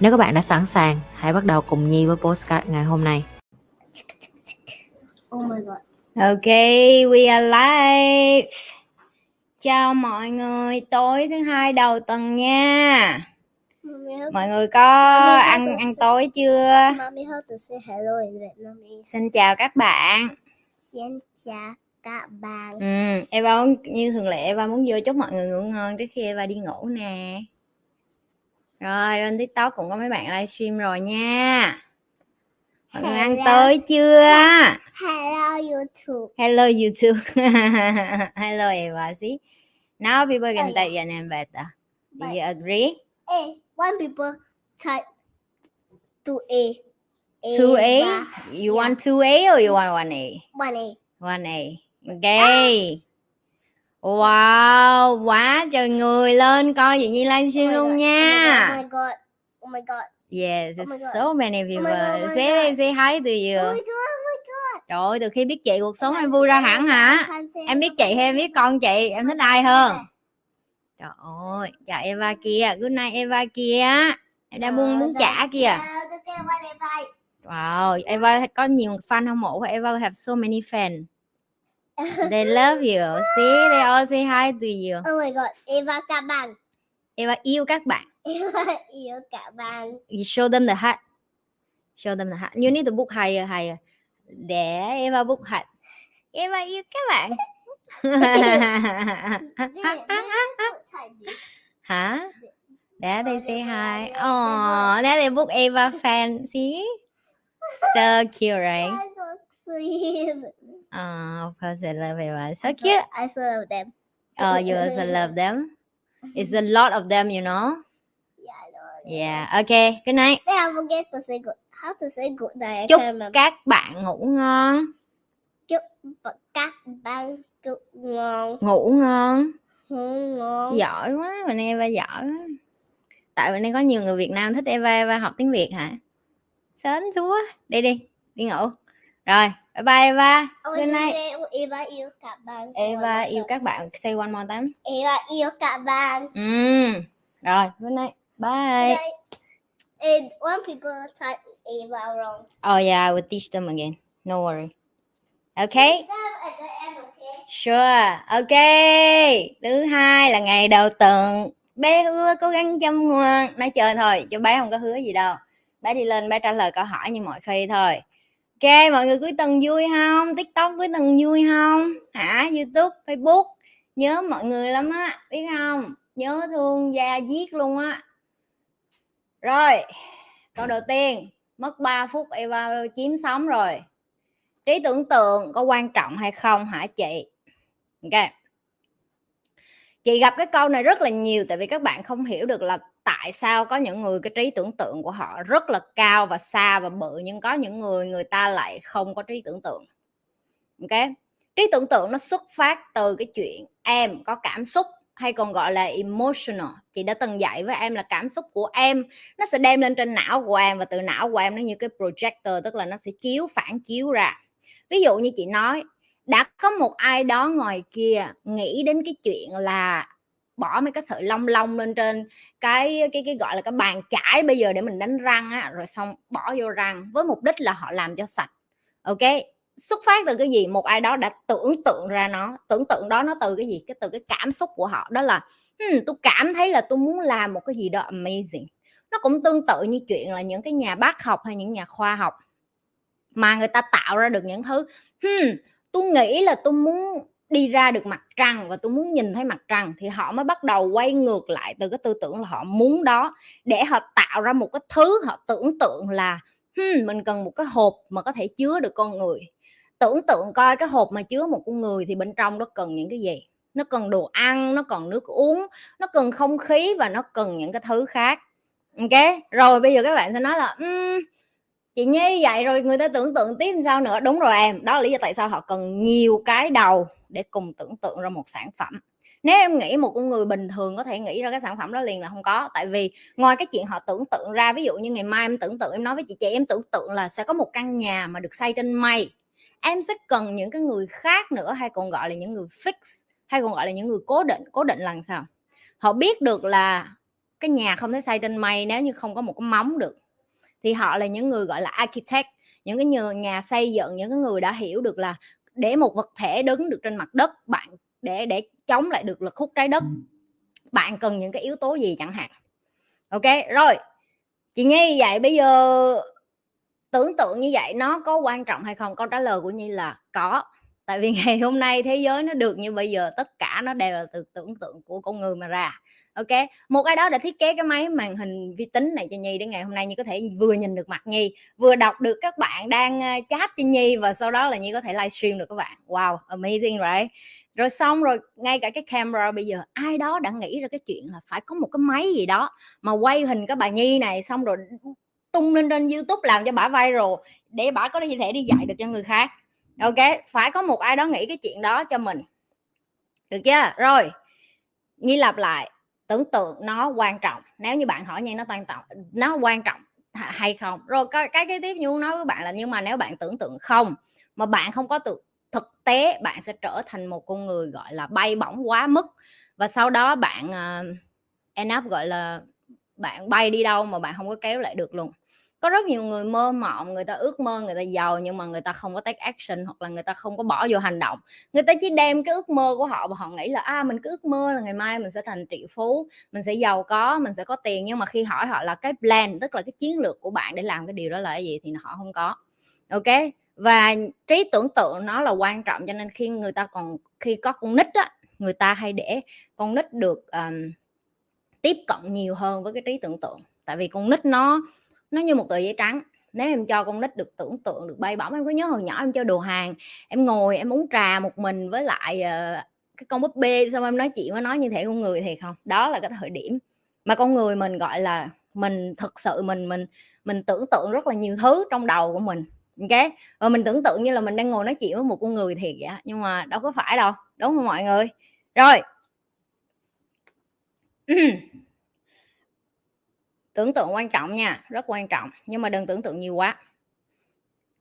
Nếu các bạn đã sẵn sàng, hãy bắt đầu cùng Nhi với postcard ngày hôm nay. Oh my god. Ok, we are live. Chào mọi người, tối thứ hai đầu tuần nha. Mọi người có ăn ăn tối chưa? Mommy, how to say hello in Vietnamese? Xin chào các bạn. Xin chào các bạn. Ừ, Eva như thường lệ Eva muốn vô chúc mọi người ngủ ngon trước khi Eva đi ngủ nè. Rồi, bên TikTok cũng có mấy bạn livestream rồi nha. Mọi người ăn Hello. tối chưa? Hello YouTube. Hello YouTube. Hello. See? Now people can type your name better. Do you agree? Hey, one people type to A. Two A? You want two A or you want one A? One A. One A. Okay. Wow, quá trời người lên coi Dĩ Nhi Oh livestream god, luôn Oh nha. my god. Oh my god. Yes, Oh my god. so many people. god, oh Say say hi to Oh my you. god. Oh my god. Trời ơi, từ khi biết chị cuộc sống em vui ra hẳn hả? Em biết chị hay em biết con chị, em thích ai hơn? Trời ơi, chào Eva kia, good night Eva kia. Em đang muốn muốn trả kìa. Wow, Eva có nhiều fan hâm mộ Eva have so many fans. They love you. See, they all say hi to you. Oh my god. Eva các bạn. Eva yêu các bạn. Eva yêu các bạn. You show them the hat. Show them the hat. You need to book higher, higher. Để Eva book hat. Eva yêu các bạn. Hả? There they say hi. Oh, there they book Eva fan. See? So cute, right? course I love Eva. So cute. I saw them. Oh, you also love them. It's a lot of them, you know. Yeah, I know. Yeah. Okay. Good night. Then I forget to say good. How to say good night? Chúc các bạn ngủ ngon. Chúc các bạn chúc ngon, Ngủ ngon. ngủ ngon. Giỏi quá, mình Eva giỏi quá. Tại bên đây có nhiều người Việt Nam thích Eva, Eva học tiếng Việt hả? Sến súa. Đi đi, đi ngủ. Rồi, bye bye Eva. Good night. Eva- yêu các bạn. Eva yêu các bạn. Say one more time. Eva yêu các bạn. Ừm. Rồi, good night. Bye. And one people type Eva wrong. Oh yeah, I will teach them again. No worry. Okay? End, okay? Sure. Ok. Thứ hai là ngày đầu tuần. Bé hứa cố gắng chăm ngoan. Nói chơi thôi, chứ bé không có hứa gì đâu. Bé đi lên bé trả lời câu hỏi như mọi khi thôi. Ok, mọi người cuối tuần vui không? TikTok cuối tuần vui không? Hả? YouTube, Facebook. Nhớ mọi người lắm á, biết không? Nhớ thương da giết luôn á. Rồi, câu đầu tiên. Mất 3 phút Eva chiếm sóng rồi trí tưởng tượng có quan trọng hay không hả chị ok chị gặp cái câu này rất là nhiều tại vì các bạn không hiểu được là tại sao có những người cái trí tưởng tượng của họ rất là cao và xa và bự, nhưng có những người người ta lại không có trí tưởng tượng. Ok? Trí tưởng tượng nó xuất phát từ cái chuyện em có cảm xúc, hay còn gọi là emotional. Chị đã từng dạy với em là cảm xúc của em, nó sẽ đem lên trên não của em, và từ não của em nó như cái projector, tức là nó sẽ chiếu, phản chiếu ra. Ví dụ như chị nói, đã có một ai đó ngoài kia nghĩ đến cái chuyện là bỏ mấy cái sợi lông lông lên trên cái cái cái gọi là cái bàn chải bây giờ để mình đánh răng á rồi xong bỏ vô răng với mục đích là họ làm cho sạch ok? Xuất phát từ cái gì? Một ai đó đã tưởng tượng ra nó tưởng tượng đó nó từ cái gì? Cái từ cái cảm xúc của họ đó là hmm, tôi cảm thấy là tôi muốn làm một cái gì đó amazing. Nó cũng tương tự như chuyện là những cái nhà bác học hay những nhà khoa học mà người ta tạo ra được những thứ hmm, tôi nghĩ là tôi muốn đi ra được mặt trăng và tôi muốn nhìn thấy mặt trăng thì họ mới bắt đầu quay ngược lại từ cái tư tưởng là họ muốn đó để họ tạo ra một cái thứ họ tưởng tượng là hmm, mình cần một cái hộp mà có thể chứa được con người. Tưởng tượng coi cái hộp mà chứa một con người thì bên trong nó cần những cái gì? Nó cần đồ ăn nó cần nước uống nó cần không khí và nó cần những cái thứ khác. Ok? Rồi bây giờ các bạn sẽ nói là um, chị nhi vậy rồi người ta tưởng tượng tiếp sao nữa? Đúng rồi em đó là lý do tại sao họ cần nhiều cái đầu để cùng tưởng tượng ra một sản phẩm. Nếu em nghĩ một con người bình thường có thể nghĩ ra cái sản phẩm đó liền là không có. Tại vì ngoài cái chuyện họ tưởng tượng ra ví dụ như ngày mai em tưởng tượng em nói với chị chị em tưởng tượng là sẽ có một căn nhà mà được xây trên mây. Em sẽ cần những cái người khác nữa hay còn gọi là những người fix hay còn gọi là những người cố định cố định là sao? Họ biết được là cái nhà không thể xây trên mây nếu như không có một cái móng được. Thì họ là những người gọi là architect những cái nhà, nhà xây dựng những cái người đã hiểu được là để một vật thể đứng được trên mặt đất bạn để để chống lại được lực hút trái đất. Bạn cần những cái yếu tố gì chẳng hạn. Ok rồi. Chị nhi vậy bây giờ tưởng tượng như vậy nó có quan trọng hay không? Câu trả lời của nhi là có. Tại vì ngày hôm nay thế giới nó được như bây giờ tất cả nó đều là từ tưởng tượng của con người mà ra ok một ai đó đã thiết kế cái máy màn hình vi tính này cho nhi để ngày hôm nay nhi có thể vừa nhìn được mặt nhi, vừa đọc được các bạn đang ờ, chat cho nhi và sau đó là nhi có thể livestream được các bạn. Wow, amazing, right? Rồi xong rồi, ngay cả cái camera bây giờ, ai đó đã nghĩ ra cái chuyện là phải có một cái máy gì đó mà quay hình cái bà nhi này, xong rồi tung lên trên youtube làm cho bà viral, để bà có thể đi dạy được cho người khác. Ok phải có một ai đó nghĩ cái chuyện đó cho mình. Được chưa? Rồi, nhi lặp lại tưởng tượng nó quan trọng. Nếu như bạn hỏi như nó quan trọng nó quan trọng hay không? Rồi cái cái tiếp như nói với bạn là nhưng mà nếu bạn tưởng tượng không mà bạn không có tự thực tế bạn sẽ trở thành một con người gọi là bay bổng quá mức. Và sau đó bạn uh, end up gọi là bạn bay đi đâu mà bạn không có kéo lại được luôn có rất nhiều người mơ mộng người ta ước mơ người ta giàu nhưng mà người ta không có take action hoặc là người ta không có bỏ vô hành động. Người ta chỉ đem cái ước mơ của họ và họ nghĩ là à mình cứ ước mơ là ngày mai mình sẽ thành triệu phú mình sẽ giàu có mình sẽ có tiền. Nhưng mà khi hỏi họ là cái plan tức là cái chiến lược của bạn để làm cái điều đó là cái gì thì họ không có. Ok? Và trí tưởng tượng nó là quan trọng cho nên khi người ta còn khi có con nít á người ta hay để con nít được um, tiếp cận nhiều hơn với cái trí tưởng tượng. Tại vì con nít nó nó như một tờ giấy trắng. Nếu em cho con nít được tưởng tượng được bay bổng em có nhớ hồi nhỏ em cho đồ hàng em ngồi em uống trà một mình với lại uh, cái con búp bê xong em nói chuyện với nó như thể con người thì không? Đó là cái thời điểm mà con người mình gọi là mình thực sự mình mình mình tưởng tượng rất là nhiều thứ trong đầu của mình ok? Và mình tưởng tượng như là mình đang ngồi nói chuyện với một con người thiệt vậy nhưng mà đâu có phải đâu đúng không mọi người? Rồi tưởng tượng quan trọng nha, rất quan trọng, nhưng mà đừng tưởng tượng nhiều quá.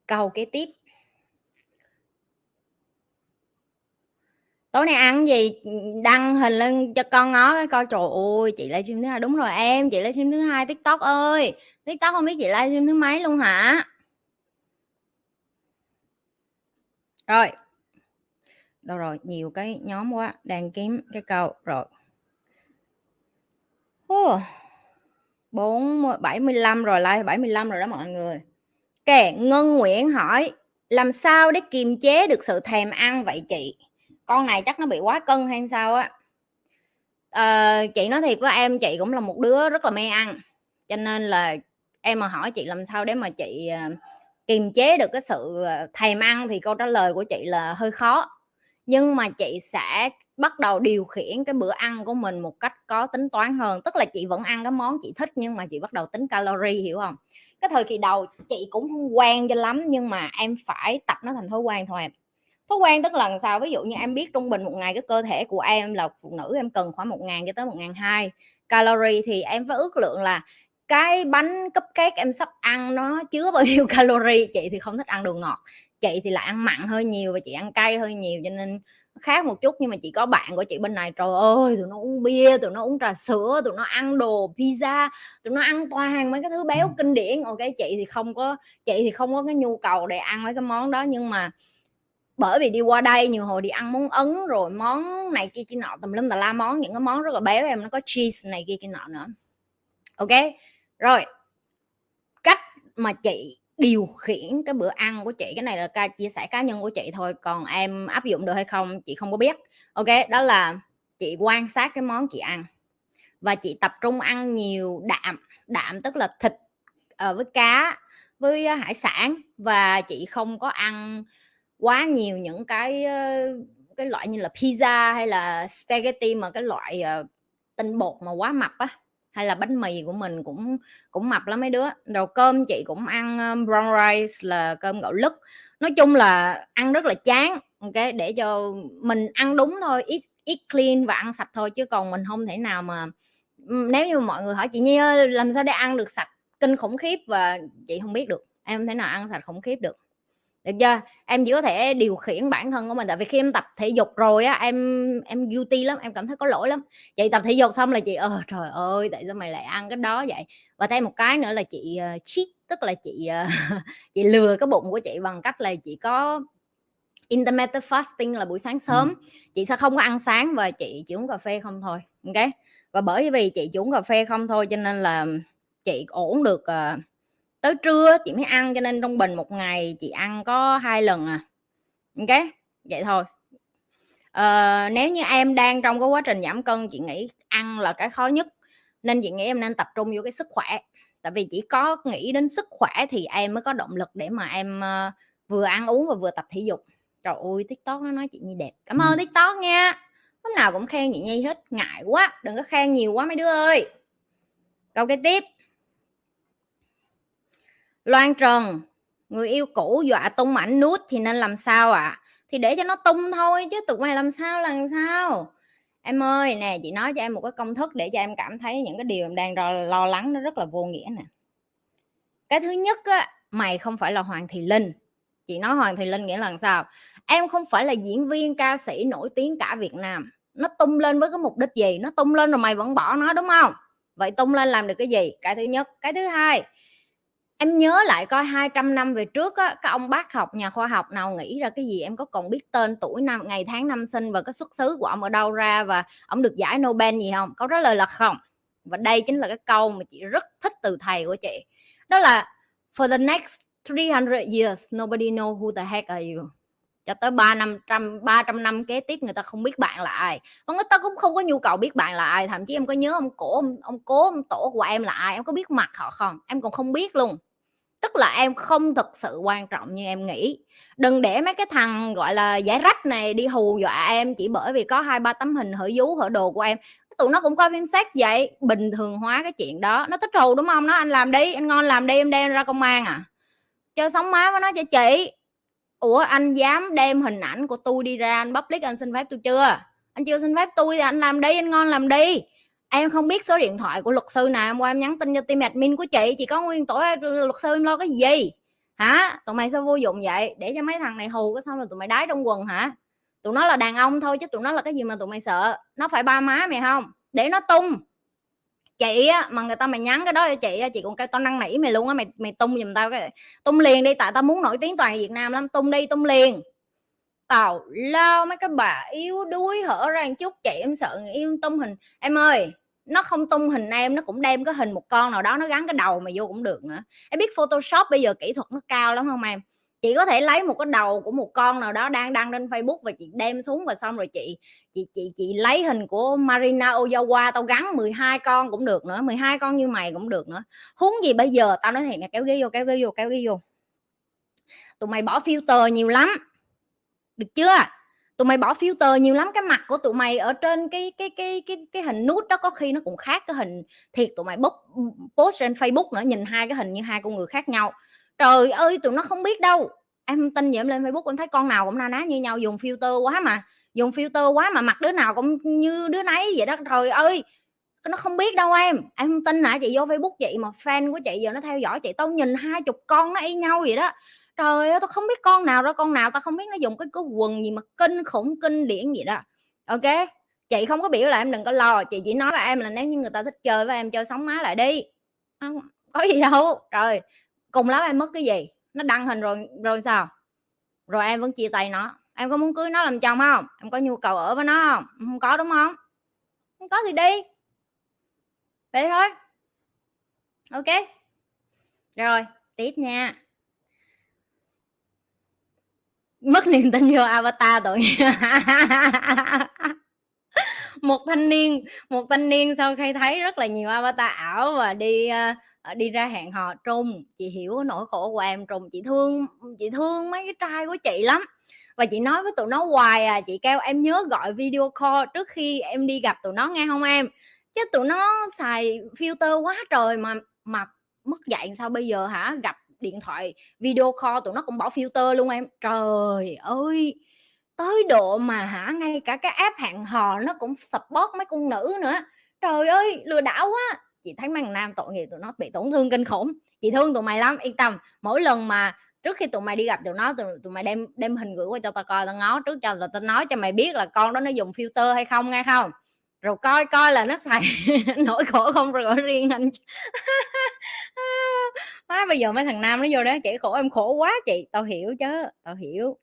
Câu kế tiếp. Tối nay ăn gì? Đăng hình lên cho con ngó coi. Trời ơi, chị livestream thứ hai. Đúng rồi em, chị livestream thứ hai. Tiktok ơi, tiktok không biết chị livestream thứ mấy luôn hả? Rồi. Đâu rồi, nhiều cái nhóm quá, đang kiếm cái câu. Rồi. Oh. 40 75 rồi like 75 rồi đó mọi người. Kệ Ngân Nguyễn hỏi làm sao để kiềm chế được sự thèm ăn vậy chị? Con này chắc nó bị quá cân hay sao á. À, chị nói thiệt với em chị cũng là một đứa rất là mê ăn. Cho nên là em mà hỏi chị làm sao để mà chị ờ, kiềm chế được cái sự ờ, thèm ăn thì câu trả lời của chị là hơi khó nhưng mà chị sẽ bắt đầu điều khiển cái bữa ăn của mình một cách có tính toán hơn. Tức là chị vẫn ăn cái món chị thích nhưng mà chị bắt đầu tính calorie, hiểu không? Cái thời kỳ đầu chị cũng không quen cho lắm nhưng mà em phải tập nó thành thói quen thôi. Em thói quen tức là sao? Ví dụ như em biết trung bình một ngày cái cơ thể của em là phụ nữ em cần khoảng một ngàn cho tới một ngàn hai calorie thì em phải ước lượng là cái bánh cupcake em sắp ăn nó chứa bao nhiêu calorie. Chị thì không thích ăn đồ ngọt, chị thì lại ăn mặn hơi nhiều và chị ăn cay hơi nhiều cho nên khác một chút nhưng mà chị có bạn của chị bên này. Trời ơi tụi nó uống bia tụi nó uống trà sữa tụi nó ăn đồ pizza tụi nó ăn toàn mấy cái thứ béo kinh điển. Ok chị thì không có chị thì không có cái nhu cầu để ăn mấy cái món đó nhưng mà bởi vì đi qua đây nhiều hồi đi ăn món ấn rồi món này kia kia nọ tùm lum tà la món những cái món rất là béo em nó có cheese này kia kia nọ nữa. Ok rồi cách mà chị điều khiển cái bữa ăn của chị cái này là ca chia sẻ cá nhân của chị thôi còn em áp dụng được hay không chị không có biết. Ok đó là chị quan sát cái món chị ăn. Và chị tập trung ăn nhiều đạm đạm tức là thịt uh, với cá với hải sản. Và chị không có ăn quá nhiều những cái ờ, cái loại như là pizza hay là spaghetti mà cái loại uh, tinh bột mà quá mập á hay là bánh mì của mình cũng cũng mập lắm mấy đứa. Rồi cơm chị cũng ăn ờ, brown rice là cơm gạo lứt. Nói chung là ăn rất là chán ok? Để cho mình ăn đúng thôi ít ít clean và ăn sạch thôi chứ còn mình không thể nào mà nếu như mọi người hỏi chị Nhi ơi, làm sao để ăn được sạch kinh khủng khiếp và chị không biết được. Em không thể nào ăn sạch khủng khiếp được? Được chưa? Em chỉ có thể điều khiển bản thân của mình tại vì khi em tập thể dục rồi á em em guilty lắm em cảm thấy có lỗi lắm. Chị tập thể dục xong là chị ờ trời ơi tại sao mày lại ăn cái đó vậy? Và thêm một cái nữa là chị uh, cheat tức là chị uh, chị lừa cái bụng của chị bằng cách là chị có intermittent fasting là buổi sáng sớm. Ừ. chị sẽ không có ăn sáng và chị chỉ uống cà phê không thôi ok? Và bởi vì chị chỉ uống cà phê không thôi cho nên là chị ổn được uh, tới trưa chị mới ăn cho nên trung bình một ngày chị ăn có hai lần à. Ok vậy thôi. Uh, nếu như em đang trong cái quá trình giảm cân chị nghĩ ăn là cái khó nhất. Nên chị nghĩ em nên tập trung vô cái sức khỏe. Tại vì chỉ có nghĩ đến sức khỏe thì em mới có động lực để mà em uh, vừa ăn uống và vừa tập thể dục. Trời ơi tiktok nó nói chị nhi đẹp. Cảm ơn ừ. tiktok nha. Lúc nào cũng khen chị nhi hết. Ngại quá đừng có khen nhiều quá mấy đứa ơi. Câu cái tiếp Loan Trần người yêu cũ dọa tung ảnh nút thì nên làm sao ạ? À? thì để cho nó tung thôi chứ tụi mày làm sao làm sao? Em ơi nè chị nói cho em một cái công thức để cho em cảm thấy những cái điều em đang lo, lo lắng nó rất là vô nghĩa nè. Cái thứ nhất á mày không phải là hoàng thị linh. Chị nói hoàng thị linh nghĩa là sao? Em không phải là diễn viên ca sĩ nổi tiếng cả việt nam. Nó tung lên với cái mục đích gì? Nó tung lên rồi mày vẫn bỏ nó đúng không? Vậy tung lên làm được cái gì? Cái thứ nhất. Cái thứ hai em nhớ lại coi 200 năm về trước á các ông bác học nhà khoa học nào nghĩ ra cái gì em có còn biết tên tuổi năm ngày tháng năm sinh và cái xuất xứ của ông ở đâu ra và ông được giải Nobel gì không? Câu trả lời là không và đây chính là cái câu mà chị rất thích từ thầy của chị. Đó là for the next 300 years nobody know who the heck are you. Cho tới ba năm trăm ba trăm năm kế tiếp người ta không biết bạn là ai. Và người ta cũng không có nhu cầu biết bạn là ai thậm chí em có nhớ ông cổ ông, ông cố ông tổ của em là ai em có biết mặt họ không? Em còn không biết luôn tức là em không thực sự quan trọng như em nghĩ. Đừng để mấy cái thằng, gọi là, giải rách này đi hù dọa em chỉ bởi vì có hai ba tấm hình, hở vú, hở đồ của em. Tụi nó cũng coi phim sex vậy, bình thường hóa cái chuyện đó. Nó thích thù đúng không? Nó, anh làm đi, anh ngon làm đi, em đem ra công an à? Cho sống má với nó cho chị. Ủa, anh dám đem hình ảnh của tôi đi ra anh public anh xin phép tôi chưa? Anh chưa xin phép tôi thì anh làm đi, anh ngon làm đi em không biết số điện thoại của luật sư nào, em qua em nhắn tin cho team admin của chị chị có nguyên tổ à, luật sư em lo cái gì? Hả? Tụi mày sao vô dụng vậy? Để cho mấy thằng này hù cái xong rồi tụi mày đái trong quần hả? Tụi nó là đàn ông thôi chứ tụi nó là cái gì mà tụi mày sợ? Nó phải ba má mày không? Để nó tung. Chị á, mà người ta mày nhắn cái đó cho chị á, chị còn kêu tao năn nỉ mày luôn á, mày mày tung giùm tao cái, tung liền đi, tại tao muốn nổi tiếng toàn việt nam lắm, tung đi, tung liền tào lao mấy cái bà yếu đuối hở ra một chút. Chị em sợ người yêu tung hình. Em ơi, nó không tung hình em, nó cũng đem cái hình một con nào đó, nó gắn cái đầu mà vô cũng được nữa. Em biết photoshop bây giờ kỹ thuật nó cao lắm không em? Chị có thể lấy một cái đầu của một con nào đó đang đăng lên facebook và chị đem xuống và xong rồi chị chị chị chị lấy hình của Marina Ozawa. Tao gắn 12 con cũng được nữa 12 con như mày cũng được nữa. Huống gì bây giờ tao nói thiệt là kéo ghế vô, kéo ghế vô, kéo ghế vô. Tụi mày bỏ filter nhiều lắm được chưa? Tụi mày bỏ filter nhiều lắm, cái mặt của tụi mày ở trên cái cái cái cái cái hình nút đó có khi nó cũng khác cái hình thiệt, tụi mày bốc ừ, post trên facebook nữa, nhìn hai cái hình như hai con người khác nhau. Trời ơi, tụi nó không biết đâu. Em tin gì em lên facebook em thấy con nào cũng na ná như nhau, dùng filter quá mà, dùng filter quá mà mặt đứa nào cũng như đứa nấy vậy đó. Trời ơi, nó không biết đâu em. Em không tin hả? Chị vô facebook chị mà fan của chị giờ nó theo dõi chị, tao nhìn hai chục con nó y nhau vậy đó trời ơi, tao không biết con nào ra con nào tao không biết nó dùng cái cái quần gì mà kinh khủng, kinh điển gì đó. Ok, chị không có biểu là em đừng có lo, chị chỉ nói với em là nếu như người ta thích chơi với em chơi sống má lại đi. Không có gì đâu. Rồi cùng lắm em mất cái gì? Nó đăng hình rồi rồi sao? Rồi em vẫn chia tay nó. Em có muốn cưới nó làm chồng không? Em có nhu cầu ở với nó không? Ừ, không có đúng không? Không có thì đi. Vậy thôi. Ok. Rồi, tiếp nha mất niềm tin vô avatar tội một thanh niên, một thanh niên sau khi thấy rất là nhiều avatar ảo và đi ờ, ờ, đi ra hẹn hò trung chị hiểu nỗi khổ của em trung chị thương chị thương mấy cái trai của chị lắm. Và chị nói với tụi nó hoài à chị kêu em nhớ gọi video call trước khi em đi gặp tụi nó nghe không em? Chứ tụi nó xài filter quá trời mà mà mất dạy sao bây giờ hả? Gặp điện thoại video call tụi nó cũng bỏ filter luôn em. Trời ơi! Tới độ mà hả ngay cả cái app hẹn hò nó cũng support mấy con nữ nữa. Trời ơi! Lừa đảo quá! Chị thấy mấy nam tội nghiệp tụi nó bị tổn thương kinh khủng. Chị thương tụi mày lắm yên tâm. Mỗi lần mà trước khi tụi mày đi gặp tụi nó tụi, tụi mày đem đem hình gửi qua cho tao coi tao ngó trước cho là tao nói cho mày biết là con đó nó dùng filter hay không nghe không? Rồi coi coi là nó xài nỗi khổ không rồi riêng anh. Má, bây giờ mấy thằng nam nó vô đó chị khổ, em khổ quá chị. Tao hiểu chứ, tao hiểu.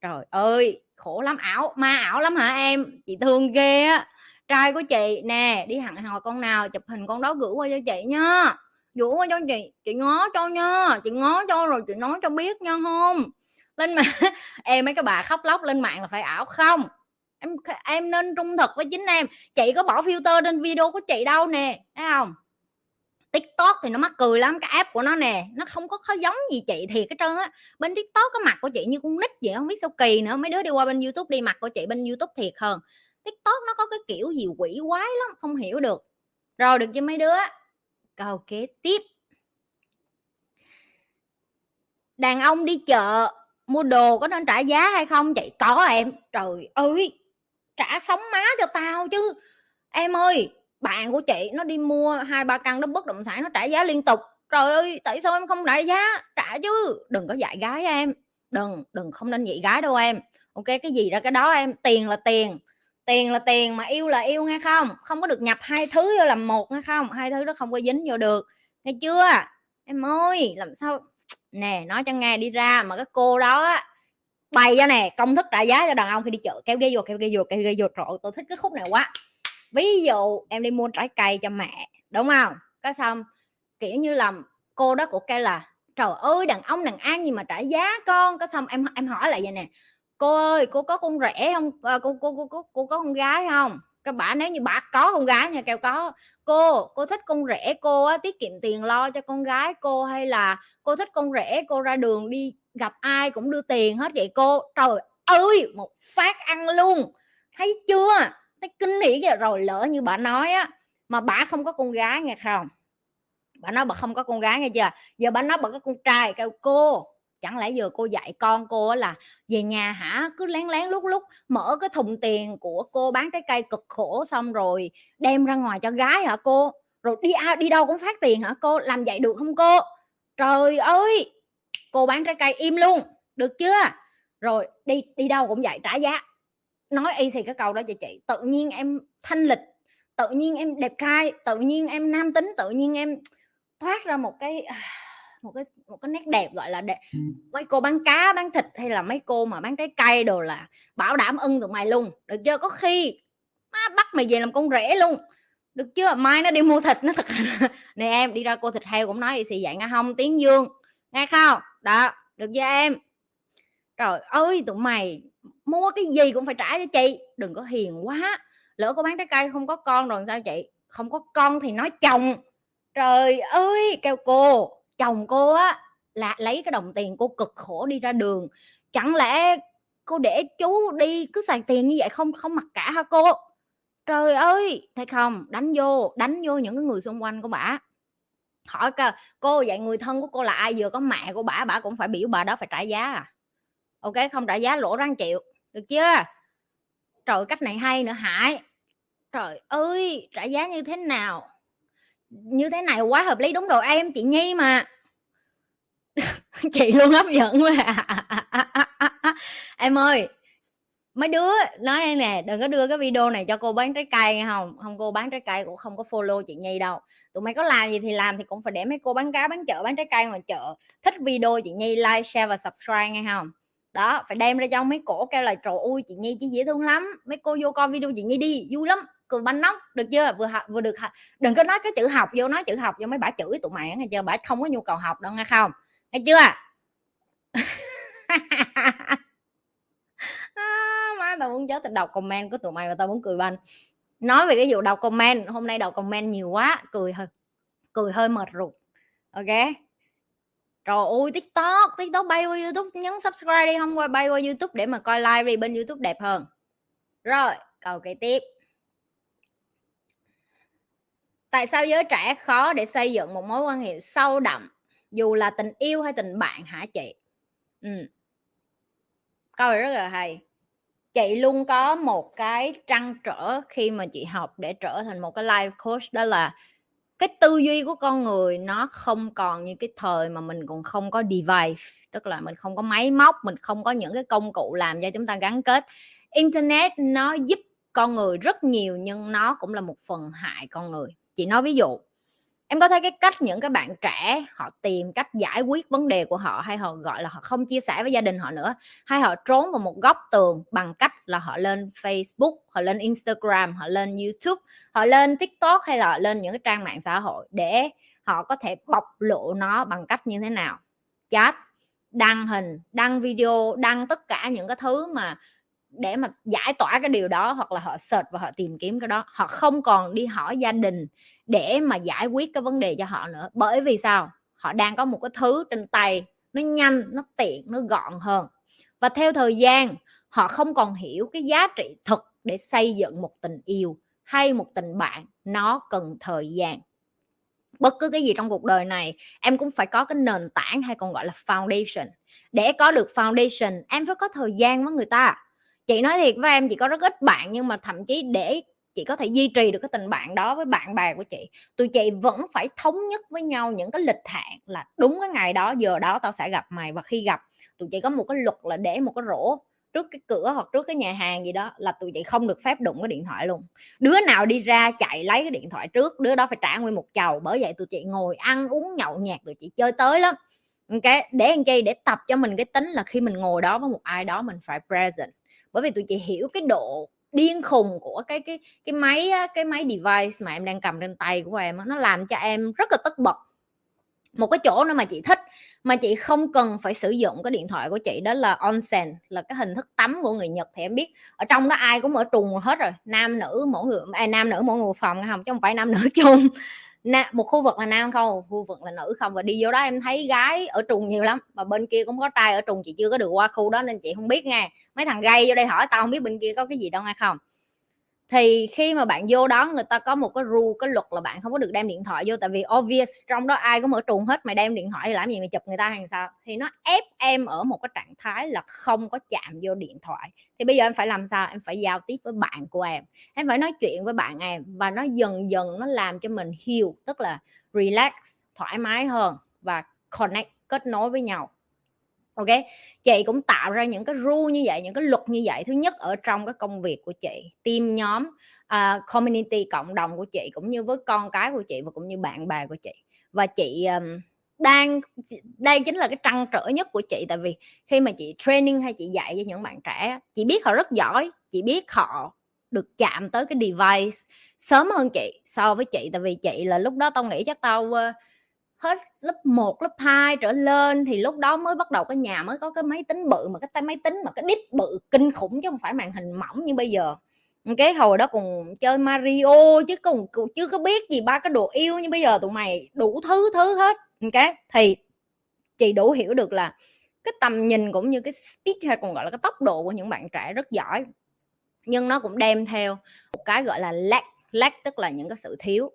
Trời ơi, khổ lắm. Ảo, ma ảo lắm hả em? Chị thương ghê á. Trai của chị, nè, đi hẳn hò con nào, chụp hình con đó gửi qua cho chị nha gửi qua cho chị chị ngó cho nha chị ngó cho rồi chị nói cho biết nha không? Lên mà em mấy cái bà khóc lóc lên mạng là phải ảo không? Em em nên trung thực với chính em. Chị có bỏ filter trên video của chị đâu nè thấy không? Tiktok thì nó mắc cười lắm cái app của nó nè nó không có, có giống gì chị thì cái trơn á. Bên tiktok cái mặt của chị như con nít vậy không biết sao kỳ nữa. Mấy đứa đi qua bên youtube đi mặt của chị bên youtube thiệt hơn. Tiktok nó có cái kiểu gì quỷ quái lắm không hiểu được. Rồi được chưa mấy đứa? Câu kế tiếp. Đàn ông đi chợ mua đồ có nên trả giá hay không? Chị có em. Trời ơi! Trả sống má cho tao chứ. Em ơi, bạn của chị nó đi mua hai ba căn đó bất động sản nó trả giá liên tục. Trời ơi, tại sao em không trả giá? Trả chứ, đừng có dạy gái em. Đừng đừng không nên dạy gái đâu em. Ok, cái gì ra cái đó em, tiền là tiền. Tiền là tiền mà yêu là yêu nghe không? Không có được nhập hai thứ vô làm một nghe không? Hai thứ đó không có dính vô được. Nghe chưa? Em ơi, làm sao? Nè, nói cho nghe đi ra mà cái cô đó bày ra nè công thức trả giá cho đàn ông khi đi chợ kéo ghế vô kéo ghế vô kéo ghế vô. Trời tôi thích cái khúc này quá. Ví dụ em đi mua trái cây cho mẹ đúng không? Có xong kiểu như là cô đó của kêu là trời ơi đàn ông đàn an gì mà trả giá con. Có xong em em hỏi lại vậy nè. Cô ơi cô có con rể không? À, cô, cô cô cô cô có con gái không? Các bạn nếu như bà có con gái nha kêu có. Cô cô thích con rể cô á, tiết kiệm tiền lo cho con gái cô hay là cô thích con rể cô ra đường đi gặp ai cũng đưa tiền hết vậy cô. Trời ơi, một phát ăn luôn. Thấy chưa? Thấy kinh hỉ vậy rồi lỡ như bà nói á, mà bà không có con gái nghe không? Bà nói bà không có con gái nghe chưa? Giờ bà nói bà có con trai, kêu cô. Chẳng lẽ giờ cô dạy con cô là về nhà hả? Cứ lén lén lúc lúc mở cái thùng tiền của cô bán trái cây cực khổ xong rồi đem ra ngoài cho gái hả cô? Rồi đi đi đâu cũng phát tiền hả cô? Làm vậy được không cô? Trời ơi! Cô bán trái cây im luôn. Được chưa? Rồi đi đi đâu cũng vậy trả giá. Nói y thì cái câu đó cho chị. Tự nhiên em thanh lịch tự nhiên em đẹp trai tự nhiên em nam tính tự nhiên em thoát ra một cái một cái một cái nét đẹp gọi là đẹp. Mấy cô bán cá bán thịt hay là mấy cô mà bán trái cây đồ là bảo đảm ưng tụi mày luôn. Được chưa? Có khi má bắt mày về làm con rể luôn. Được chưa? Mai nó đi mua thịt nó thật nè em đi ra cô thịt heo cũng nói gì vậy nghe không? Tiếng dương nghe không? Đó, được chưa em? Trời ơi, tụi mày mua cái gì cũng phải trả cho chị. Đừng có hiền quá. Lỡ có bán trái cây không có con rồi sao chị? Không có con thì nói chồng. Trời ơi, kêu cô, chồng cô á, là lấy cái đồng tiền cô cực khổ đi ra đường. Chẳng lẽ cô để chú đi cứ xài tiền như vậy không không mặc cả hả cô? Trời ơi, thấy không? Đánh vô đánh vô những cái người xung quanh của bà hỏi cơ cô, vậy người thân của cô là ai? Vừa có mẹ của bà bà cũng phải biểu bà đó phải trả giá à? Ok, không trả giá lỗ răng chịu, được chưa? Trời, cách này hay nữa hại trời ơi, trả giá như thế nào? Như thế này quá hợp lý, đúng rồi em, chị nhi mà. Chị luôn hấp dẫn quá à. em ơi mấy đứa nói nè, đừng có đưa cái video này cho cô bán trái cây nghe không? Không, cô bán trái cây cũng không có follow chị nhi đâu. Tụi mày có làm gì thì làm thì cũng phải để mấy cô bán cá, bán chợ, bán trái cây ngoài chợ. Thích video chị nhi like, share và subscribe nghe không? Đó, phải đem ra cho mấy cổ kêu là trời ơi, chị nhi chị dễ thương lắm. Mấy cô vô coi video chị nhi đi, vui lắm, cười banh nóc, được chưa? Vừa học, vừa được học. Đừng có nói cái chữ học vô, nói chữ học vô mấy bả chửi tụi mày nghe chưa? Bả không có nhu cầu học đâu nghe không? Nghe chưa? à, tao muốn chết tao đọc comment của tụi mày và tao muốn cười banh nói về cái vụ đọc comment hôm nay đọc comment nhiều quá cười hơi cười hơi mệt ruột. Ok? Rồi ơi tiktok tiktok bay qua youtube nhấn subscribe đi không qua bay qua youtube để mà coi live đi bên youtube đẹp hơn. Rồi câu kế tiếp. Tại sao giới trẻ khó để xây dựng một mối quan hệ sâu đậm dù là tình yêu hay tình bạn hả chị? Ừ. câu này rất là hay chị luôn có một cái trăn trở khi mà chị học để trở thành một cái life coach, đó là cái tư duy của con người nó không còn như cái thời mà mình còn không có device, tức là mình không có máy móc, mình không có những cái công cụ làm cho chúng ta gắn kết. Internet nó giúp con người rất nhiều nhưng nó cũng là một phần hại con người. Chị nói ví dụ em có thấy cái cách những cái bạn trẻ họ tìm cách giải quyết vấn đề của họ hay họ, gọi là, họ không chia sẻ với gia đình họ nữa, hay họ trốn vào một góc tường bằng cách là họ lên Facebook, họ lên Instagram, họ lên YouTube, họ lên TikTok hay là họ lên những cái trang mạng xã hội để họ có thể bộc lộ nó bằng cách như thế nào? Chat, đăng hình, đăng video, đăng tất cả những cái thứ mà để mà giải tỏa cái điều đó, hoặc là họ search và họ tìm kiếm cái đó. Họ không còn đi hỏi gia đình để mà giải quyết cái vấn đề cho họ nữa. Bởi vì sao? Họ đang có một cái thứ trên tay, nó nhanh, nó tiện, nó gọn hơn. Và theo thời gian, họ không còn hiểu cái giá trị thực để xây dựng một tình yêu hay một tình bạn. Nó cần thời gian. Bất cứ cái gì trong cuộc đời này, em cũng phải có cái nền tảng hay còn gọi là foundation. Để có được foundation, em phải có thời gian với người ta chị nói thiệt với em, chị có rất ít bạn, nhưng mà thậm chí để chị có thể duy trì được cái tình bạn đó với bạn bè của chị, tụi chị vẫn phải thống nhất với nhau những cái lịch hẹn là đúng cái ngày đó, giờ đó tao sẽ gặp mày. Và khi gặp, tụi chị có một cái luật là để một cái rổ trước cái cửa hoặc trước cái nhà hàng gì đó là tụi chị không được phép đụng cái điện thoại luôn. Đứa nào đi ra chạy lấy cái điện thoại trước, đứa đó phải trả nguyên một chầu. Bởi vậy tụi chị ngồi ăn uống nhậu nhạt tụi chị chơi tới lắm. Cái để anh chi? Để tập cho mình cái tính là khi mình ngồi đó với một ai đó mình phải present bởi vì tụi chị hiểu cái độ điên khùng của cái cái cái máy cái máy device mà em đang cầm trên tay của em nó làm cho em rất là tất bật. Một cái chỗ nữa mà chị thích mà chị không cần phải sử dụng cái điện thoại của chị đó là onsen là cái hình thức tắm của người Nhật thì em biết. Ở trong đó ai cũng ở trùng hết rồi nam nữ mỗi người à, nam nữ mỗi người phòng không chứ không phải nam nữ chung. Na, một khu vực là nam không một khu vực là nữ không. Và đi vô đó em thấy gái ở trùng nhiều lắm mà bên kia cũng có trai ở trùng chị chưa có được qua khu đó nên chị không biết nghe mấy thằng gay vô đây hỏi tao không biết bên kia có cái gì đâu hay không? Thì khi mà bạn vô đó, người ta có một cái rule, cái luật là bạn không có được đem điện thoại vô, tại vì obvious trong đó ai cũng mở trùng hết mày đem điện thoại thì làm gì mày chụp người ta hàng sao? Thì nó ép em ở một cái trạng thái là không có chạm vô điện thoại. Thì bây giờ em phải làm sao? Em phải giao tiếp với bạn của em. Em phải nói chuyện với bạn em và nó dần dần nó làm cho mình hiểu tức là relax, thoải mái hơn và connect, kết nối với nhau ok? Chị cũng tạo ra những cái rule như vậy những cái luật như vậy. Thứ nhất ở trong cái công việc của chị team nhóm uh, community cộng đồng của chị cũng như với con cái của chị và cũng như bạn bè của chị. Và chị um, đang đây chính là cái trăn trở nhất của chị. Tại vì khi mà chị training hay chị dạy cho những bạn trẻ chị biết họ rất giỏi chị biết họ được chạm tới cái device sớm hơn chị so với chị. Tại vì chị là lúc đó tao nghĩ chắc tao uh, hết lớp 1, lớp 2 trở lên thì lúc đó mới bắt đầu cái nhà mới có cái máy tính bự mà cái tay máy tính mà cái đít bự kinh khủng chứ không phải màn hình mỏng như bây giờ. Cái hồi đó còn chơi Mario chứ còn chưa có biết gì ba cái đồ yêu như bây giờ tụi mày đủ thứ thứ hết. Cái thì chị đủ hiểu được là cái tầm nhìn cũng như cái speed hay còn gọi là cái tốc độ của những bạn trẻ rất giỏi nhưng nó cũng đem theo một cái gọi là lack lack tức là những cái sự thiếu.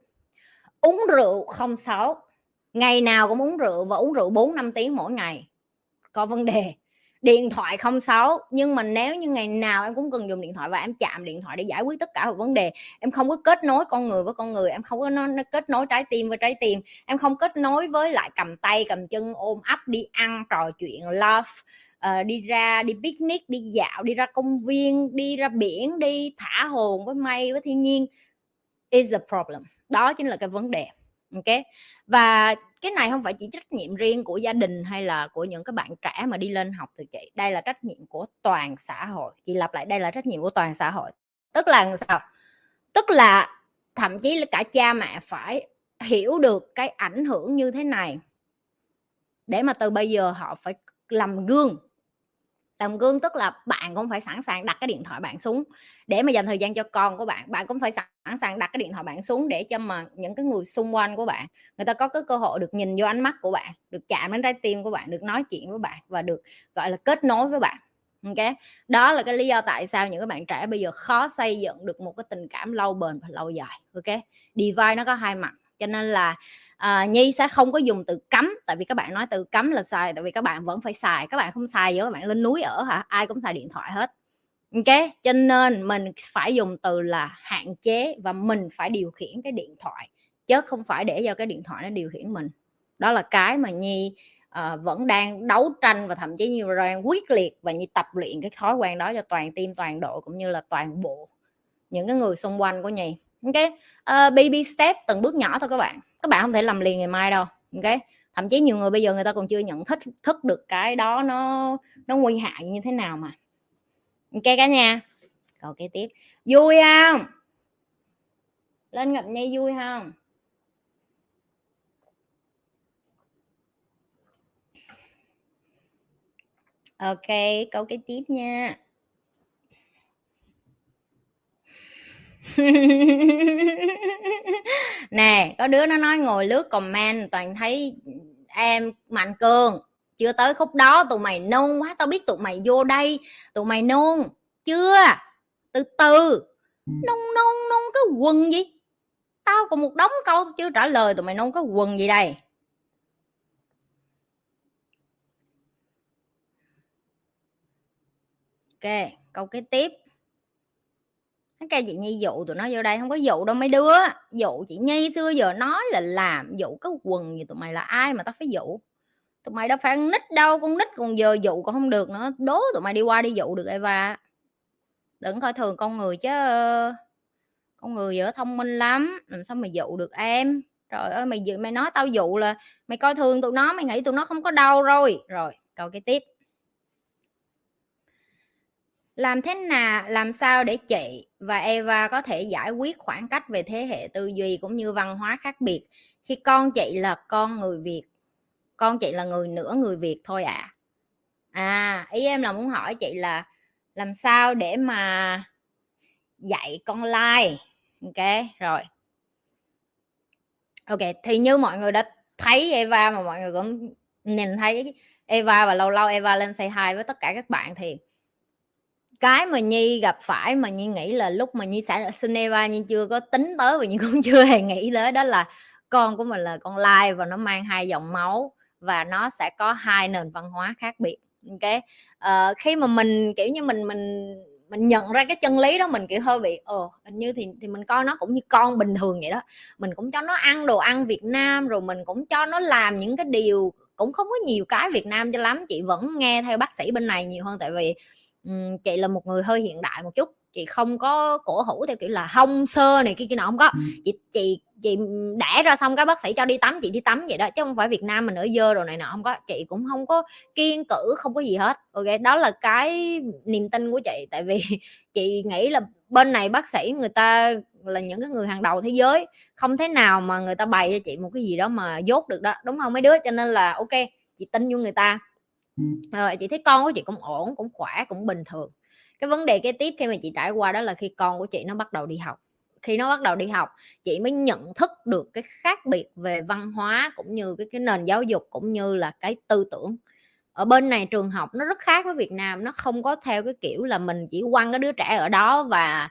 Uống rượu không xấu ngày nào cũng uống rượu và uống rượu 4 5 tiếng mỗi ngày. Có vấn đề. Điện thoại không xấu nhưng mà nếu như ngày nào em cũng cần dùng điện thoại và em chạm điện thoại để giải quyết tất cả mọi vấn đề em không có kết nối con người với con người em không có nó, nó kết nối trái tim với trái tim em không kết nối với lại cầm tay cầm chân ôm ấp đi ăn trò chuyện love uh, đi ra đi picnic đi dạo đi ra công viên đi ra biển đi thả hồn với mây với thiên nhiên. Is a problem. Đó chính là cái vấn đề. Ok? Và cái này không phải chỉ trách nhiệm riêng của gia đình hay là của những cái bạn trẻ mà đi lên học từ chị, đây là trách nhiệm của toàn xã hội. Chị lặp lại, đây là trách nhiệm của toàn xã hội. Tức là sao? Tức là thậm chí là cả cha mẹ phải hiểu được cái ảnh hưởng như thế này để mà từ bây giờ họ phải làm gương làm gương tức là bạn cũng phải sẵn sàng đặt cái điện thoại bạn xuống để mà dành thời gian cho con của bạn. Bạn cũng phải sẵn sàng đặt cái điện thoại bạn xuống để cho mà những cái người xung quanh của bạn, người ta có cái cơ hội được nhìn vô ánh mắt của bạn, được chạm đến trái tim của bạn, được nói chuyện với bạn và được, gọi là, kết nối với bạn. Ok? Đó là cái lý do tại sao những các bạn trẻ bây giờ khó xây dựng được một cái tình cảm lâu bền và lâu dài. Ok? Divide nó có hai mặt, cho nên là à, nhi sẽ không có dùng từ cấm tại vì các bạn nói từ cấm là sai tại vì các bạn vẫn phải xài các bạn không xài giờ các bạn lên núi ở hả ai cũng xài điện thoại hết. Ok cho nên mình phải dùng từ là hạn chế và mình phải điều khiển cái điện thoại chứ không phải để cho cái điện thoại nó điều khiển mình. Đó là cái mà nhi à, vẫn đang đấu tranh và thậm chí như đang quyết liệt và như tập luyện cái thói quen đó cho toàn team toàn đội cũng như là toàn bộ những cái người xung quanh của nhi. Ok uh, baby step từng bước nhỏ thôi các bạn các bạn không thể làm liền ngày mai đâu, ok? Thậm chí nhiều người bây giờ người ta còn chưa nhận thức thức được cái đó nó nó nguy hại như thế nào mà. Ok cả nhà? Câu kế tiếp. Vui không? Lên gặp nhi vui không? Ok, câu kế tiếp nha. có đứa nó nói ngồi lướt comment, toàn thấy em mạnh cường. Chưa tới khúc đó, tụi mày nôn quá, tao biết tụi mày vô đây, tụi mày nôn. Chưa? Từ từ. Nôn nôn nôn cái quần gì? Tao còn một đống câu chưa trả lời, tụi mày nôn cái quần gì đây? Ok, câu kế tiếp cái kêu chị nhi dụ tụi nó vô đây không có dụ đâu mấy đứa. Dụ chị nhi xưa giờ nói là làm, dụ cái quần gì tụi mày là ai mà tao phải dụ. Tụi mày đâu phải nít đâu, con nít còn giờ dụ còn không được nữa, đố tụi mày đi qua đi dụ được Eva. Đừng coi thường con người chứ. Con người giờ thông minh lắm, làm sao mày dụ được em? Trời ơi, mày mày nói tao dụ là mày coi thường tụi nó, mày nghĩ tụi nó không có đau rồi. Rồi, câu cái tiếp. Làm thế nào, làm sao để chị và Eva có thể giải quyết khoảng cách về thế hệ tư duy cũng như văn hóa khác biệt. Khi con chị là con người Việt, con chị là người nửa người Việt thôi ạ. À. à ý em là muốn hỏi chị là làm sao để mà dạy con like? Ok, rồi. Ok, thì như mọi người đã thấy Eva mà mọi người cũng nhìn thấy, Eva và lâu lâu Eva lên say hi với tất cả các bạn thì cái mà nhi gặp phải mà nhi nghĩ là lúc mà nhi sẽ ra Geneva nhi chưa có tính tới và nhi cũng chưa hề nghĩ tới đó là con của mình là con lai và nó mang hai dòng máu và nó sẽ có hai nền văn hóa khác biệt. Ok? Uh, khi mà mình kiểu như mình mình mình nhận ra cái chân lý đó mình kiểu hơi bị ồ hình như thì thì mình coi nó cũng như con bình thường vậy đó. Mình cũng cho nó ăn đồ ăn Việt Nam rồi mình cũng cho nó làm những cái điều cũng không có nhiều cái Việt Nam cho lắm chị vẫn nghe theo bác sĩ bên này nhiều hơn tại vì chị là một người hơi hiện đại một chút chị không có cổ hủ theo kiểu là hông sơ này kia kia nọ không có. Chị chị chị đẻ ra xong cái bác sĩ cho đi tắm chị đi tắm vậy đó chứ không phải Việt Nam mình ở dơ rồi này nọ không có. Chị cũng không có kiên cử không có gì hết. Ok đó là cái niềm tin của chị. Tại vì chị nghĩ là bên này bác sĩ người ta là những cái người hàng đầu thế giới không thế nào mà người ta bày cho chị một cái gì đó mà dốt được đó đúng không mấy đứa? Cho nên là ok chị tin vô người ta ờ, chị thấy con của chị cũng ổn cũng khỏe cũng bình thường. Cái vấn đề kế tiếp khi mà chị trải qua đó là khi con của chị nó bắt đầu đi học. Khi nó bắt đầu đi học chị mới nhận thức được cái khác biệt về văn hóa cũng như cái cái nền giáo dục cũng như là cái tư tưởng. Ở bên này trường học nó rất khác với Việt Nam nó không có theo cái kiểu là mình chỉ quăng cái đứa trẻ ở đó và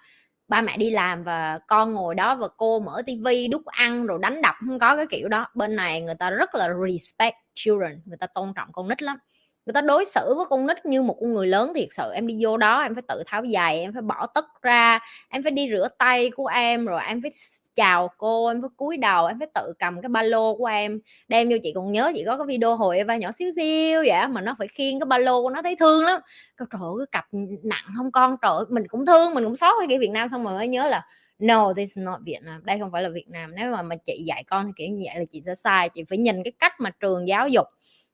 ba mẹ đi làm và con ngồi đó và cô mở tivi đút ăn rồi đánh đập không có cái kiểu đó. Bên này người ta rất là respect children người ta tôn trọng con nít lắm người ta đối xử với con nít như một con người lớn thiệt sự em đi vô đó em phải tự tháo giày em phải bỏ tất ra em phải đi rửa tay của em rồi em phải chào cô em phải cúi đầu em phải tự cầm cái ba lô của em đem vô. Chị còn nhớ chị có cái video hồi Eva nhỏ xíu xíu vậy mà nó phải khiêng cái ba lô của nó thấy thương lắm. Trời ơi cái cặp nặng không con trời ơi, mình cũng thương mình cũng xót cái kiểu Việt Nam xong rồi mới nhớ là no this is not Việt Nam. Đây không phải là Việt Nam nếu mà mà chị dạy con thì kiểu như vậy là chị sẽ sai chị phải nhìn cái cách mà trường giáo dục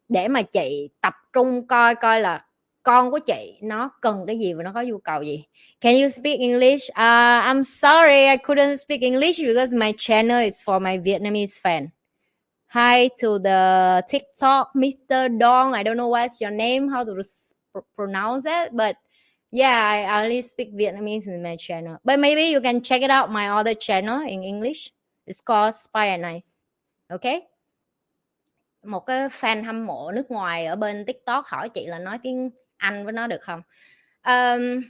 để mà chị tập trung coi coi là con của chị nó cần cái gì và nó có nhu cầu gì. Can you speak english? Uh, i'm sorry i couldn't speak english because my channel is for my vietnamese fan. Hi to the tiktok mr dong. I don't know what's your name how to pronounce it but yeah i only speak vietnamese in my channel. But maybe you can check it out my other channel in english. It's called spy and nice okay? Một cái fan hâm mộ nước ngoài ở bên tiktok hỏi chị là nói tiếng anh với nó được không? Um,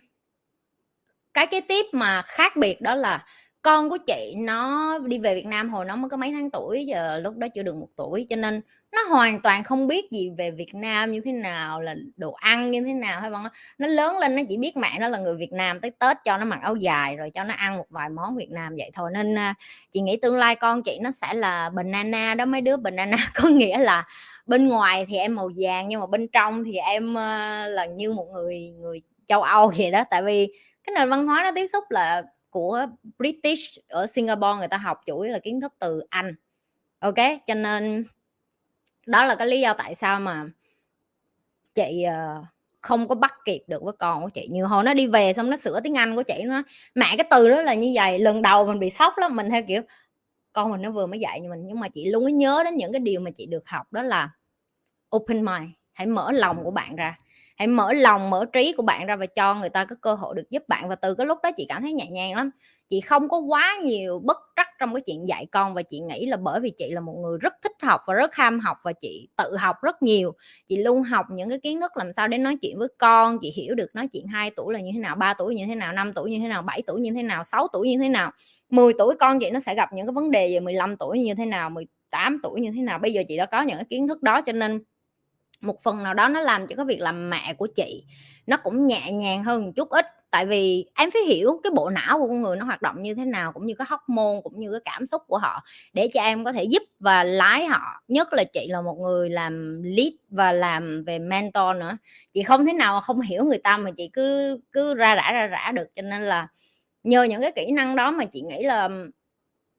cái cái tiếp mà khác biệt đó là con của chị nó đi về Việt Nam hồi nó mới có mấy tháng tuổi giờ lúc đó chưa được một tuổi cho nên nó hoàn toàn không biết gì về Việt Nam như thế nào, là đồ ăn như thế nào, hay vâng nó lớn lên, nó chỉ biết mẹ nó là người Việt Nam tới Tết cho nó mặc áo dài rồi cho nó ăn một vài món Việt Nam vậy thôi. Nên à, chị nghĩ tương lai con chị nó sẽ là banana đó, mấy đứa banana. Có nghĩa là bên ngoài thì em màu vàng, nhưng mà bên trong thì em à, là như một người người châu Âu vậy đó. Tại vì cái nền văn hóa nó tiếp xúc là của British ở Singapore người ta học chủ yếu là kiến thức từ Anh. Ok? Cho nên đó là cái lý do tại sao mà chị ờ, không có bắt kịp được với con của chị. Như hồi nó đi về xong nó sửa tiếng Anh của chị, nó mẹ cái từ đó là như vậy. Lần đầu mình bị sốc lắm, mình theo kiểu, con mình nó vừa mới dạy như mình, nhưng mà chị luôn có nhớ đến những cái điều mà chị được học, đó là open mind, hãy mở lòng của bạn ra. Hãy mở lòng, mở trí của bạn ra và cho người ta có cơ hội được giúp bạn. Và từ cái lúc đó chị cảm thấy nhẹ nhàng lắm chị không có quá nhiều bất trắc trong cái chuyện dạy con và chị nghĩ là bởi vì chị là một người rất thích học và rất ham học và chị tự học rất nhiều. Chị luôn học những cái kiến thức làm sao để nói chuyện với con, chị hiểu được nói chuyện 2 tuổi là như thế nào 3 tuổi như thế nào 5 tuổi như thế nào 7 tuổi như thế nào 6 tuổi như thế nào. 10 tuổi con chị nó sẽ gặp những cái vấn đề về 15 tuổi như thế nào 18 tuổi như thế nào. Bây giờ chị đã có những cái kiến thức đó cho nên một phần nào đó nó làm cho cái việc làm mẹ của chị nó cũng nhẹ nhàng hơn một chút ít. Tại vì em phải hiểu cái bộ não của con người nó hoạt động như thế nào, cũng như cái hóc môn cũng như cái cảm xúc của họ để cho em có thể giúp và lái họ. Nhất là chị là một người làm lead và làm về mentor nữa. Chị không thế nào không hiểu người ta mà chị cứ cứ ra rã ra rã được. Cho nên là nhờ những cái kỹ năng đó mà chị nghĩ là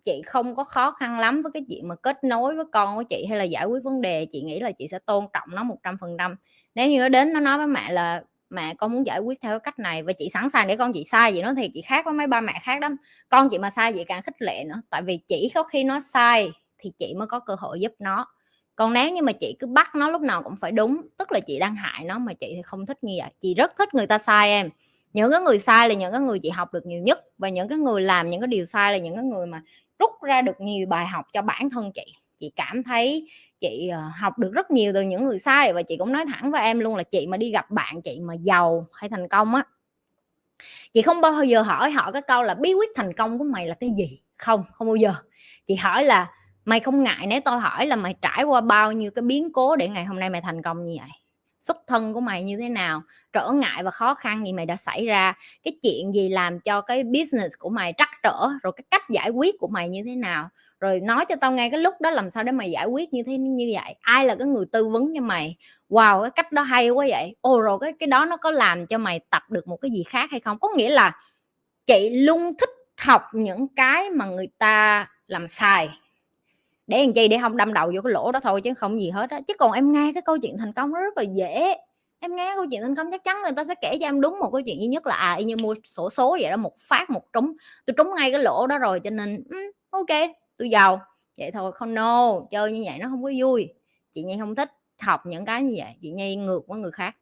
chị không có khó khăn lắm với cái chuyện mà kết nối với con của chị hay là giải quyết vấn đề, chị nghĩ là chị sẽ tôn trọng nó một trăm phần trăm. Nếu như nó đến nó nói với mẹ là mẹ, con muốn giải quyết theo cách này và chị sẵn sàng để con chị sai vậy nó thì chị khác với mấy ba mẹ khác lắm. Con chị mà sai chị càng khích lệ nữa, tại vì chỉ có khi nó sai thì chị mới có cơ hội giúp nó. Còn nếu như mà chị cứ bắt nó lúc nào cũng phải đúng, tức là chị đang hại nó mà chị thì không thích như vậy. Chị rất thích người ta sai em. Những cái người sai là những cái người chị học được nhiều nhất và những cái người làm những cái điều sai là những cái người mà rút ra được nhiều bài học cho bản thân chị. Chị cảm thấy chị ờ, học được rất nhiều từ những người sai và chị cũng nói thẳng với em luôn là chị mà đi gặp bạn, chị mà giàu hay thành công á, chị không bao giờ hỏi họ cái câu là bí quyết thành công của mày là cái gì? Không không bao giờ. Chị hỏi là mày không ngại nếu tôi hỏi là mày trải qua bao nhiêu cái biến cố để ngày hôm nay mày thành công như vậy? Xuất thân của mày như thế nào, trở ngại và khó khăn gì mày đã xảy ra, cái chuyện gì làm cho cái business của mày trắc trở, rồi cái cách giải quyết của mày như thế nào? Rồi nói cho tao nghe cái lúc đó làm sao để mày giải quyết như thế, như vậy. Ai là cái người tư vấn cho mày? Wow, cái cách đó hay quá vậy. Ồ, rồi cái cái đó nó có làm cho mày tập được một cái gì khác hay không? Có nghĩa là chị luôn thích học những cái mà người ta làm sai để làm chi? Để không đâm đầu vô cái lỗ đó thôi chứ không gì hết á. Chứ còn em nghe cái câu chuyện thành công nó rất là dễ. Em nghe câu chuyện thành công chắc chắn người ta sẽ kể cho em đúng một câu chuyện duy nhất là à y như mua sổ số vậy đó một phát một trúng tôi trúng ngay cái lỗ đó rồi cho nên um, ok tôi giàu. Vậy thôi không no chơi như vậy nó không có vui. Chị nhi không thích học những cái như vậy. Chị nhi ngược với người khác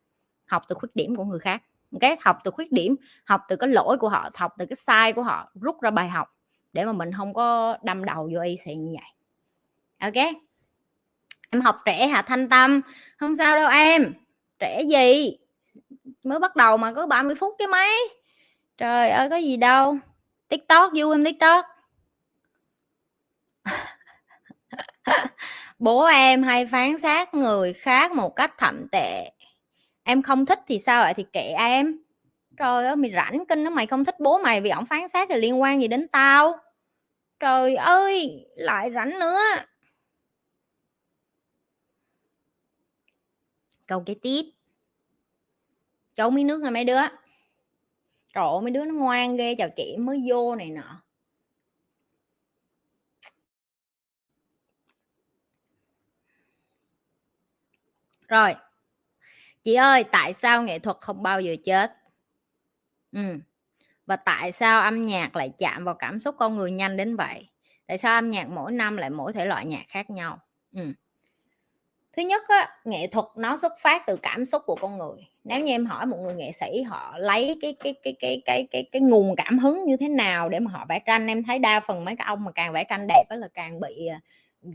học từ khuyết điểm của người khác ok? Học từ khuyết điểm học từ cái lỗi của họ học từ cái sai của họ rút ra bài học để mà mình không có đâm đầu vô y xì như vậy ok. Em học trẻ hả thanh tâm. Không sao đâu em. Trẻ gì? Mới bắt đầu mà có 30 phút cái máy trời ơi, có gì đâu. Tiktok vui em tiktok. Bố em hay phán xét người khác một cách thậm tệ. Em không thích thì sao vậy thì kệ em. Trời ơi, mày rảnh kinh nó mày. Không thích bố mày vì ổng phán xét thì liên quan gì đến tao. Trời ơi, lại rảnh nữa. Câu kế tiếp. Cháu miếng nước rồi mấy đứa? Trời ơi, mấy đứa nó ngoan ghê, chào chị mới vô này nọ. Rồi. Chị ơi, tại sao nghệ thuật không bao giờ chết? Ừ. và tại sao âm nhạc lại chạm vào cảm xúc con người nhanh đến vậy? Tại sao âm nhạc mỗi năm lại mỗi thể loại nhạc khác nhau? Ừ thứ nhất á, nghệ thuật nó xuất phát từ cảm xúc của con người. Nếu như em hỏi một người nghệ sĩ họ lấy cái cái cái cái cái cái cái nguồn cảm hứng như thế nào để mà họ vẽ tranh em thấy đa phần mấy cái ông mà càng vẽ tranh đẹp đó là càng bị à,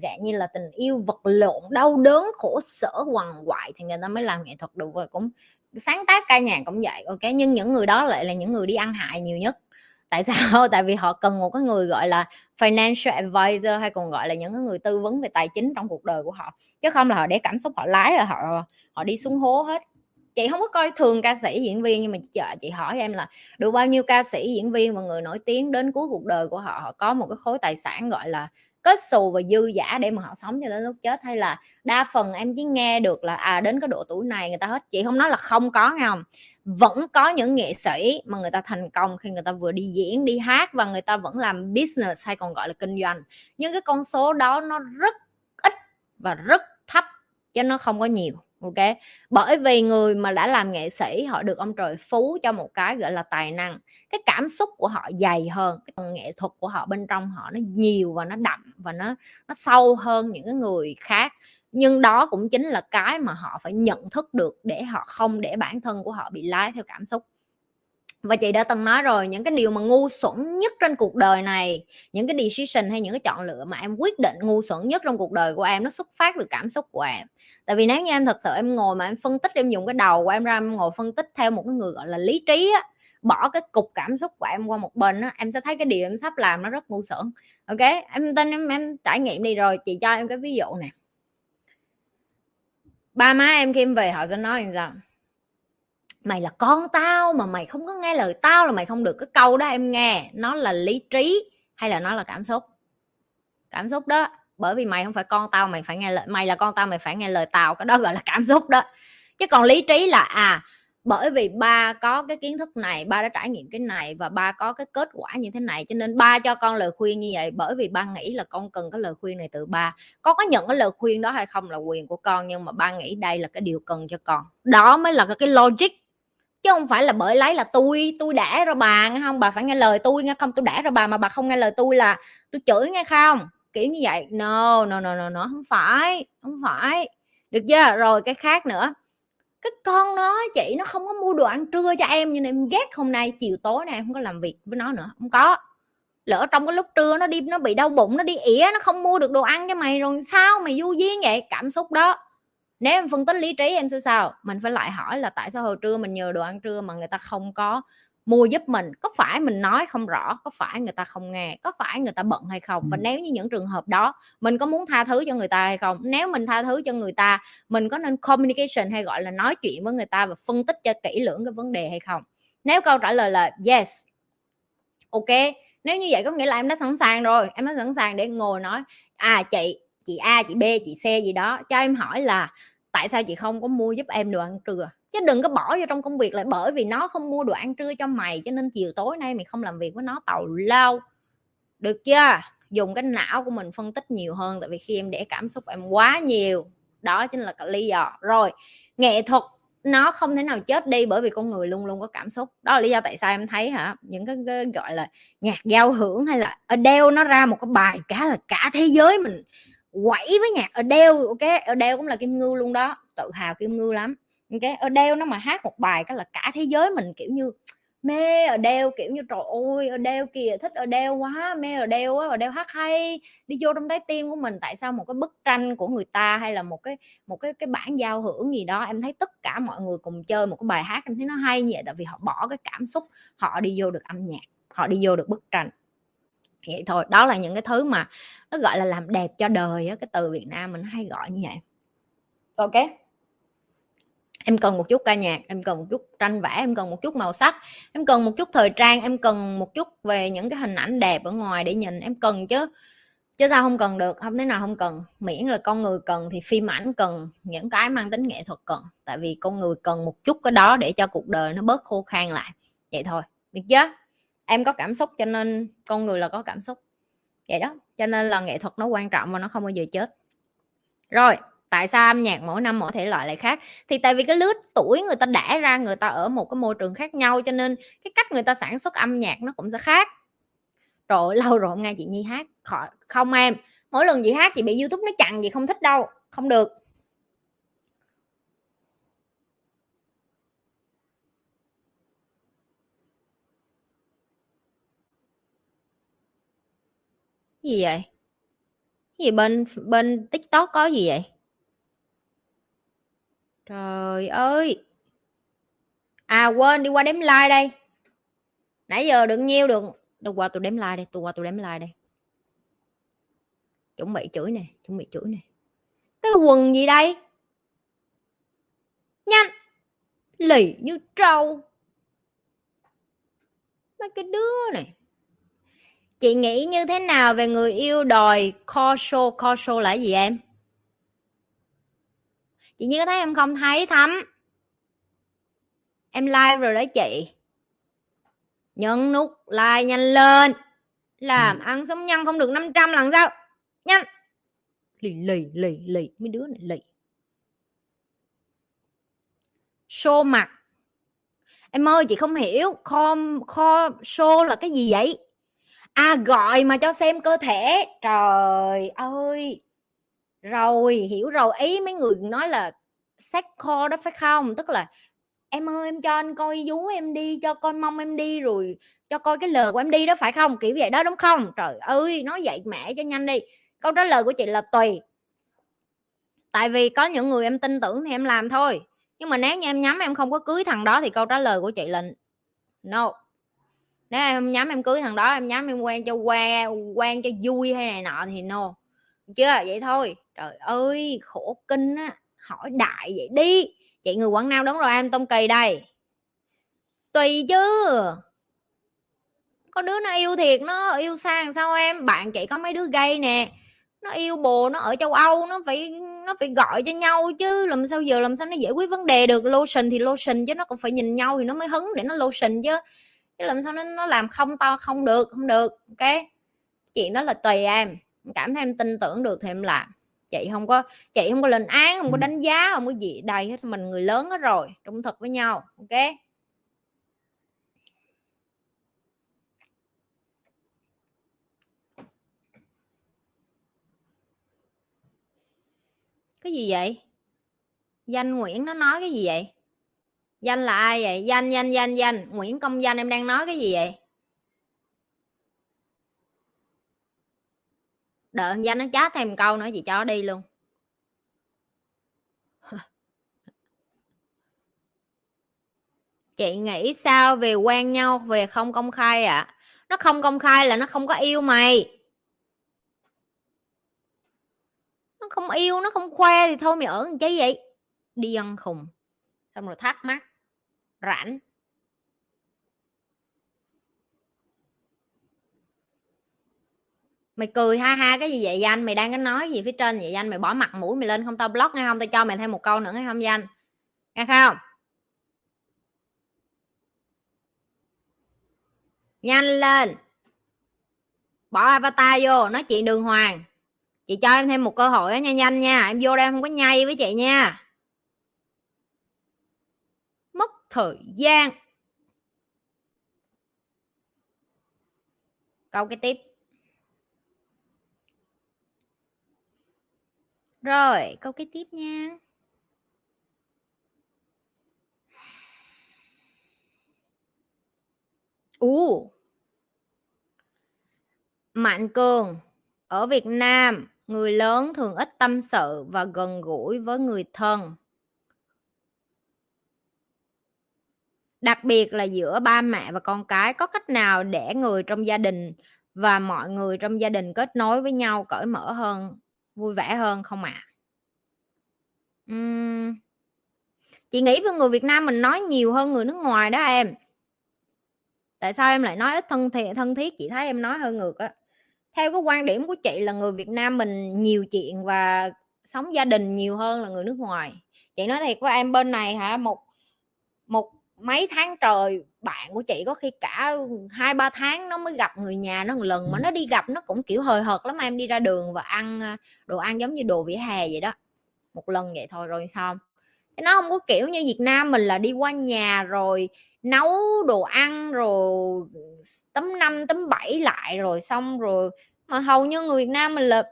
dạng như là tình yêu vật lộn đau đớn khổ sở quằn quại thì người ta mới làm nghệ thuật được. Rồi cũng sáng tác ca nhạc cũng vậy ok? Nhưng những người đó lại là những người đi ăn hại nhiều nhất tại sao? Tại vì họ cần một cái người gọi là financial advisor hay còn gọi là những người tư vấn về tài chính trong cuộc đời của họ. Chứ không là họ để cảm xúc họ lái là họ họ đi xuống hố hết. Chị không có coi thường ca sĩ diễn viên nhưng mà chị, ờ, chị hỏi em là đủ bao nhiêu ca sĩ diễn viên và người nổi tiếng đến cuối cuộc đời của họ họ có một cái khối tài sản gọi là kết xù và dư giả để mà họ sống cho đến lúc chết? Hay là đa phần em chỉ nghe được là à đến cái độ tuổi này người ta hết? Chị không nói là không có nghe không vẫn có những nghệ sĩ mà người ta thành công khi người ta vừa đi diễn, đi hát và người ta vẫn làm business hay còn gọi là kinh doanh. Nhưng cái con số đó nó rất ít và rất thấp, chứ nó không có nhiều, ok? Bởi vì người mà đã làm nghệ sĩ, họ được ông trời phú cho một cái gọi là tài năng. Cái cảm xúc của họ dày hơn, cái nghệ thuật của họ bên trong họ nó nhiều và nó đậm và nó nó sâu hơn những cái người khác nhưng đó cũng chính là cái mà họ phải nhận thức được để họ không để bản thân của họ bị lái theo cảm xúc. Và chị đã từng nói rồi, những cái điều mà ngu xuẩn nhất trên cuộc đời này, những cái decision hay những cái chọn lựa mà em quyết định ngu xuẩn nhất trong cuộc đời của em, nó xuất phát từ cảm xúc của em. Tại vì nếu như em thật sự em ngồi mà em phân tích, em dùng cái đầu của em ra, em ngồi phân tích theo một cái người gọi là lý trí á, bỏ cái cục cảm xúc của em qua một bên á, em sẽ thấy cái điều em sắp làm nó rất ngu xuẩn. Ok? Em tin em em trải nghiệm đi rồi, chị cho em cái ví dụ nè ba má em khi em về họ sẽ nói rằng mày là con tao mà mày không có nghe lời tao là mày không được cái câu đó em nghe. Nó là lý trí hay là nó là cảm xúc? Cảm xúc đó. Bởi vì mày không phải con tao, mày phải nghe lời mày là con tao, mày phải nghe lời tao. Cái đó gọi là cảm xúc đó. Chứ còn lý trí là à bởi vì ba có cái kiến thức này, ba đã trải nghiệm cái này và ba có cái kết quả như thế này, cho nên ba cho con lời khuyên như vậy. Bởi vì ba nghĩ là con cần cái lời khuyên này từ ba. Con có nhận cái lời khuyên đó hay không là quyền của con, nhưng mà ba nghĩ đây là cái điều cần cho con. Đó mới là cái logic. Chứ không phải là bởi lấy là tôi tôi đẻ ra bà nghe không? Bà phải nghe lời tôi nghe không? Tôi đẻ ra bà mà bà không nghe lời tôi là tôi chửi nghe không? Kiểu như vậy. No no no no no, không phải không phải. Được chưa? Rồi cái khác nữa cái con nó chị, nó không có mua đồ ăn trưa cho em, nhưng em ghét hôm nay, chiều tối này em không có làm việc với nó nữa. Không có. Lỡ trong cái lúc trưa nó đi, nó bị đau bụng, nó đi ỉa, nó không mua được đồ ăn cho mày rồi sao mày du duyên vậy? Cảm xúc đó. Nếu em phân tích lý trí em sẽ sao? Mình phải lại hỏi là tại sao hồi trưa mình nhờ đồ ăn trưa mà người ta không có mua giúp mình có phải mình nói không rõ có phải người ta không nghe có phải người ta bận hay không? Và nếu như những trường hợp đó mình có muốn tha thứ cho người ta hay không? Nếu mình tha thứ cho người ta mình có nên communication hay gọi là nói chuyện với người ta và phân tích cho kỹ lưỡng cái vấn đề hay không? Nếu câu trả lời là yes ok nếu như vậy có nghĩa là em đã sẵn sàng rồi em đã sẵn sàng để ngồi nói à chị chị A chị B chị C gì đó cho em hỏi là tại sao chị không có mua giúp em đồ ăn trưa chứ đừng có bỏ vô trong công việc lại bởi vì nó không mua đồ ăn trưa cho mày cho nên chiều tối nay mày không làm việc với nó tàu lao. Được chưa? Dùng cái não của mình phân tích nhiều hơn tại vì khi em để cảm xúc em quá nhiều đó chính là cái lý do. Rồi nghệ thuật nó không thể nào chết đi bởi vì con người luôn luôn có cảm xúc. Đó là lý do tại sao em thấy hả những cái, cái gọi là nhạc giao hưởng hay là Adele nó ra một cái bài cả là cả thế giới mình quẩy với nhạc Adele ok? Adele cũng là kim ngưu luôn đó tự hào kim ngưu lắm. Ờ, ok Adele nó mà hát một bài cái là cả thế giới mình, kiểu như, mê Adele kiểu như, trời ơi Adele kìa, thích Adele quá, mê Adele quá Adele hát hay. Đi vô trong trái tim của mình, tại sao một cái bức tranh của người ta hay là một cái một cái cái bản giao hưởng gì đó, em thấy tất cả mọi người cùng chơi một cái bài hát, em thấy nó hay như vậy, tại vì họ bỏ cái cảm xúc, họ đi vô được âm nhạc, họ đi vô được bức tranh. Vậy thôi, đó là những cái thứ mà nó, gọi là, làm đẹp cho đời cái từ Việt Nam mình hay gọi như vậy. Ok em cần một chút ca nhạc, em cần một chút tranh vẽ, em cần một chút màu sắc, em cần một chút thời trang, em cần một chút về những cái hình ảnh đẹp ở ngoài để nhìn, em cần chứ. Chứ sao không cần được, không thế nào không cần. Miễn là con người cần thì phim ảnh cần, những cái mang tính nghệ thuật cần. Tại vì con người cần một chút cái đó để cho cuộc đời nó bớt khô khan lại. Vậy thôi, được chưa em có cảm xúc cho nên con người là có cảm xúc. Vậy đó, cho nên là nghệ thuật nó quan trọng và nó không bao giờ chết. Rồi tại sao âm nhạc mỗi năm mỗi thể loại lại khác? Thì tại vì cái lứa tuổi người ta đẻ ra, người ta ở một cái môi trường khác nhau, cho nên cái cách người ta sản xuất âm nhạc nó cũng sẽ khác. Rồi, lâu rồi nghe chị nhi hát không em. Mỗi lần chị hát chị bị youtube nó chặn gì không thích đâu, không được. Gì vậy? Gì bên bên tiktok có gì vậy? Trời ơi! À quên, đi qua đếm like đây. Nãy giờ được nhiêu được. Đâu, qua tôi đếm like đây tôi qua tôi đếm like đây. Chuẩn bị chửi nè, chuẩn bị chửi nè. Cái quần gì đây? Nhanh! Lì như trâu. Mấy cái đứa này. Chị nghĩ như thế nào về người yêu đòi co show co show là gì em? Chị như thấy em không thấy thắm em like rồi đó chị. Nhấn nút like nhanh lên. Làm ăn sống nhân không được 500 lần sao? Nhanh. Lì lì lì lì. Mấy đứa này lì. Show mặt. Em ơi chị không hiểu. Kho kho show là cái gì vậy? À gọi mà cho xem cơ thể. Trời ơi rồi, hiểu rồi. Ý mấy người nói là sex kho đó phải không? Tức là em ơi, em cho anh coi vú em đi, cho coi mông em đi, rồi cho coi cái lời của em đi đó, phải không? Kiểu vậy đó, đúng không? Trời ơi, nói vậy mẹ cho nhanh đi. Câu trả lời của chị là tùy. Tại vì có những người em tin tưởng thì em làm thôi. Nhưng mà nếu như em nhắm em không có cưới thằng đó thì câu trả lời của chị là no. Nếu em nhắm em cưới thằng đó, em nhắm em quen cho qua quen cho vui hay này nọ thì no chưa, vậy thôi. Trời ơi, khổ kinh á. Hỏi đại vậy đi. Chị người quảng nam đúng rồi em tông kỳ đây? Tùy chứ. Có đứa nó yêu thiệt, nó yêu sang sao em? Bạn chị có mấy đứa gay nè. Nó yêu bồ, nó ở châu âu, nó phải nó phải gọi cho nhau chứ. Làm sao giờ, làm sao nó giải quyết vấn đề được? Lotion thì lotion chứ, nó cũng phải nhìn nhau thì nó mới hứng để nó lotion chứ. Chứ làm sao nó nó làm không to không được không được, ok? Chuyện đó là tùy em cảm thấy em tin tưởng được thì em làm. Chị không có chị không có lên án không có đánh giá không có gì đây hết mình người lớn hết rồi trung thực với nhau ok? Cái gì vậy? Danh nguyễn nó nói cái gì vậy? Danh là ai vậy? Danh danh danh danh. Nguyễn công danh em đang nói cái gì vậy đợi danh nó chát thêm câu nữa chị cho đi luôn. Chị nghĩ sao về quen nhau về không công khai ạ? À? nó không công khai là nó không có yêu mày. Nó không yêu, nó không khoe thì thôi mày ở làm chi vậy? Điên khùng. Xong rồi thắc mắc. Rảnh. Mày cười ha ha, cái gì vậy danh? Mày đang có nói gì phía trên vậy danh? Mày bỏ mặt mũi mày lên, không tao block nghe không? Tao cho mày thêm một câu nữa nghe không danh? Nghe không? Nhanh lên. Bỏ avatar vô, nói chuyện đường hoàng. Chị cho em thêm một cơ hội nha nhanh nha. Em vô đây em không có nhay với chị nha. Mất thời gian. Câu cái tiếp. Rồi, câu cái tiếp nha. Ú mạnh cường, ở việt nam, người lớn thường ít tâm sự và gần gũi với người thân. Đặc biệt là giữa ba mẹ và con cái, có cách nào để người trong gia đình và mọi người trong gia đình kết nối với nhau cởi mở hơn? Vui vẻ hơn không ạ? À? uhm, chị nghĩ với người việt nam mình nói nhiều hơn người nước ngoài đó em. Tại sao em lại nói ít thân thiện thân thiết? Chị thấy em nói hơn ngược á. Theo cái quan điểm của chị là người Việt Nam mình nhiều chuyện và sống gia đình nhiều hơn là người nước ngoài. Chị nói thiệt với em bên này hả? Một một mấy tháng trời bạn của chị có khi cả hai ba tháng nó mới gặp người nhà nó một lần mà nó đi gặp nó cũng kiểu hời hợt lắm em đi ra đường và ăn đồ ăn giống như đồ vỉa hè vậy đó một lần vậy thôi rồi xong nó không có kiểu như Việt Nam mình là đi qua nhà rồi nấu đồ ăn rồi tấm năm tấm bảy lại rồi xong rồi mà hầu như người Việt Nam mình là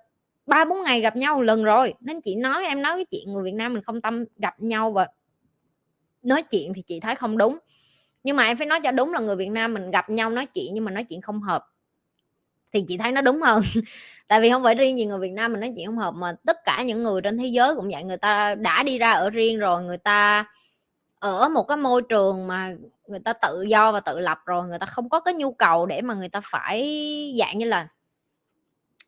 ba bốn ngày gặp nhau một lần rồi. Nên chị nói em nói cái chuyện người Việt Nam mình không tâm gặp nhau và nói chuyện thì chị thấy không đúng. Nhưng mà em phải nói cho đúng là người Việt Nam mình gặp nhau nói chuyện nhưng mà nói chuyện không hợp. Thì chị thấy nó đúng hơn. Tại vì không phải riêng gì người Việt Nam mình nói chuyện không hợp mà tất cả những người trên thế giới cũng vậy. Người ta đã đi ra ở riêng rồi, người ta ở một cái môi trường mà người ta tự do và tự lập rồi, người ta không có cái nhu cầu để mà người ta phải dạng như là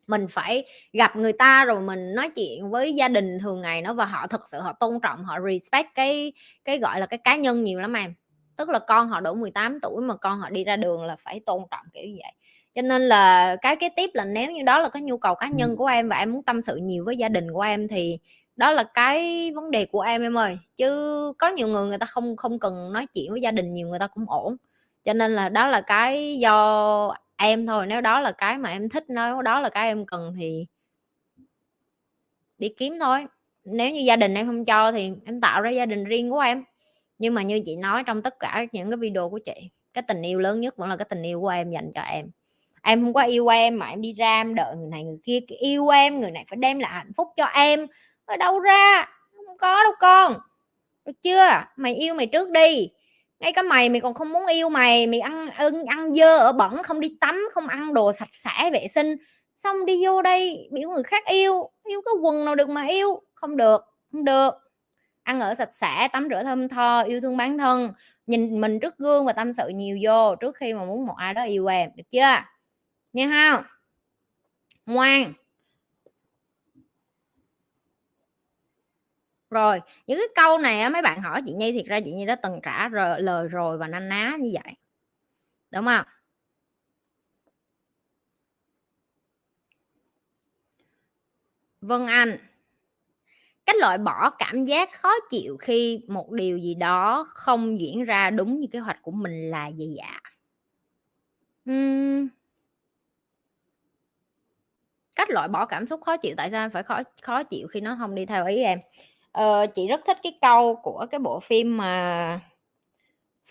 mình phải gặp người ta rồi mình nói chuyện với gia đình thường ngày nó và họ thực sự họ tôn trọng họ respect cái cái gọi là cái cá nhân nhiều lắm em. Tức là con họ đủ 18 tuổi mà con họ đi ra đường là phải tôn trọng kiểu như vậy. Cho nên là cái cái tiếp là nếu như đó là cái nhu cầu cá nhân của em và em muốn tâm sự nhiều với gia đình của em thì đó là cái vấn đề của em em ơi. Chứ có nhiều người người ta không không cần nói chuyện với gia đình nhiều người ta cũng ổn. Cho nên là đó là cái do em thôi, nếu đó là cái mà em thích, nếu đó là cái em cần thì đi kiếm thôi. Nếu như gia đình em không cho thì em tạo ra gia đình riêng của em. Nhưng mà như chị nói, trong tất cả những cái video của chị, cái tình yêu lớn nhất vẫn là cái tình yêu của em dành cho em. Em không có yêu em mà em đi ra em đợi người này người kia yêu em, người này phải đem lại hạnh phúc cho em. Ở đâu ra? Không có đâu con. Được chưa? Mày yêu mày trước đi ngay cả mày mày còn không muốn yêu mày mày ăn ăn, ăn dơ ở bẩn không đi tắm không ăn đồ sạch sẽ vệ sinh. Xong đi vô đây biểu người khác yêu yêu cái quần nào được mà yêu? Không được không được. Ăn ở sạch sẽ tắm rửa thơm tho yêu thương bản thân. Nhìn mình trước gương và tâm sự nhiều vô trước khi mà muốn một ai đó yêu em được chưa? Nghe không? Ngoan. Rồi những cái câu này á mấy bạn hỏi chị nhi thiệt ra chị nhi đã từng trả rồi, lời rồi và năn ná như vậy. Đúng không? Vân Anh cách loại bỏ cảm giác khó chịu khi một điều gì đó không diễn ra đúng như kế hoạch của mình là gì dạ uhm. cách loại bỏ cảm xúc khó chịu tại sao phải khó khó chịu khi nó không đi theo ý em? Ờ, chị rất thích cái câu của cái bộ phim mà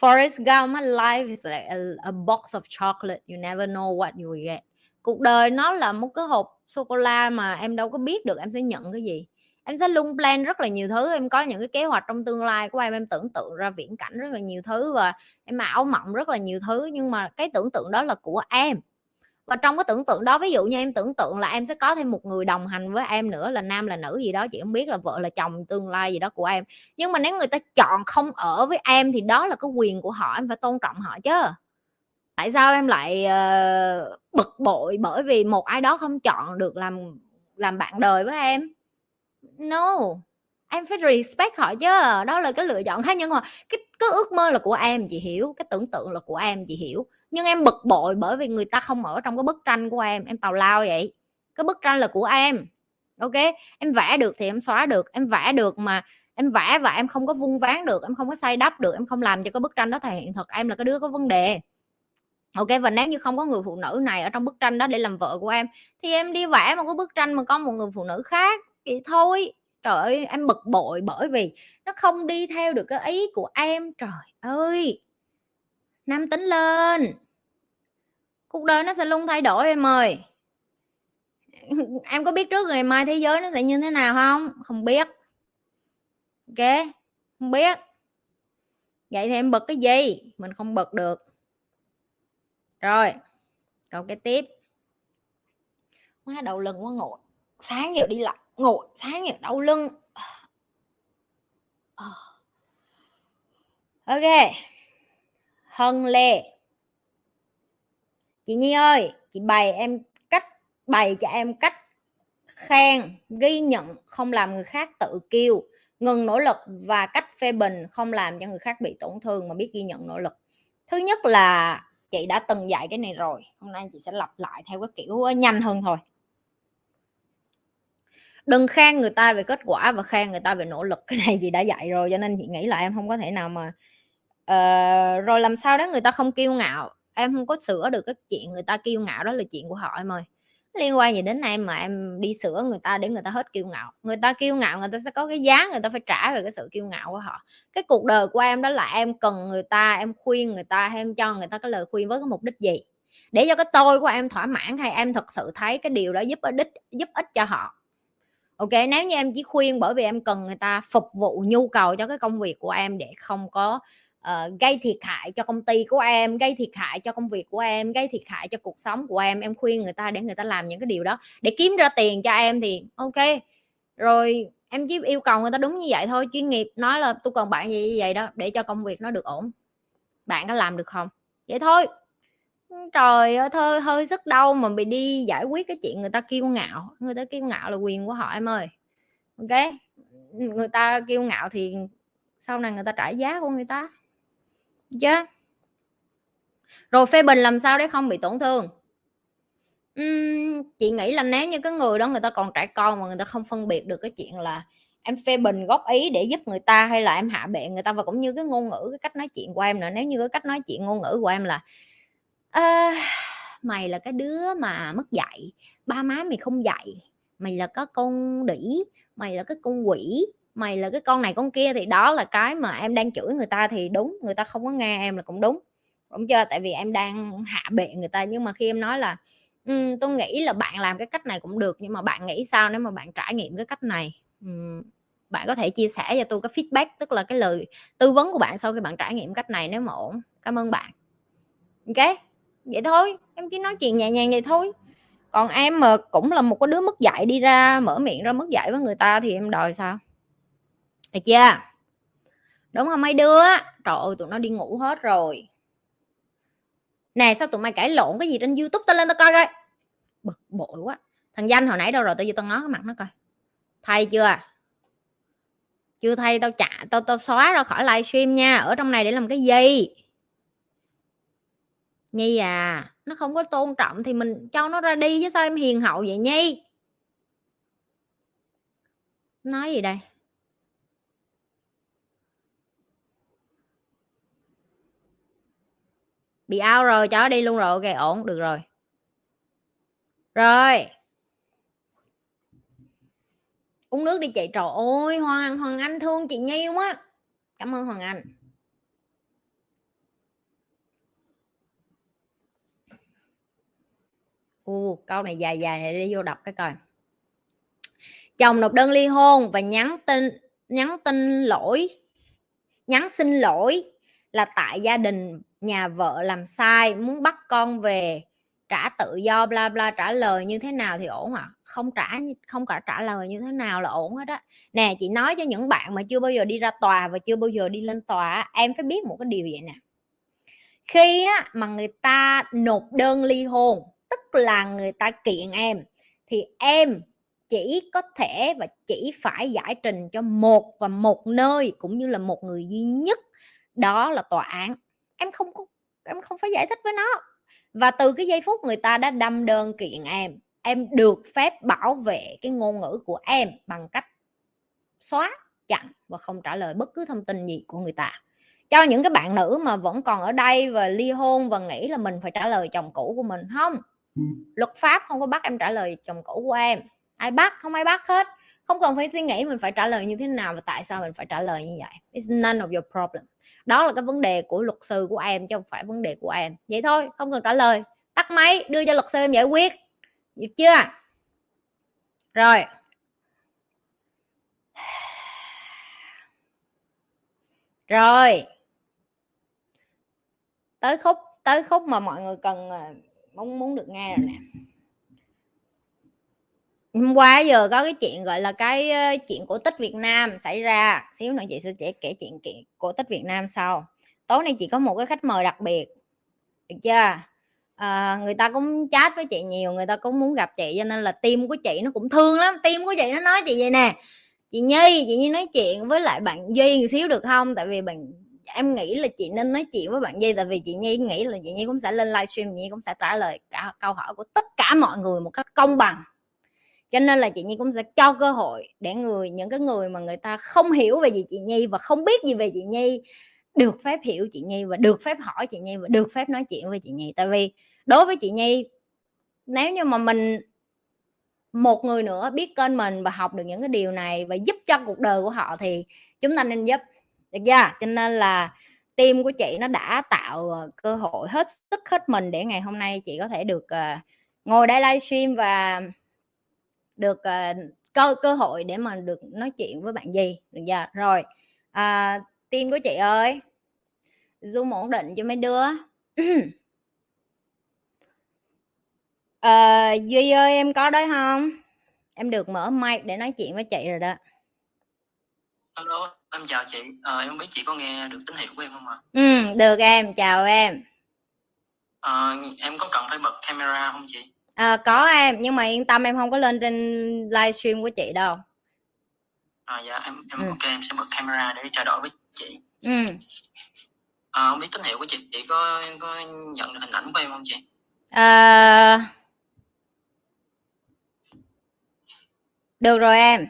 Forrest Gump life is like a, a box of chocolate you never know what you will get. Cuộc đời nó là một cái hộp sô cô la mà em đâu có biết được em sẽ nhận cái gì. Em sẽ luôn plan rất là nhiều thứ em có những cái kế hoạch trong tương lai của em em tưởng tượng ra viễn cảnh rất là nhiều thứ và em ảo mộng rất là nhiều thứ nhưng mà cái tưởng tượng đó là của em và trong cái tưởng tượng đó ví dụ như em tưởng tượng là em sẽ có thêm một người đồng hành với em nữa là nam là nữ gì đó chị không biết là vợ là chồng tương lai gì đó của em. Nhưng mà nếu người ta chọn không ở với em thì đó là cái quyền của họ em phải tôn trọng họ chứ. Tại sao em lại uh, bực bội bởi vì một ai đó không chọn được làm làm bạn đời với em? No em phải respect họ chứ. Đó là cái lựa chọn cá nhân họ cái cái ước mơ là của em chị hiểu. Cái tưởng tượng là của em chị hiểu nhưng em bực bội bởi vì người ta không ở trong cái bức tranh của em em tào lao vậy. Cái bức tranh là của em, ok? Em vẽ được thì em xóa được, em vẽ được mà em vẽ và em không có vung ván được, em không có xây đắp được, em không làm cho cái bức tranh đó thể hiện thật, em là cái đứa có vấn đề. Ok, và nếu như không có người phụ nữ này ở trong bức tranh đó để làm vợ của em, thì em đi vẽ một cái bức tranh mà có một người phụ nữ khác thì thôi. Trời ơi, em bực bội bởi vì nó không đi theo được cái ý của em, trời ơi nam tính lên. Cuộc đời nó sẽ luôn thay đổi em ơi. Em có biết trước ngày mai thế giới nó sẽ như thế nào không? Không biết. Ok, không biết. Vậy thì em bực cái gì? Mình không bực được. Rồi, câu cái tiếp. Quá đầu lưng quá, ngồi. Sáng giờ đi lại, ngồi. Sáng giờ đau lưng. Ờ. Ok hân lê. Chị nhi ơi, chị bày em cách, bày cho em cách khen, ghi nhận không làm người khác tự kêu ngừng nỗ lực và cách phê bình không làm cho người khác bị tổn thương mà biết ghi nhận nỗ lực. Thứ nhất là chị đã từng dạy cái này rồi, hôm nay chị sẽ lặp lại theo cái kiểu nhanh hơn thôi. Đừng khen người ta về kết quả và khen người ta về nỗ lực, cái này chị đã dạy rồi, cho nên chị nghĩ là em không có thể nào mà uh, rồi làm sao đó người ta không kiêu ngạo. Em không có sửa được cái chuyện người ta kiêu ngạo đó là chuyện của họ em ơi. Liên quan gì đến em mà em đi sửa người ta để người ta hết kiêu ngạo. Người ta kiêu ngạo người ta sẽ có cái giá người ta phải trả về cái sự kiêu ngạo của họ. Cái cuộc đời của em đó là em cần người ta em khuyên người ta hay em cho người ta cái lời khuyên với cái mục đích gì? Để cho cái tôi của em thỏa mãn hay em thật sự thấy cái điều đó giúp ích giúp ích cho họ? Ok nếu như em chỉ khuyên bởi vì em cần người ta phục vụ nhu cầu cho cái công việc của em để không có uh, gây thiệt hại cho công ty của em gây thiệt hại cho công việc của em gây thiệt hại cho cuộc sống của em. Em khuyên người ta để người ta làm những cái điều đó để kiếm ra tiền cho em thì ok. Rồi em chỉ yêu cầu người ta đúng như vậy thôi chuyên nghiệp nói là tôi cần bạn gì như vậy đó để cho công việc nó được ổn. Bạn có làm được không? Vậy thôi. Trời ơi thôi hơi sức đau mà bị đi giải quyết cái chuyện người ta kiêu ngạo người ta kiêu ngạo là quyền của họ em ơi. Ok? Người ta kiêu ngạo thì sau này người ta trả giá của người ta chứ. Rồi phê bình làm sao để không bị tổn thương? Uhm, chị nghĩ là nếu như cái người đó người ta còn trẻ con mà người ta không phân biệt được cái chuyện là em phê bình góp ý để giúp người ta hay là em hạ bệ người ta và cũng như cái ngôn ngữ cái cách nói chuyện của em nữa nếu như cái cách nói chuyện ngôn ngữ của em là à, mày là cái đứa mà mất dạy ba má mày không dạy mày là có con đỉ mày là cái con quỷ mày là cái con này con kia thì đó là cái mà em đang chửi người ta thì đúng người ta không có nghe em là cũng đúng. Đúng chưa? Tại vì em đang hạ bệ người ta nhưng mà khi em nói là um, tôi nghĩ là bạn làm cái cách này cũng được nhưng mà bạn nghĩ sao nếu mà bạn trải nghiệm cái cách này? Um, bạn có thể chia sẻ cho tôi cái feedback tức là cái lời tư vấn của bạn sau khi bạn trải nghiệm cách này nếu mà ổn. Cảm ơn bạn. Ok? Vậy thôi em chỉ nói chuyện nhẹ nhàng vậy thôi. Còn em mà cũng là một cái đứa mất dạy đi ra mở miệng ra mất dạy với người ta thì em đòi sao? Được chưa? Đúng không mấy đứa? Trời ơi, tụi nó đi ngủ hết rồi. Nè, sao tụi mày cãi lộn cái gì trên youtube? Tao lên tao coi coi. Bực bội quá. Thằng danh hồi nãy đâu rồi? Tao vô tao ngó cái mặt nó coi. Thay chưa? Chưa thay, tao trả tao tao xóa ra khỏi livestream nha. Ở trong này để làm cái gì? Nhi à nó không có tôn trọng thì mình cho nó ra đi chứ sao em hiền hậu vậy nhi? Nói gì đây? Bị ao rồi chó đi luôn rồi, ok, ổn, được rồi. Rồi. Uống nước đi chị, trời ơi, hoàng hoàng anh thương chị nhi quá. Cảm ơn hoàng anh. U, câu này dài dài này đi vô đọc cái coi. Chồng nộp đơn ly hôn và nhắn tin nhắn tin lỗi, nhắn xin lỗi là tại gia đình nhà vợ làm sai muốn bắt con về trả tự do bla bla trả lời như thế nào thì ổn ạ? À? không trả không cả trả lời như thế nào là ổn hết á. Nè chị nói cho những bạn mà chưa bao giờ đi ra tòa và chưa bao giờ đi lên tòa em phải biết một cái điều vậy nè. Khi á, mà người ta nộp đơn ly hôn tức là người ta kiện em thì em chỉ có thể và chỉ phải giải trình cho một và một nơi cũng như là một người duy nhất đó là tòa án em không có em không phải giải thích với nó. Và từ cái giây phút người ta đã đâm đơn kiện em em được phép bảo vệ cái ngôn ngữ của em bằng cách xóa chặn và không trả lời bất cứ thông tin gì của người ta. Cho những cái bạn nữ mà vẫn còn ở đây và ly hôn và nghĩ là mình phải trả lời chồng cũ của mình không. Luật pháp không có bắt em trả lời chồng cũ của em. Ai bắt? Không ai bắt hết. Không cần phải suy nghĩ mình phải trả lời như thế nào và tại sao mình phải trả lời như vậy. It's none of your problem đó là cái vấn đề của luật sư của em chứ không phải vấn đề của em. Vậy thôi, không cần trả lời. Tắt máy, đưa cho luật sư em giải quyết. Được chưa? Rồi. Rồi. Tới khúc tới khúc mà mọi người cần à, mong muốn muốn được nghe rồi nè hôm qua giờ có cái chuyện gọi là cái chuyện cổ tích Việt Nam xảy ra. Xíu nữa chị sẽ kể kể chuyện kiện cổ tích Việt Nam sau. Tối nay chị có một cái khách mời đặc biệt được chưa? À, người ta cũng chat với chị nhiều người ta cũng muốn gặp chị cho nên là tim của chị nó cũng thương lắm. Tim của chị nó nói chị vậy nè chị Nhi chị Nhi nói chuyện với lại bạn Duy một xíu được không? Tại vì bạn em nghĩ là chị nên nói chuyện với bạn Nhi tại vì chị Nhi nghĩ là chị Nhi cũng sẽ lên livestream chị Nhi cũng sẽ trả lời cả câu hỏi của tất cả mọi người một cách công bằng cho nên là chị Nhi cũng sẽ cho cơ hội để người, những cái người mà người ta không hiểu về gì chị Nhi và không biết gì về chị Nhi được phép hiểu chị Nhi và được phép hỏi chị Nhi và được phép nói chuyện với chị Nhi. Tại vì đối với chị Nhi, nếu như mà mình, một người nữa biết kênh mình và học được những cái điều này và giúp cho cuộc đời của họ thì chúng ta nên giúp, được chưa? Cho nên là team của chị nó đã tạo ờ, cơ hội hết sức hết mình để ngày hôm nay chị có thể được ờ, ngồi đây livestream và được uh, cơ cơ hội để mà được nói chuyện với bạn gì được chưa? Rồi à, team của chị ơi zoom ổn định cho mấy đứa. Ờ, duy ơi em có đấy không? Em được mở mic để nói chuyện với chị rồi đó. Alo, em chào chị. Ờ, em không biết chị có nghe được tín hiệu của em không ạ? ừ được em. Chào em. Ờ, em có cần phải bật camera không chị? À, có em nhưng mà yên tâm em không có lên trên livestream của chị đâu À, dạ, em em Ừ. ok, em sẽ bật camera để trao đổi với chị. ừ Ờ, không biết tín hiệu của chị, chị có có nhận được hình ảnh của em không chị? à, được rồi em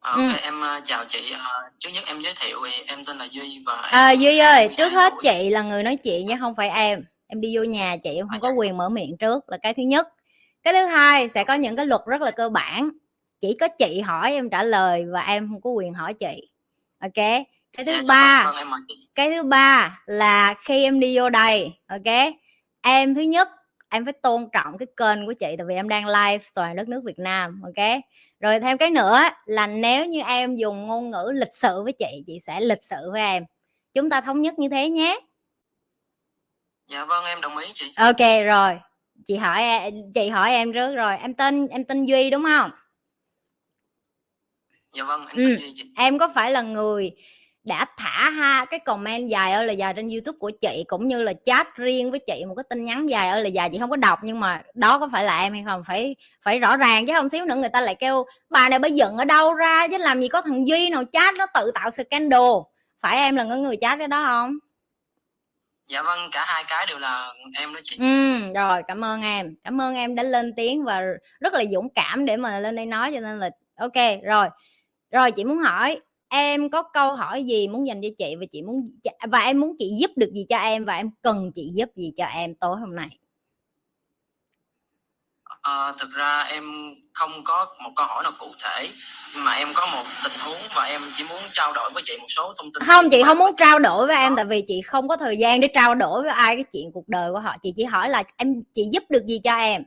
Ờ, Ừ. ok, em ờ, chào chị. Ờ, trước nhất em giới thiệu thì em tên là Duy và à, duy ơi 12 trước hết chị là người nói chuyện chứ không phải em em đi vô nhà chị em không có quyền mở miệng trước là cái thứ nhất. Cái thứ hai sẽ có những cái luật rất là cơ bản. Chỉ có chị hỏi em trả lời và em không có quyền hỏi chị. Ok? Cái thứ dạ, ba cái thứ ba là khi em đi vô đây ok? Em thứ nhất em phải tôn trọng cái kênh của chị tại vì em đang live toàn đất nước Việt Nam ok? Rồi thêm cái nữa là nếu như em dùng ngôn ngữ lịch sự với chị chị sẽ lịch sự với em. Chúng ta thống nhất như thế nhé Dạ vâng, em đồng ý chị. ok rồi. Chị hỏi chị hỏi em trước rồi. Em tên em tên Duy đúng không? Dạ vâng, em Ừ. Duy chị. em có phải là người đã thả ha cái comment dài ơi là dài trên youtube của chị cũng như là chat riêng với chị một cái tin nhắn dài ơi là dài. Chị không có đọc nhưng mà đó có phải là em hay không? Phải phải rõ ràng chứ không xíu nữa người ta lại kêu bà này bà giận ở đâu ra? Chứ làm gì có thằng duy nào chat nó tự tạo scandal. Phải em là người chat cái đó không Dạ vâng, cả hai cái đều là em đó chị. ừ rồi cảm ơn em. Cảm ơn em đã lên tiếng và rất là dũng cảm để mà lên đây nói cho nên là ok rồi. Rồi chị muốn hỏi em có câu hỏi gì muốn dành cho chị và chị muốn và em muốn chị giúp được gì cho em và em cần chị giúp gì cho em tối hôm nay? Ờ, thực ra em không có một câu hỏi nào cụ thể mà em có một tình huống và em chỉ muốn trao đổi với chị một số thông tin không chị không muốn trao đổi với em Đó. tại vì chị không có thời gian để trao đổi với ai cái chuyện cuộc đời của họ. Chị chỉ hỏi là em chị giúp được gì cho em?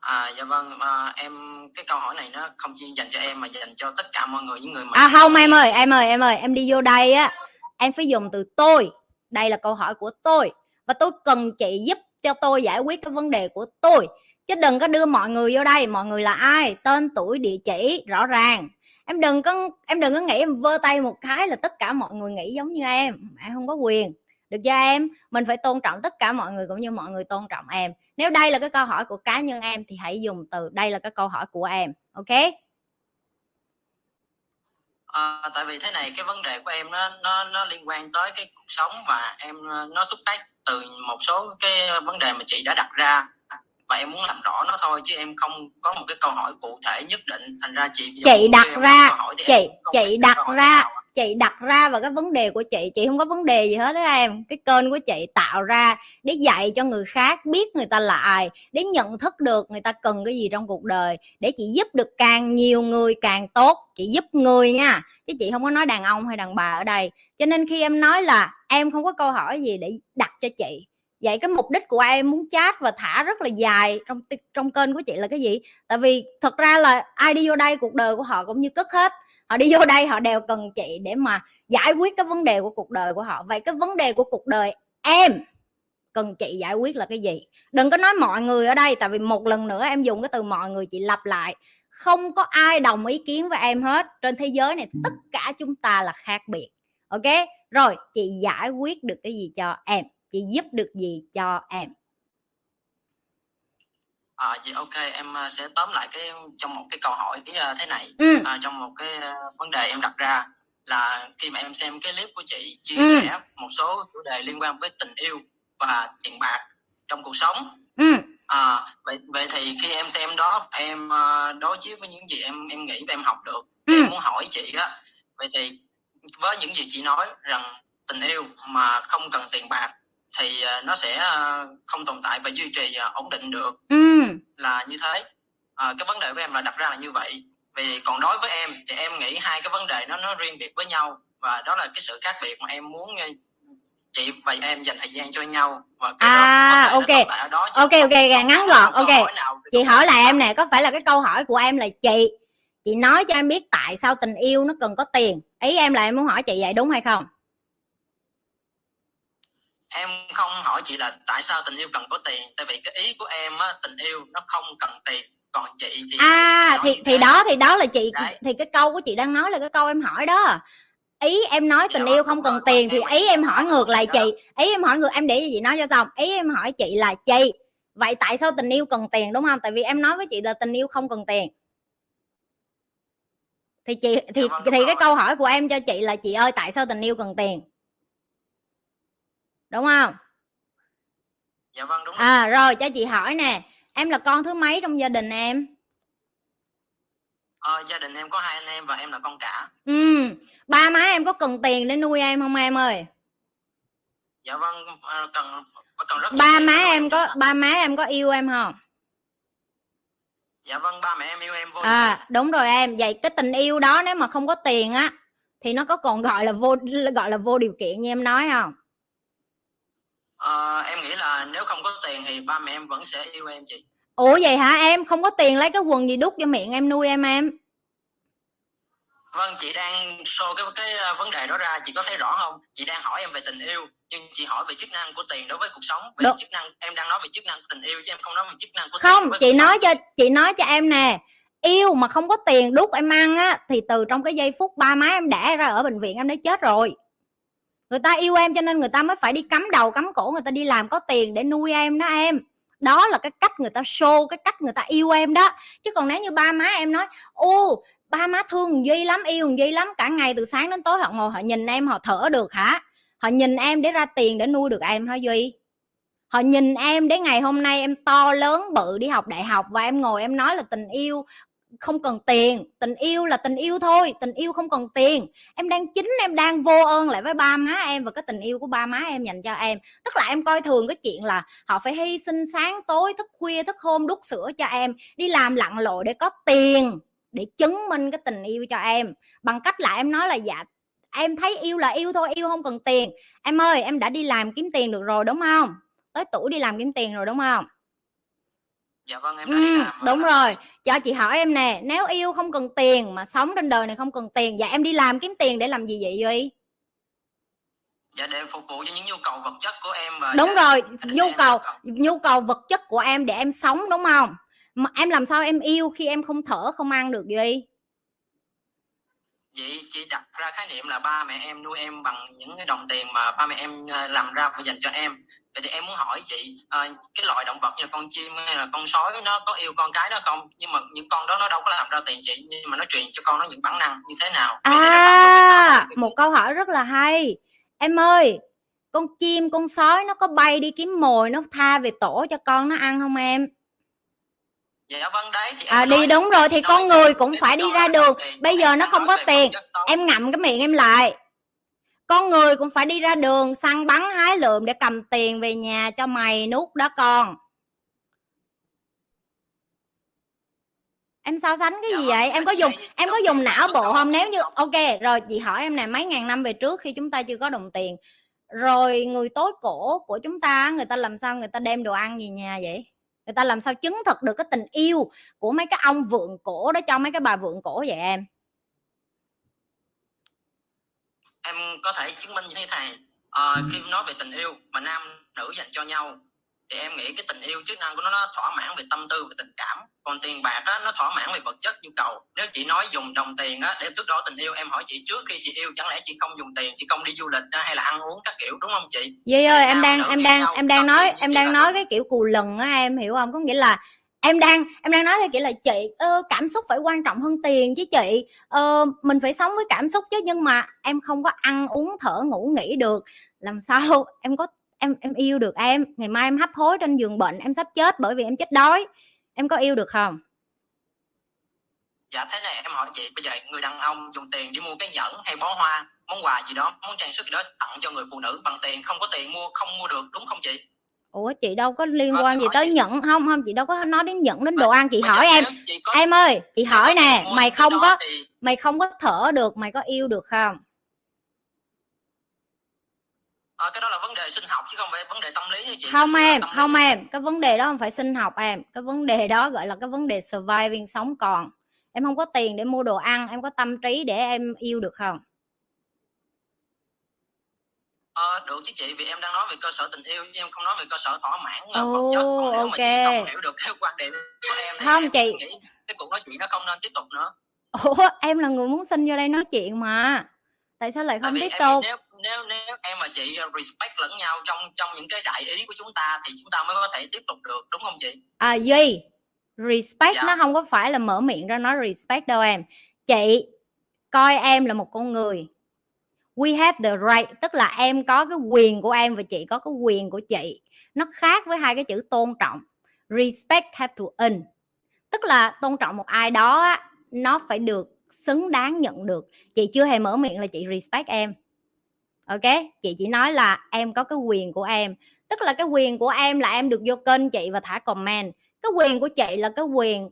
À dạ vâng, à, em cái câu hỏi này nó không chỉ dành cho em mà dành cho tất cả mọi người những người mà à không em ơi em ơi em ơi em đi vô đây á em phải dùng từ tôi. Đây là câu hỏi của tôi. Và tôi cần chị giúp cho tôi giải quyết cái vấn đề của tôi. Chứ đừng có đưa mọi người vô đây. Mọi người là ai? Tên tuổi địa chỉ rõ ràng. Em đừng có em đừng có nghĩ em vơ tay một cái là tất cả mọi người nghĩ giống như em. Em không có quyền. Được cho em? Mình phải tôn trọng tất cả mọi người cũng như mọi người tôn trọng em. Nếu đây là cái câu hỏi của cá nhân em thì hãy dùng từ đây là cái câu hỏi của em. Ok? À, tại vì thế này cái vấn đề của em nó nó nó liên quan tới cái cuộc sống và em ờ, nó xuất phát từ một số cái vấn đề mà chị đã đặt ra và em muốn làm rõ nó thôi chứ em không có một cái câu hỏi cụ thể nhất định thành ra chị Chị đặt ra- chị- chị đặt ra- chị đặt ra vào cái vấn đề của chị chị không có vấn đề gì hết đó em. Cái kênh của chị tạo ra để dạy cho người khác biết người ta là ai để nhận thức được người ta cần cái gì trong cuộc đời, để chị giúp được càng nhiều người càng tốt. Chị giúp người nha, chứ chị không có nói đàn ông hay đàn bà ở đây. Cho nên khi em nói là em không có câu hỏi gì để đặt cho chị. Vậy cái mục đích của em muốn chat và thả rất là dài trong trong kênh của chị là cái gì? Tại vì thật ra là ai đi vô đây cuộc đời của họ cũng như cất hết họ đi vô đây, họ đều cần chị để mà giải quyết cái vấn đề của cuộc đời của họ. Vậy cái vấn đề của cuộc đời em, cần chị giải quyết là cái gì? Đừng có nói mọi người ở đây, tại vì một lần nữa em dùng cái từ mọi người, chị lặp lại. Không có ai đồng ý kiến với em hết. Trên thế giới này, tất cả chúng ta là khác biệt. Ok? Rồi, chị giải quyết được cái gì cho em? Chị giúp được gì cho em? À, vậy ok em ờ, sẽ tóm lại cái trong một cái câu hỏi ờ, thế này ừ à, trong một cái vấn đề em đặt ra là khi mà em xem cái clip của chị chia Ừ. sẻ một số chủ đề liên quan với tình yêu và tiền bạc trong cuộc sống ừ à, vậy vậy thì khi em xem đó em đối chiếu với những gì em em nghĩ và em học được Ừ. em muốn hỏi chị á vậy thì với những gì chị nói rằng tình yêu mà không cần tiền bạc thì ờ, nó sẽ ờ, không tồn tại và duy trì ờ, ổn định được ừ. là như thế. À, cái vấn đề của em là đặt ra là như vậy. Vì còn đối với em thì em nghĩ hai cái vấn đề nó nó riêng biệt với nhau và đó là cái sự khác biệt mà em muốn chị và em dành thời gian cho nhau và cái À, đó, ok. đó, Ok, ok, ngắn gọn, là ok. hỏi nào chị hỏi lại em nè có phải là cái câu hỏi của em là chị chị nói cho em biết tại sao tình yêu nó cần có tiền? Ý em là em muốn hỏi chị vậy đúng hay không em không hỏi chị là tại sao tình yêu cần có tiền tại vì cái ý của em á tình yêu nó không cần tiền. Còn chị thì à thì thì đó thì đó là chị Đấy. thì cái câu của chị đang nói là cái câu em hỏi đó. Ý em nói tình Dạ yêu vâng, không cần tiền thì ý em hỏi ngược lại chị. Ý em hỏi ngược em để cho chị nói cho xong. Ý em hỏi chị là chị vậy tại sao tình yêu cần tiền đúng không? Tại vì em nói với chị là tình yêu không cần tiền. Thì chị thì Dạ vâng, thì cái câu hỏi của em cho chị là chị ơi tại sao tình yêu cần tiền đúng không? Dạ vâng đúng rồi. à rồi cho chị hỏi nè em là con thứ mấy trong gia đình em? Ờ, gia đình em có hai anh em và em là con cả. Ừ ba má em có cần tiền để nuôi em không em ơi? Dạ vâng ờ, cần cần rất ba má em có ba má em có yêu em không? Dạ vâng ba mẹ em yêu em vô à đúng rồi em vậy cái tình yêu đó nếu mà không có tiền á thì nó có còn gọi là vô gọi là vô điều kiện như em nói không Ờ, em nghĩ là nếu không có tiền thì ba mẹ em vẫn sẽ yêu em chị. Ủa vậy hả? Em không có tiền lấy cái quần gì đút cho miệng em nuôi em em. Vâng chị đang show cái cái ờ, vấn đề đó ra. Chị có thấy rõ không? Chị đang hỏi em về tình yêu nhưng chị hỏi về chức năng của tiền đối với cuộc sống về chức năng em đang nói về chức năng của tình yêu chứ em không nói về chức năng của không chị nói sống. cho chị nói cho em nè. Yêu mà không có tiền đút em ăn á thì từ trong cái giây phút ba má em đẻ ra ở bệnh viện em đã chết rồi người ta yêu em cho nên người ta mới phải đi cắm đầu, cắm cổ, người ta đi làm có tiền để nuôi em đó em. Đó là cái cách người ta show, cái cách người ta yêu em đó. Chứ còn nếu như ba má em nói, ô, ba má thương duy lắm, yêu thằng duy lắm, cả ngày từ sáng đến tối họ ngồi họ nhìn em, họ thở được hả? Họ nhìn em để ra tiền để nuôi được em hả duy? Họ nhìn em đến ngày hôm nay em to lớn bự đi học đại học và em ngồi em nói là tình yêu không cần tiền, tình yêu là tình yêu thôi, tình yêu không cần tiền. Em đang chính, em đang vô ơn lại với ba má em và cái tình yêu của ba má em dành cho em. Tức là em coi thường cái chuyện là họ phải hy sinh sáng tối, thức khuya, thức hôm đút sữa cho em, đi làm lặn lội để có tiền để chứng minh cái tình yêu cho em. Bằng cách là em nói là dạ em thấy yêu là yêu thôi, yêu không cần tiền. Em ơi, em đã đi làm kiếm tiền được rồi, đúng không? Tới tuổi đi làm kiếm tiền rồi, đúng không? Dạ vâng em ừ, làm đúng rồi. Cho chị hỏi em nè nếu yêu không cần tiền mà sống trên đời này không cần tiền dạ em đi làm kiếm tiền để làm gì vậy duy? Dạ để phục vụ cho những nhu cầu vật chất của em và đúng gia- rồi nhu cầu. nhu cầu vật chất của em để em sống đúng không? Mà em làm sao em yêu khi em không thở không ăn được duy vậy chị đặt ra khái niệm là ba mẹ em nuôi em bằng những cái đồng tiền mà ba mẹ em ờ, làm ra và dành cho em. Vậy thì em muốn hỏi chị ờ, cái loại động vật như con chim hay là con sói nó có yêu con cái nó không? Nhưng mà những con đó nó đâu có làm ra tiền chị, nhưng mà nó truyền cho con nó những bản năng như thế nào? À một câu hỏi rất là hay. Em ơi, con chim, con sói nó có bay đi kiếm mồi, nó tha về tổ cho con nó ăn không em? Dạ vâng đấy thì à đi đúng rồi thì con người cũng phải đi ra đường. bây giờ nó không có tiền em ngậm cái miệng em lại. Con người cũng phải đi ra đường săn bắn hái lượm để cầm tiền về nhà cho mày nuốt đó con. Em so sánh cái Dạ gì vâng, vậy? Em có dùng em có dùng não bộ không? nếu như ok rồi chị hỏi em nè mấy ngàn năm về trước khi chúng ta chưa có đồng tiền rồi người tối cổ của chúng ta người ta làm sao người ta đem đồ ăn về nhà vậy người ta làm sao chứng thực được cái tình yêu của mấy cái ông vượng cổ đó cho mấy cái bà vượng cổ vậy em? Em có thể chứng minh như thế này. À, khi nói về tình yêu mà nam nữ dành cho nhau thì em nghĩ cái tình yêu chức năng của nó nó thỏa mãn về tâm tư và tình cảm. Còn tiền bạc á nó thỏa mãn về vật chất nhu cầu. Nếu chị nói dùng đồng tiền á để thước đo tình yêu em hỏi chị trước khi chị yêu chẳng lẽ chị không dùng tiền chị không đi du lịch á, hay là ăn uống các kiểu đúng không chị? Duy ơi Nam em đang em đang nhau, em đang nói em đang nói cái kiểu cù lần á em hiểu không? Có nghĩa là em đang em đang nói theo kiểu là chị ơ, cảm xúc phải quan trọng hơn tiền chứ chị. Ờ, mình phải sống với cảm xúc chứ nhưng mà em không có ăn uống thở ngủ nghỉ được. Làm sao? Em có em em yêu được em. Ngày mai em hấp hối trên giường bệnh em sắp chết bởi vì em chết đói. Em có yêu được không? Dạ thế này em hỏi chị bây giờ người đàn ông dùng tiền đi mua cái nhẫn hay bó hoa món quà gì đó món trang sức gì đó tặng cho người phụ nữ bằng tiền không có tiền mua không mua được đúng không chị? Ủa chị đâu có liên Vâng, quan gì hỏi tới chị. nhẫn không không chị đâu có nói đến nhẫn đến đồ ăn. Chị bây hỏi em. chị có- em ơi chị hỏi nếu nè mày không có thì- mày không có thở được mày có yêu được không Ờ, cái đó là vấn đề sinh học chứ không phải vấn đề tâm lý chị. Không là em tâm lý. không em. Cái vấn đề đó không phải sinh học em. Cái vấn đề đó gọi là cái vấn đề surviving sống còn. Em không có tiền để mua đồ ăn em có tâm trí để em yêu được không? Ờ, được chứ chị vì em đang nói về cơ sở tình yêu chứ em không nói về cơ sở thỏa mãn Ồ, vật chất. Còn nếu mà chị ok. không hiểu được cái quan điểm của em thì Không, em chị- nghĩ cái cuộc nói chuyện nó không nên tiếp tục nữa. Ủa em là người muốn xin vô đây nói chuyện mà. Tại sao lại không tiếp em tục nếu nếu nếu em và chị respect lẫn nhau trong trong những cái đại ý của chúng ta thì chúng ta mới có thể tiếp tục được đúng không chị? À duy respect Dạ. nó không có phải là mở miệng ra nói respect đâu em. Chị coi em là một con người. We have the right tức là em có cái quyền của em và chị có cái quyền của chị. Nó khác với hai cái chữ tôn trọng. Respect have to earn. Tức là tôn trọng một ai đó nó phải được xứng đáng nhận được. Chị chưa hề mở miệng là chị respect em ok, chị chỉ nói là em có cái quyền của em. Tức là cái quyền của em là em được vô kênh chị và thả comment. Cái quyền của chị là cái quyền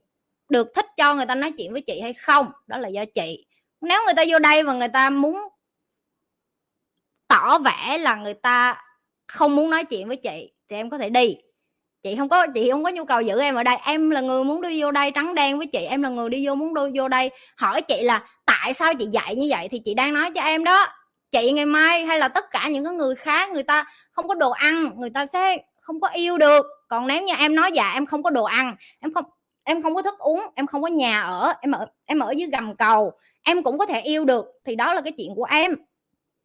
được thích cho người ta nói chuyện với chị hay không, đó là do chị. Nếu người ta vô đây và người ta muốn tỏ vẻ là người ta không muốn nói chuyện với chị, thì em có thể đi. Chị không có, chị không có nhu cầu giữ em ở đây. Em là người muốn đi vô đây trắng đen với chị, em là người đi vô muốn đi vô đây hỏi chị là tại sao chị dạy như vậy thì chị đang nói cho em đó chị ngày mai hay là tất cả những cái người khác, người ta không có đồ ăn, người ta sẽ không có yêu được. Còn nếu như em nói dạ em không có đồ ăn, em không em không có thức uống, em không có nhà ở, em ở em ở dưới gầm cầu, em cũng có thể yêu được, thì đó là cái chuyện của em.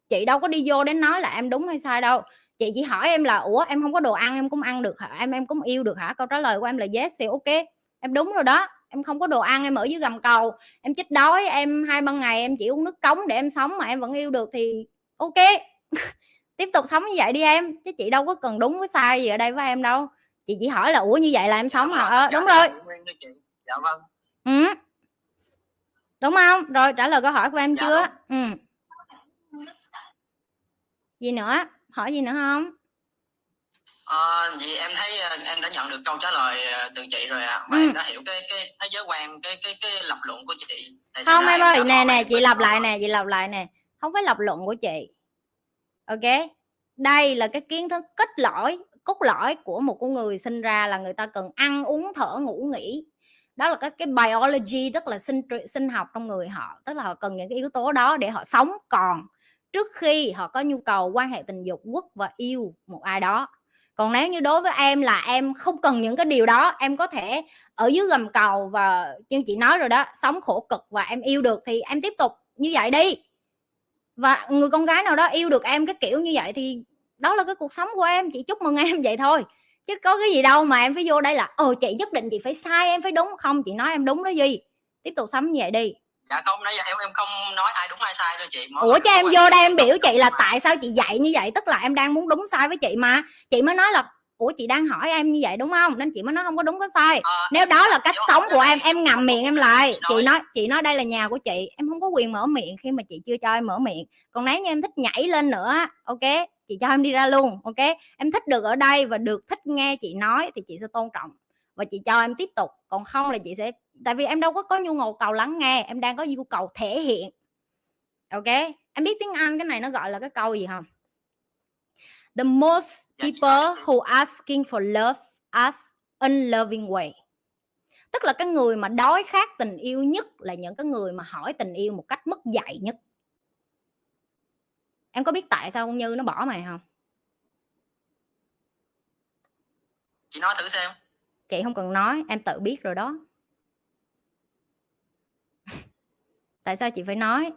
Chị đâu có đi vô đến nói là em đúng hay sai đâu. Chị chỉ hỏi em là, ủa, em không có đồ ăn, em cũng ăn được hả? Em em cũng yêu được hả? Câu trả lời của em là, yes. Thì ok, em đúng rồi đó em không có đồ ăn em ở dưới gầm cầu em chết đói em hai ban ngày em chỉ uống nước cống để em sống mà em vẫn yêu được thì ok. Tiếp tục sống như vậy đi em chứ chị đâu có cần đúng với sai gì ở đây với em đâu. Chị chỉ hỏi là ủa như vậy là em sống hả? Ờ, Dạ, đúng rồi. Dạ, dạ vâng. Ừ. đúng không? Rồi trả lời câu hỏi của em Dạ chưa? ừ. gì nữa? Hỏi gì nữa không Ờ, vậy em thấy ờ, em đã nhận được câu trả lời ờ, từ chị rồi ạ. Và Ừ. em đã hiểu cái cái thế giới quan cái cái cái lập luận của chị. Thì không em ơi nè nè chị lặp lại nè chị lặp lại nè. Không phải lập luận của chị. Ok? Đây là cái kiến thức kết lõi cốt lõi của một con người sinh ra là người ta cần ăn uống thở ngủ nghỉ. Đó là cái cái biology tức là sinh sinh học trong người họ. Tức là họ cần những cái yếu tố đó để họ sống. Còn trước khi họ có nhu cầu quan hệ tình dục quất và yêu một ai đó còn nếu như đối với em là em không cần những cái điều đó, em có thể ở dưới gầm cầu và như chị nói rồi đó, sống khổ cực và em yêu được thì em tiếp tục như vậy đi. Và người con gái nào đó yêu được em cái kiểu như vậy thì đó là cái cuộc sống của em, chị chúc mừng em vậy thôi. Chứ có cái gì đâu mà em phải vô đây là ồ chị nhất định chị phải sai, em phải đúng không? Chị nói em đúng đó gì tiếp tục sống như vậy đi dạ không nãy giờ em em không nói ai đúng ai sai thôi chị. Mỗi ủa cho em vô đây em biểu chị là mà. tại sao chị dạy như vậy? Tức là em đang muốn đúng sai với chị mà. Chị mới nói là ủa chị đang hỏi em như vậy đúng không? Nên chị mới nói không có đúng có sai. Ờ, nếu đó là cách sống của em em ngậm miệng em lại. chị nói. nói chị nói đây là nhà của chị. Em không có quyền mở miệng khi mà chị chưa cho em mở miệng. Còn nếu như em thích nhảy lên nữa ok chị cho em đi ra luôn ok? Em thích được ở đây và được thích nghe chị nói thì chị sẽ tôn trọng và chị cho em tiếp tục. Còn không là chị sẽ tại vì em đâu có có nhu cầu lắng nghe em đang có nhu cầu thể hiện. Ok? Em biết tiếng anh cái này nó gọi là cái câu gì không? The most Dạ, people who asking for love ask unloving way. Tức là cái người mà đói khát tình yêu nhất là những cái người mà hỏi tình yêu một cách mất dạy nhất. Em có biết tại sao con như nó bỏ mày không? Chị nói thử xem chị không cần nói em tự biết rồi đó. Tại sao chị phải nói?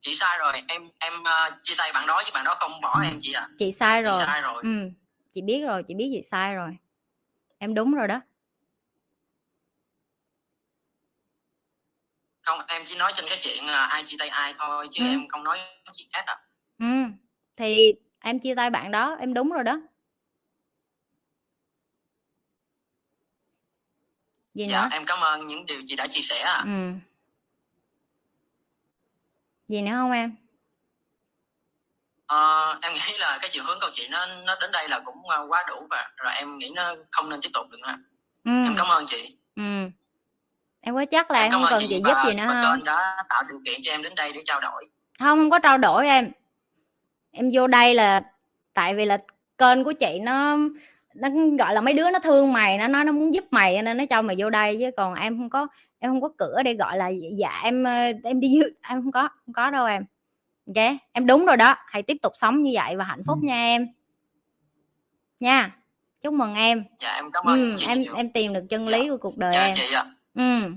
Chị sai rồi em em ờ, chia tay bạn đó với bạn đó không bỏ em chị à chị sai chị rồi. sai rồi. Ừ chị biết rồi chị biết chị sai rồi. Em đúng rồi đó. Không em chỉ nói trên cái chuyện ờ, ai chia tay ai thôi chứ Ừ. em không nói chuyện khác đâu. Ừ thì em chia tay bạn đó em đúng rồi đó gì dạ nữa? em cảm ơn những điều chị đã chia sẻ ạ. ừ. Gì nữa không em? Ờ, em nghĩ là cái chiều hướng câu chuyện nó nó đến đây là cũng ờ, quá đủ và rồi em nghĩ nó không nên tiếp tục được nữa ừ. Em cảm ơn chị. Ừ. Em có chắc là em không cần chị giúp và gì nữa không đã tạo điều kiện cho em đến đây để trao đổi. Không không có trao đổi em. Em vô đây là tại vì là kênh của chị nó nó gọi là mấy đứa nó thương mày nó nói nó muốn giúp mày nên nó cho mày vô đây chứ còn em không có em không có cửa để gọi là dạ em ờ, em đi em không có không có đâu em. Ok em đúng rồi đó. Hãy tiếp tục sống như vậy và hạnh phúc Ừ. nha em. Nha chúc mừng em. Dạ em cảm ơn ừ, em nhiều. em tìm được chân Dạ. lý của cuộc đời dạ em. chị ạ. Ừ.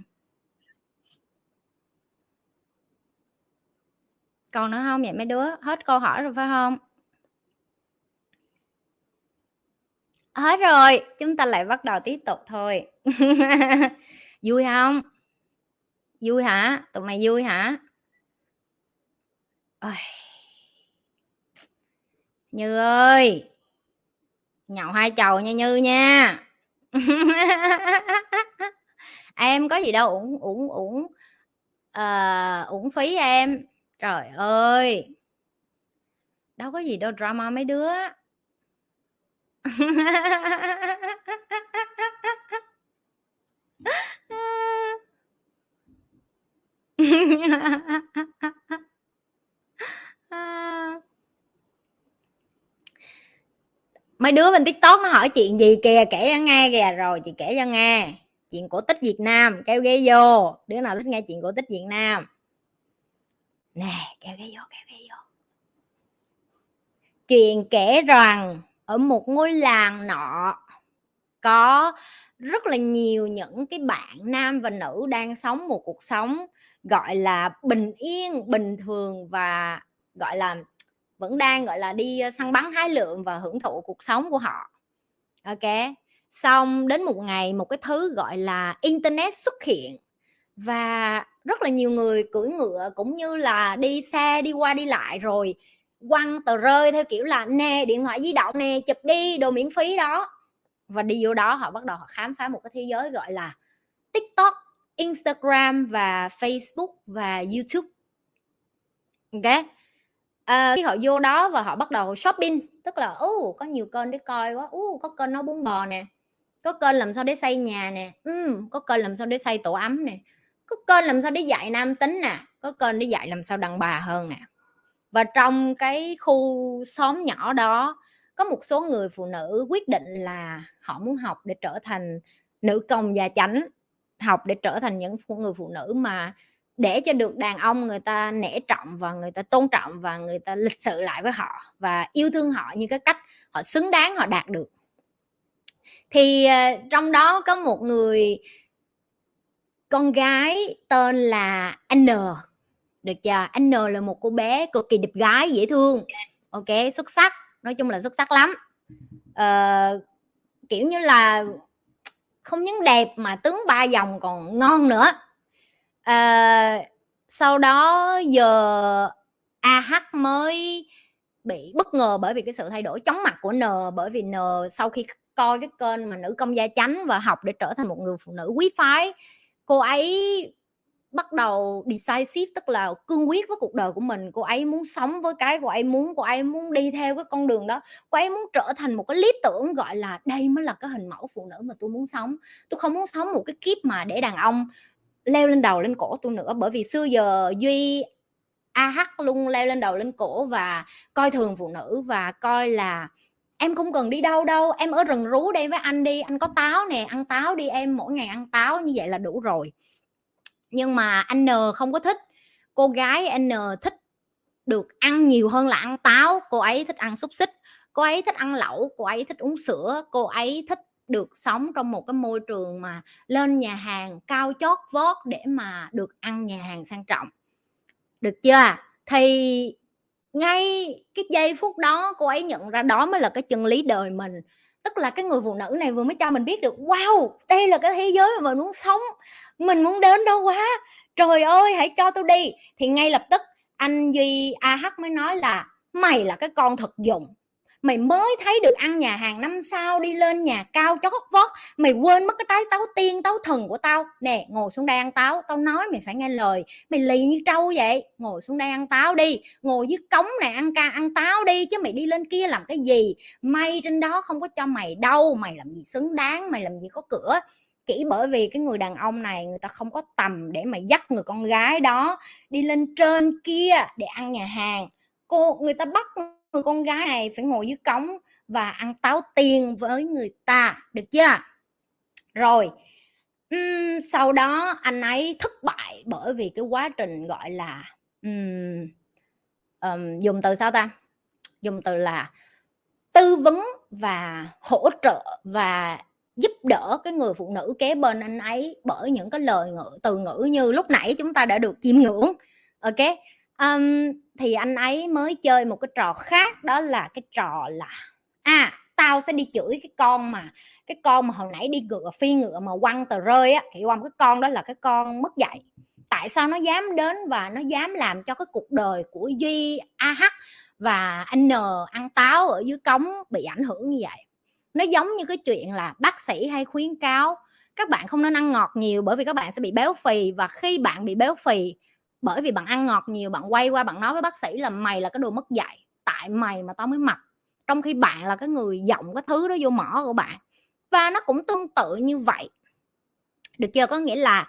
Còn nữa không? Vậy mấy đứa hết câu hỏi rồi phải không hết rồi chúng ta lại bắt đầu tiếp tục thôi. Vui không? Vui hả? Tụi mày vui hả? Ôi. như ơi. Nhậu hai chầu nha như nha. Em có gì đâu uổng uổng uổng à, uổng phí em. Trời ơi. Đâu có gì đâu drama mấy đứa mấy đứa bên tiktok nó hỏi chuyện gì kìa, kể cho nghe kìa. Rồi chị kể cho nghe. Chuyện cổ tích việt nam, kéo ghế vô. Đứa nào thích nghe chuyện cổ tích việt nam? Nè, kéo ghế vô, kéo ghế vô. Chuyện kể rằng ở một ngôi làng nọ, có rất là nhiều những cái bạn nam và nữ đang sống một cuộc sống, gọi là, bình yên, bình thường và, gọi là, vẫn đang, gọi là, đi ờ, săn bắn hái lượm và hưởng thụ cuộc sống của họ. Ok, xong đến một ngày, một cái thứ gọi là internet xuất hiện và rất là nhiều người cưỡi ngựa cũng như là đi xe, đi qua, đi lại rồi quăng tờ rơi theo kiểu là nè điện thoại di động nè chụp đi đồ miễn phí đó. Và đi vô đó họ bắt đầu họ khám phá một cái thế giới gọi là tiktok instagram và facebook và youtube. Ok? À, khi họ vô đó và họ bắt đầu shopping tức là ô có nhiều kênh để coi quá. Ô có kênh nấu bún bò nè có kênh làm sao để xây nhà nè. Ừ, có kênh làm sao để xây tổ ấm nè. Có kênh làm sao để dạy nam tính nè. Có kênh để dạy làm sao đàn bà hơn nè và trong cái khu xóm nhỏ đó, có một số người phụ nữ quyết định là họ muốn học để trở thành nữ công gia chánh, học để trở thành những người phụ nữ mà để cho được đàn ông người ta nể trọng và người ta tôn trọng và người ta lịch sự lại với họ và yêu thương họ như cái cách họ xứng đáng họ đạt được. Thì ờ, trong đó có một người con gái tên là N được chưa? N là một cô bé cực kỳ đẹp gái dễ thương. Ok xuất sắc. Nói chung là xuất sắc lắm. Uh, kiểu như là không những đẹp mà tướng ba dòng còn ngon nữa. À, sau đó giờ AH mới bị bất ngờ bởi vì cái sự thay đổi chóng mặt của N bởi vì N sau khi coi cái kênh mà nữ công gia chánh và học để trở thành một người phụ nữ quý phái cô ấy bắt đầu decisive, tức là cương quyết với cuộc đời của mình. Cô ấy muốn sống với cái cô ấy muốn, cô ấy muốn đi theo cái con đường đó. Cô ấy muốn trở thành một cái lý tưởng, gọi là đây mới là cái hình mẫu phụ nữ mà tôi muốn sống. Tôi không muốn sống một cái kiếp mà để đàn ông leo lên đầu lên cổ tôi nữa, bởi vì xưa giờ duy ah luôn leo lên đầu lên cổ và coi thường phụ nữ và coi là em không cần đi đâu đâu, em ở rừng rú đây với anh đi, anh có táo nè, ăn táo đi em, mỗi ngày ăn táo, như vậy là đủ rồi nhưng mà anh N không có thích. Cô gái N thích được ăn nhiều hơn là ăn táo. Cô ấy thích ăn xúc xích. Cô ấy thích ăn lẩu. Cô ấy thích uống sữa. Cô ấy thích được sống trong một cái môi trường mà lên nhà hàng cao chót vót để mà được ăn nhà hàng sang trọng. Được chưa? Thì ngay cái giây phút đó, cô ấy nhận ra đó mới là cái chân lý đời mình tức là cái người phụ nữ này vừa mới cho mình biết được, wow, đây là cái thế giới mà mình muốn sống, mình muốn đến đâu quá, trời ơi, hãy cho tôi đi. Thì ngay lập tức anh duy ah mới nói là, mày là cái con thực dụng mày mới thấy được ăn nhà hàng năm sao, đi lên nhà cao chót vót. Mày quên mất cái trái táo tiên, táo thần của tao. Nè, ngồi xuống đây ăn táo. Tao nói mày phải nghe lời. Mày lì như trâu vậy. Ngồi xuống đây ăn táo đi. Ngồi dưới cống này ăn ca, ăn táo đi, chứ mày đi lên kia làm cái gì? May trên đó không có cho mày đâu. Mày làm gì xứng đáng, mày làm gì có cửa. Chỉ bởi vì cái người đàn ông này, người ta không có tầm để mà dắt người con gái đó đi lên trên kia để ăn nhà hàng. Cô, người ta bắt người con gái này phải ngồi dưới cống và ăn táo tiên với người ta được chưa? Rồi um, sau đó anh ấy thất bại bởi vì cái quá trình gọi là um, um, dùng từ sao ta? Dùng từ là tư vấn và hỗ trợ và giúp đỡ cái người phụ nữ kế bên anh ấy bởi những cái lời ngữ từ ngữ như lúc nãy chúng ta đã được chiêm ngưỡng ok? Um, thì anh ấy mới chơi một cái trò khác đó là cái trò là à tao sẽ đi chửi cái con mà cái con mà hồi nãy đi ngựa phi ngựa mà quăng tờ rơi á hiểu không? Cái con đó là cái con mất dạy. Tại sao nó dám đến và nó dám làm cho cái cuộc đời của duy ah và anh n ăn táo ở dưới cống bị ảnh hưởng như vậy? Nó giống như cái chuyện là bác sĩ hay khuyến cáo các bạn không nên ăn ngọt nhiều bởi vì các bạn sẽ bị béo phì và khi bạn bị béo phì bởi vì bạn ăn ngọt nhiều, bạn quay qua bạn nói với bác sĩ là mày là cái đồ mất dạy, tại mày mà tao mới mập trong khi bạn là cái người giọng, cái thứ đó vô mỏ của bạn. Và nó cũng tương tự như vậy. Được chưa? Có nghĩa là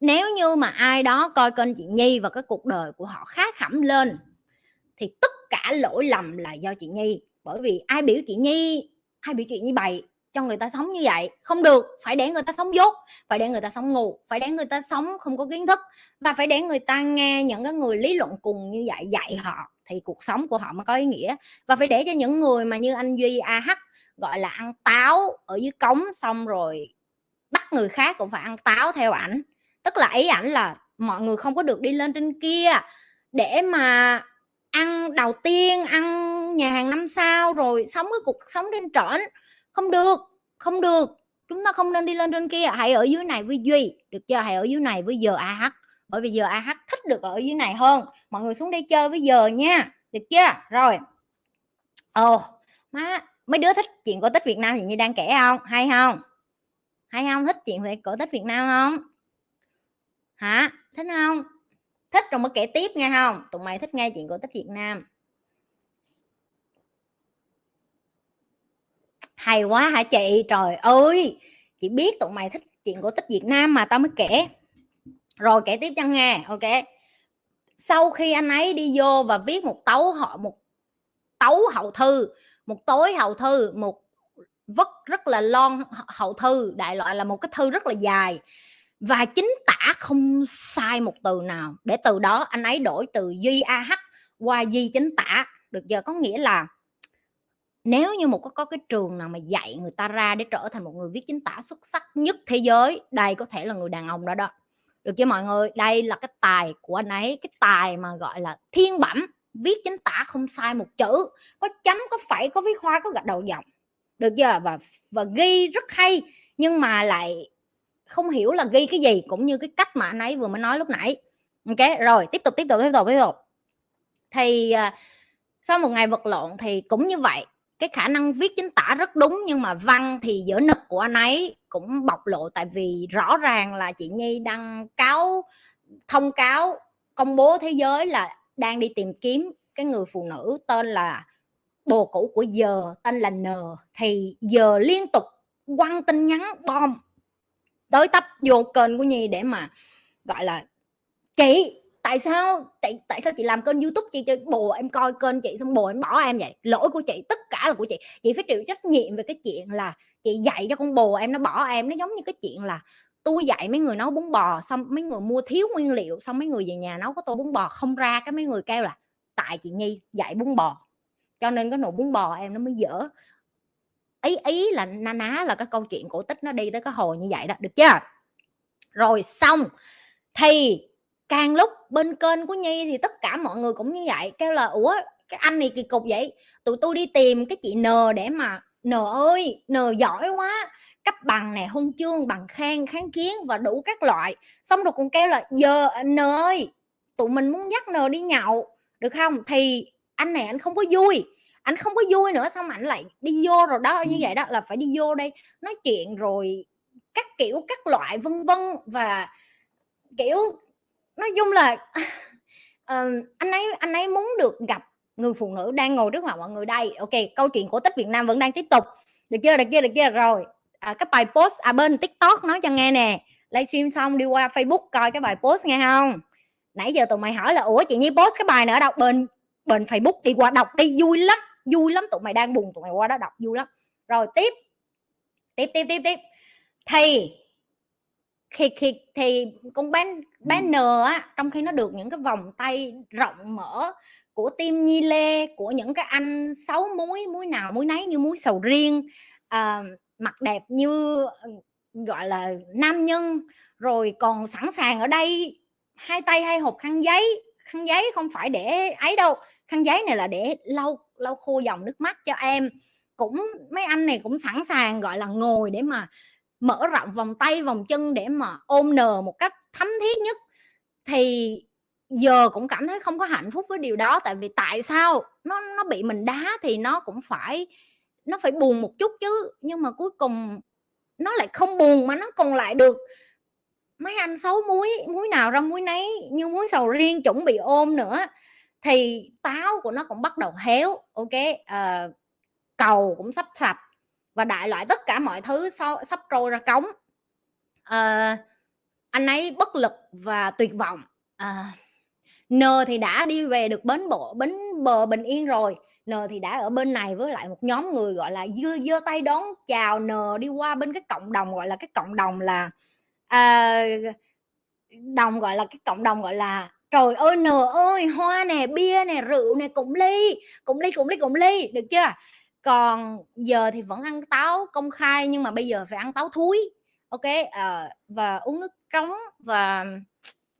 nếu như mà ai đó coi kênh chị nhi và cái cuộc đời của họ khá khẩm lên, thì tất cả lỗi lầm là do chị nhi. Bởi vì ai biểu chị nhi hay biểu chuyện như vậy cho người ta sống như vậy. Không được, phải để người ta sống dốt, phải để người ta sống ngu, phải để người ta sống không có kiến thức và phải để người ta nghe những cái người lý luận cùng như vậy dạy họ thì cuộc sống của họ mới có ý nghĩa. Và phải để cho những người mà như anh duy ah gọi là ăn táo ở dưới cống xong rồi bắt người khác cũng phải ăn táo theo ảnh. Tức là ý ảnh là mọi người không có được đi lên trên kia để mà ăn đầu tiên, ăn nhà hàng năm sao rồi sống cái cuộc sống trên trển không được không được. Chúng ta không nên đi lên trên kia. Hãy ở dưới này với duy. Được chưa? Hãy ở dưới này với giờ ah bởi vì giờ ah thích được ở dưới này hơn. Mọi người xuống đây chơi với giờ nha. Được chưa? Rồi. Ồ oh, má mấy đứa thích chuyện cổ tích việt nam gì như đang kể không? Hay không? Hay không? Thích chuyện về cổ tích việt nam không? Hả? Thích không? Thích rồi mới kể tiếp nghe không? Tụi mày thích nghe chuyện cổ tích việt nam. Hay quá hả chị? Trời ơi! Chị biết tụi mày thích chuyện cổ tích việt nam mà tao mới kể. Rồi kể tiếp cho nghe, ok? Sau khi anh ấy đi vô và viết một tấu họ một tấu hậu thư, một tối hậu thư, một vất rất là lon hậu thư, đại loại là một cái thư rất là dài. Và chính tả không sai một từ nào. Để từ đó anh ấy đổi từ duy ah qua di chính tả. Được giờ có nghĩa là nếu như một có, có cái trường nào mà dạy người ta ra để trở thành một người viết chính tả xuất sắc nhất thế giới đây có thể là người đàn ông đó đó. Được chưa mọi người? Đây là cái tài của anh ấy cái tài mà gọi là thiên bẩm viết chính tả không sai một chữ có chấm có phẩy có viết hoa có gạch đầu dòng. Được chưa? Và và ghi rất hay nhưng mà lại không hiểu là ghi cái gì cũng như cái cách mà anh ấy vừa mới nói lúc nãy. Ok rồi tiếp tục tiếp tục tiếp tục tiếp tục. Thì uh, sau một ngày vật lộn thì cũng như vậy cái khả năng viết chính tả rất đúng, nhưng mà văn thì dở nực của anh ấy cũng bộc lộ tại vì rõ ràng là chị Nhi đăng cáo, thông cáo, công bố thế giới là đang đi tìm kiếm cái người phụ nữ tên là bồ cũ của giờ tên là N. Thì giờ liên tục quăng tin nhắn bom tới tấp vô kênh của Nhi để mà, gọi là chị tại sao? Tại tại sao chị làm kênh youtube, chị cho bồ em coi kênh chị xong bồ em bỏ em vậy? Lỗi của chị, tất cả là của chị. Chị phải chịu trách nhiệm về cái chuyện là chị dạy cho con bồ em, nó bỏ em. Nó giống như cái chuyện là tôi dạy mấy người nấu bún bò xong mấy người mua thiếu nguyên liệu xong mấy người về nhà nấu có tô bún bò không ra, cái mấy người kêu là, tại chị nhi dạy bún bò. Cho nên cái nồi bún bò em nó mới dở. Ý ý là na ná là cái câu chuyện cổ tích nó đi tới cái hồi như vậy đó, được chưa? Rồi xong. Thì càng lúc bên kênh của nhi thì tất cả mọi người cũng như vậy kêu là ủa cái anh này kỳ cục vậy? Tụi tôi đi tìm cái chị n để mà n ơi n giỏi quá cấp bằng này huân chương bằng khen kháng chiến và đủ các loại. Xong rồi còn kêu là giờ n ơi tụi mình muốn dắt n đi nhậu được không? Thì anh này anh không có vui anh không có vui nữa xong anh lại đi vô rồi đó như vậy đó là phải đi vô đây nói chuyện rồi các kiểu các loại vân vân và kiểu nói chung là uh, anh ấy anh ấy muốn được gặp người phụ nữ đang ngồi trước mặt mọi người đây. Ok câu chuyện cổ tích việt nam vẫn đang tiếp tục. Được chưa được chưa được chưa? Rồi à, cái bài post à bên tiktok nói cho nghe nè. Livestream xong đi qua facebook coi cái bài post nghe không? Nãy giờ tụi mày hỏi là ủa chị nhi post cái bài nữa đâu? Bên bên facebook đi qua đọc đi vui lắm vui lắm. Tụi mày đang buồn tụi mày qua đó đọc vui lắm. Rồi tiếp tiếp tiếp tiếp tiếp. Thì thì thì thì con bé bé N á trong khi nó được những cái vòng tay rộng mở của tim nhi lê của những cái anh sáu múi múi nào múi nấy như múi sầu riêng à, mặt đẹp như gọi là nam nhân rồi còn sẵn sàng ở đây hai tay hai hộp khăn giấy khăn giấy không phải để ấy đâu khăn giấy này là để lau lau khô dòng nước mắt cho em. Cũng mấy anh này cũng sẵn sàng gọi là ngồi để mà mở rộng vòng tay vòng chân để mà ôm nờ một cách thấm thiết nhất thì giờ cũng cảm thấy không có hạnh phúc với điều đó. Tại vì tại sao? Nó nó bị mình đá thì nó cũng phải nó phải buồn một chút chứ. Nhưng mà cuối cùng nó lại không buồn mà nó còn lại được mấy anh xấu muối muối nào ra muối nấy như muối sầu riêng chuẩn bị ôm nữa. Thì táo của nó cũng bắt đầu héo ok? À, cầu cũng sắp sập và đại loại tất cả mọi thứ so, sắp trôi ra cống. À, anh ấy bất lực và tuyệt vọng. À, N thì đã đi về được bến bộ bến bờ bình yên rồi. N thì đã ở bên này với lại một nhóm người gọi là dưa dưa tay đón chào N đi qua bên cái cộng đồng gọi là cái cộng đồng là à, đồng gọi là cái cộng đồng gọi là trời ơi N ơi hoa nè bia nè rượu nè cùng ly cùng ly cùng ly cùng ly được chưa? Còn giờ thì vẫn ăn táo công khai nhưng mà bây giờ phải ăn táo thúi. Ok uh, và uống nước trống và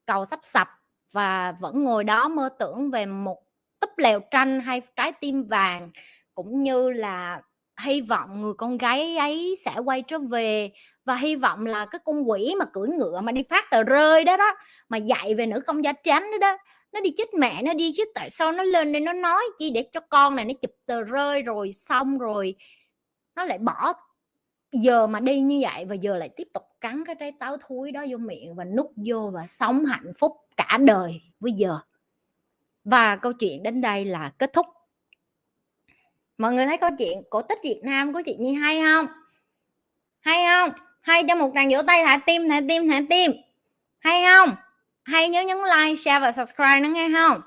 cầu sắp sập và vẫn ngồi đó mơ tưởng về một túp lèo tranh hay trái tim vàng. Cũng như là hy vọng người con gái ấy sẽ quay trở về và hy vọng là cái con quỷ mà cưỡi ngựa mà đi phát tờ rơi đó đó mà dạy về nữ công gia chánh đó đó nó đi chết mẹ, nó đi chứ tại sao nó lên đây nó nói chi để cho con này nó chụp tờ rơi rồi xong rồi nó lại bỏ. Giờ mà đi như vậy và giờ lại tiếp tục cắn cái trái táo thúi đó vô miệng và nút vô và sống hạnh phúc cả đời bây giờ. Và câu chuyện đến đây là kết thúc. Mọi người thấy câu chuyện cổ tích Việt Nam của chị Nhi hay không? Hay không? Hay cho một tràng vỗ tay thả tim thả tim thả tim. Hay không? Hay nhớ nhấn like, share và subscribe nữa nghe không?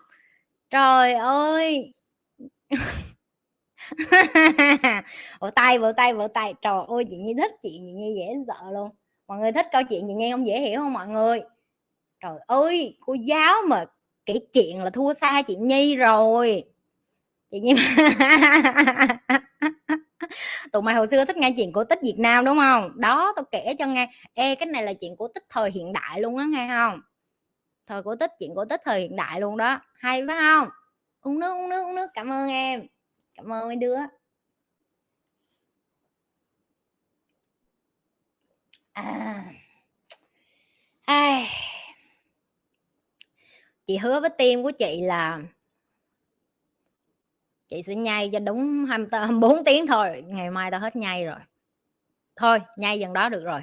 Trời ơi! Vỗ tay vỗ tay vỗ tay. Trời ơi, chị nhi thích chuyện chị nhi dễ sợ luôn. Mọi người thích câu chuyện chị nhi không dễ hiểu không mọi người? Trời ơi, cô giáo mà kể chuyện là thua xa chị nhi rồi. Chị nhi tụi mày hồi xưa thích nghe chuyện cổ tích việt nam, đúng không? Đó, tao kể cho nghe. Ê, cái này là chuyện cổ tích thời hiện đại luôn á, nghe không? Thời cổ tích, chuyện cổ tích thời hiện đại luôn đó. Hay phải không? Uống nước uống nước uống nước. Cảm ơn em. Cảm ơn mấy đứa. À. Ai. Chị hứa với tim của chị là chị sẽ nhai cho đúng 24 tiếng thôi. Ngày mai tao hết nhai rồi. Thôi, nhai dần đó được rồi.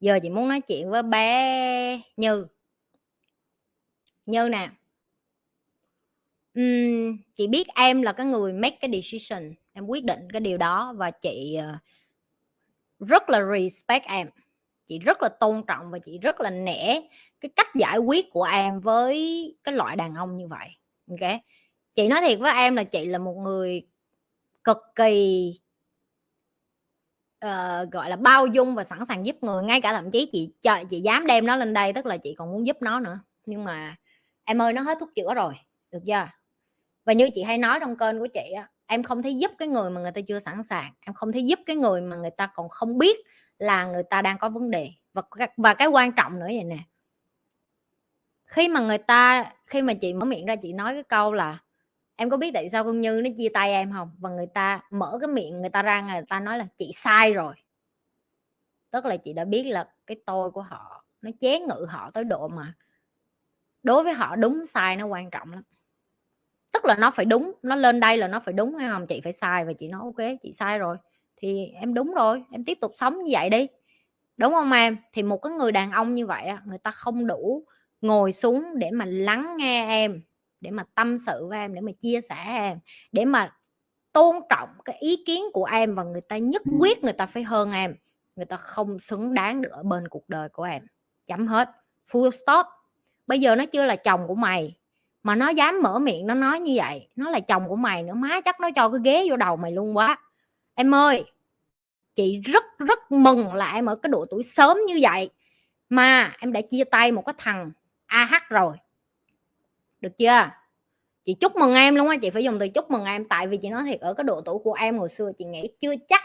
Giờ chị muốn nói chuyện với bé như như nè. Uhm, chị biết em là cái người make cái decision em quyết định cái điều đó và chị uh, rất là respect em. Chị rất là tôn trọng và chị rất là nể cái cách giải quyết của em với cái loại đàn ông như vậy ok? Chị nói thiệt với em là chị là một người cực kỳ uh, gọi là bao dung và sẵn sàng giúp người ngay cả thậm chí chị trời chị dám đem nó lên đây tức là chị còn muốn giúp nó nữa. Nhưng mà em ơi, nó hết thuốc chữa rồi, được chưa? Và như chị hay nói trong kênh của chị á, em không thấy giúp cái người mà người ta chưa sẵn sàng, em không thấy giúp cái người mà người ta còn không biết là người ta đang có vấn đề. Và và cái quan trọng nữa vậy nè, khi mà người ta, khi mà chị mở miệng ra chị nói cái câu là, em có biết tại sao con như nó chia tay em không? Và người ta mở cái miệng người ta ra người ta nói là, chị sai rồi. Tức là chị đã biết là cái tôi của họ, nó chế ngự họ tới độ mà đối với họ đúng sai nó quan trọng lắm. Tức là nó phải đúng nó lên đây là nó phải đúng hay không? Chị phải sai và chị nói ok chị sai rồi. Thì em đúng rồi em tiếp tục sống như vậy đi. Đúng không em? Thì một cái người đàn ông như vậy người ta không đủ ngồi xuống để mà lắng nghe em để mà tâm sự với em để mà chia sẻ em để mà tôn trọng cái ý kiến của em và người ta nhất quyết người ta phải hơn em. Người ta không xứng đáng được ở bên cuộc đời của em. Chấm hết. Full stop bây giờ nó chưa là chồng của mày, mà nó dám mở miệng nó nói như vậy, nó là chồng của mày nữa, má chắc nó cho cái ghế vô đầu mày luôn quá. Em ơi, chị rất rất mừng là em ở cái độ tuổi sớm như vậy. Mà em đã chia tay một cái thằng AH rồi. Được chưa? Chị chúc mừng em luôn á, chị phải dùng từ chúc mừng em, tại vì chị nói thiệt, ở cái độ tuổi của em hồi xưa chị nghĩ chưa chắc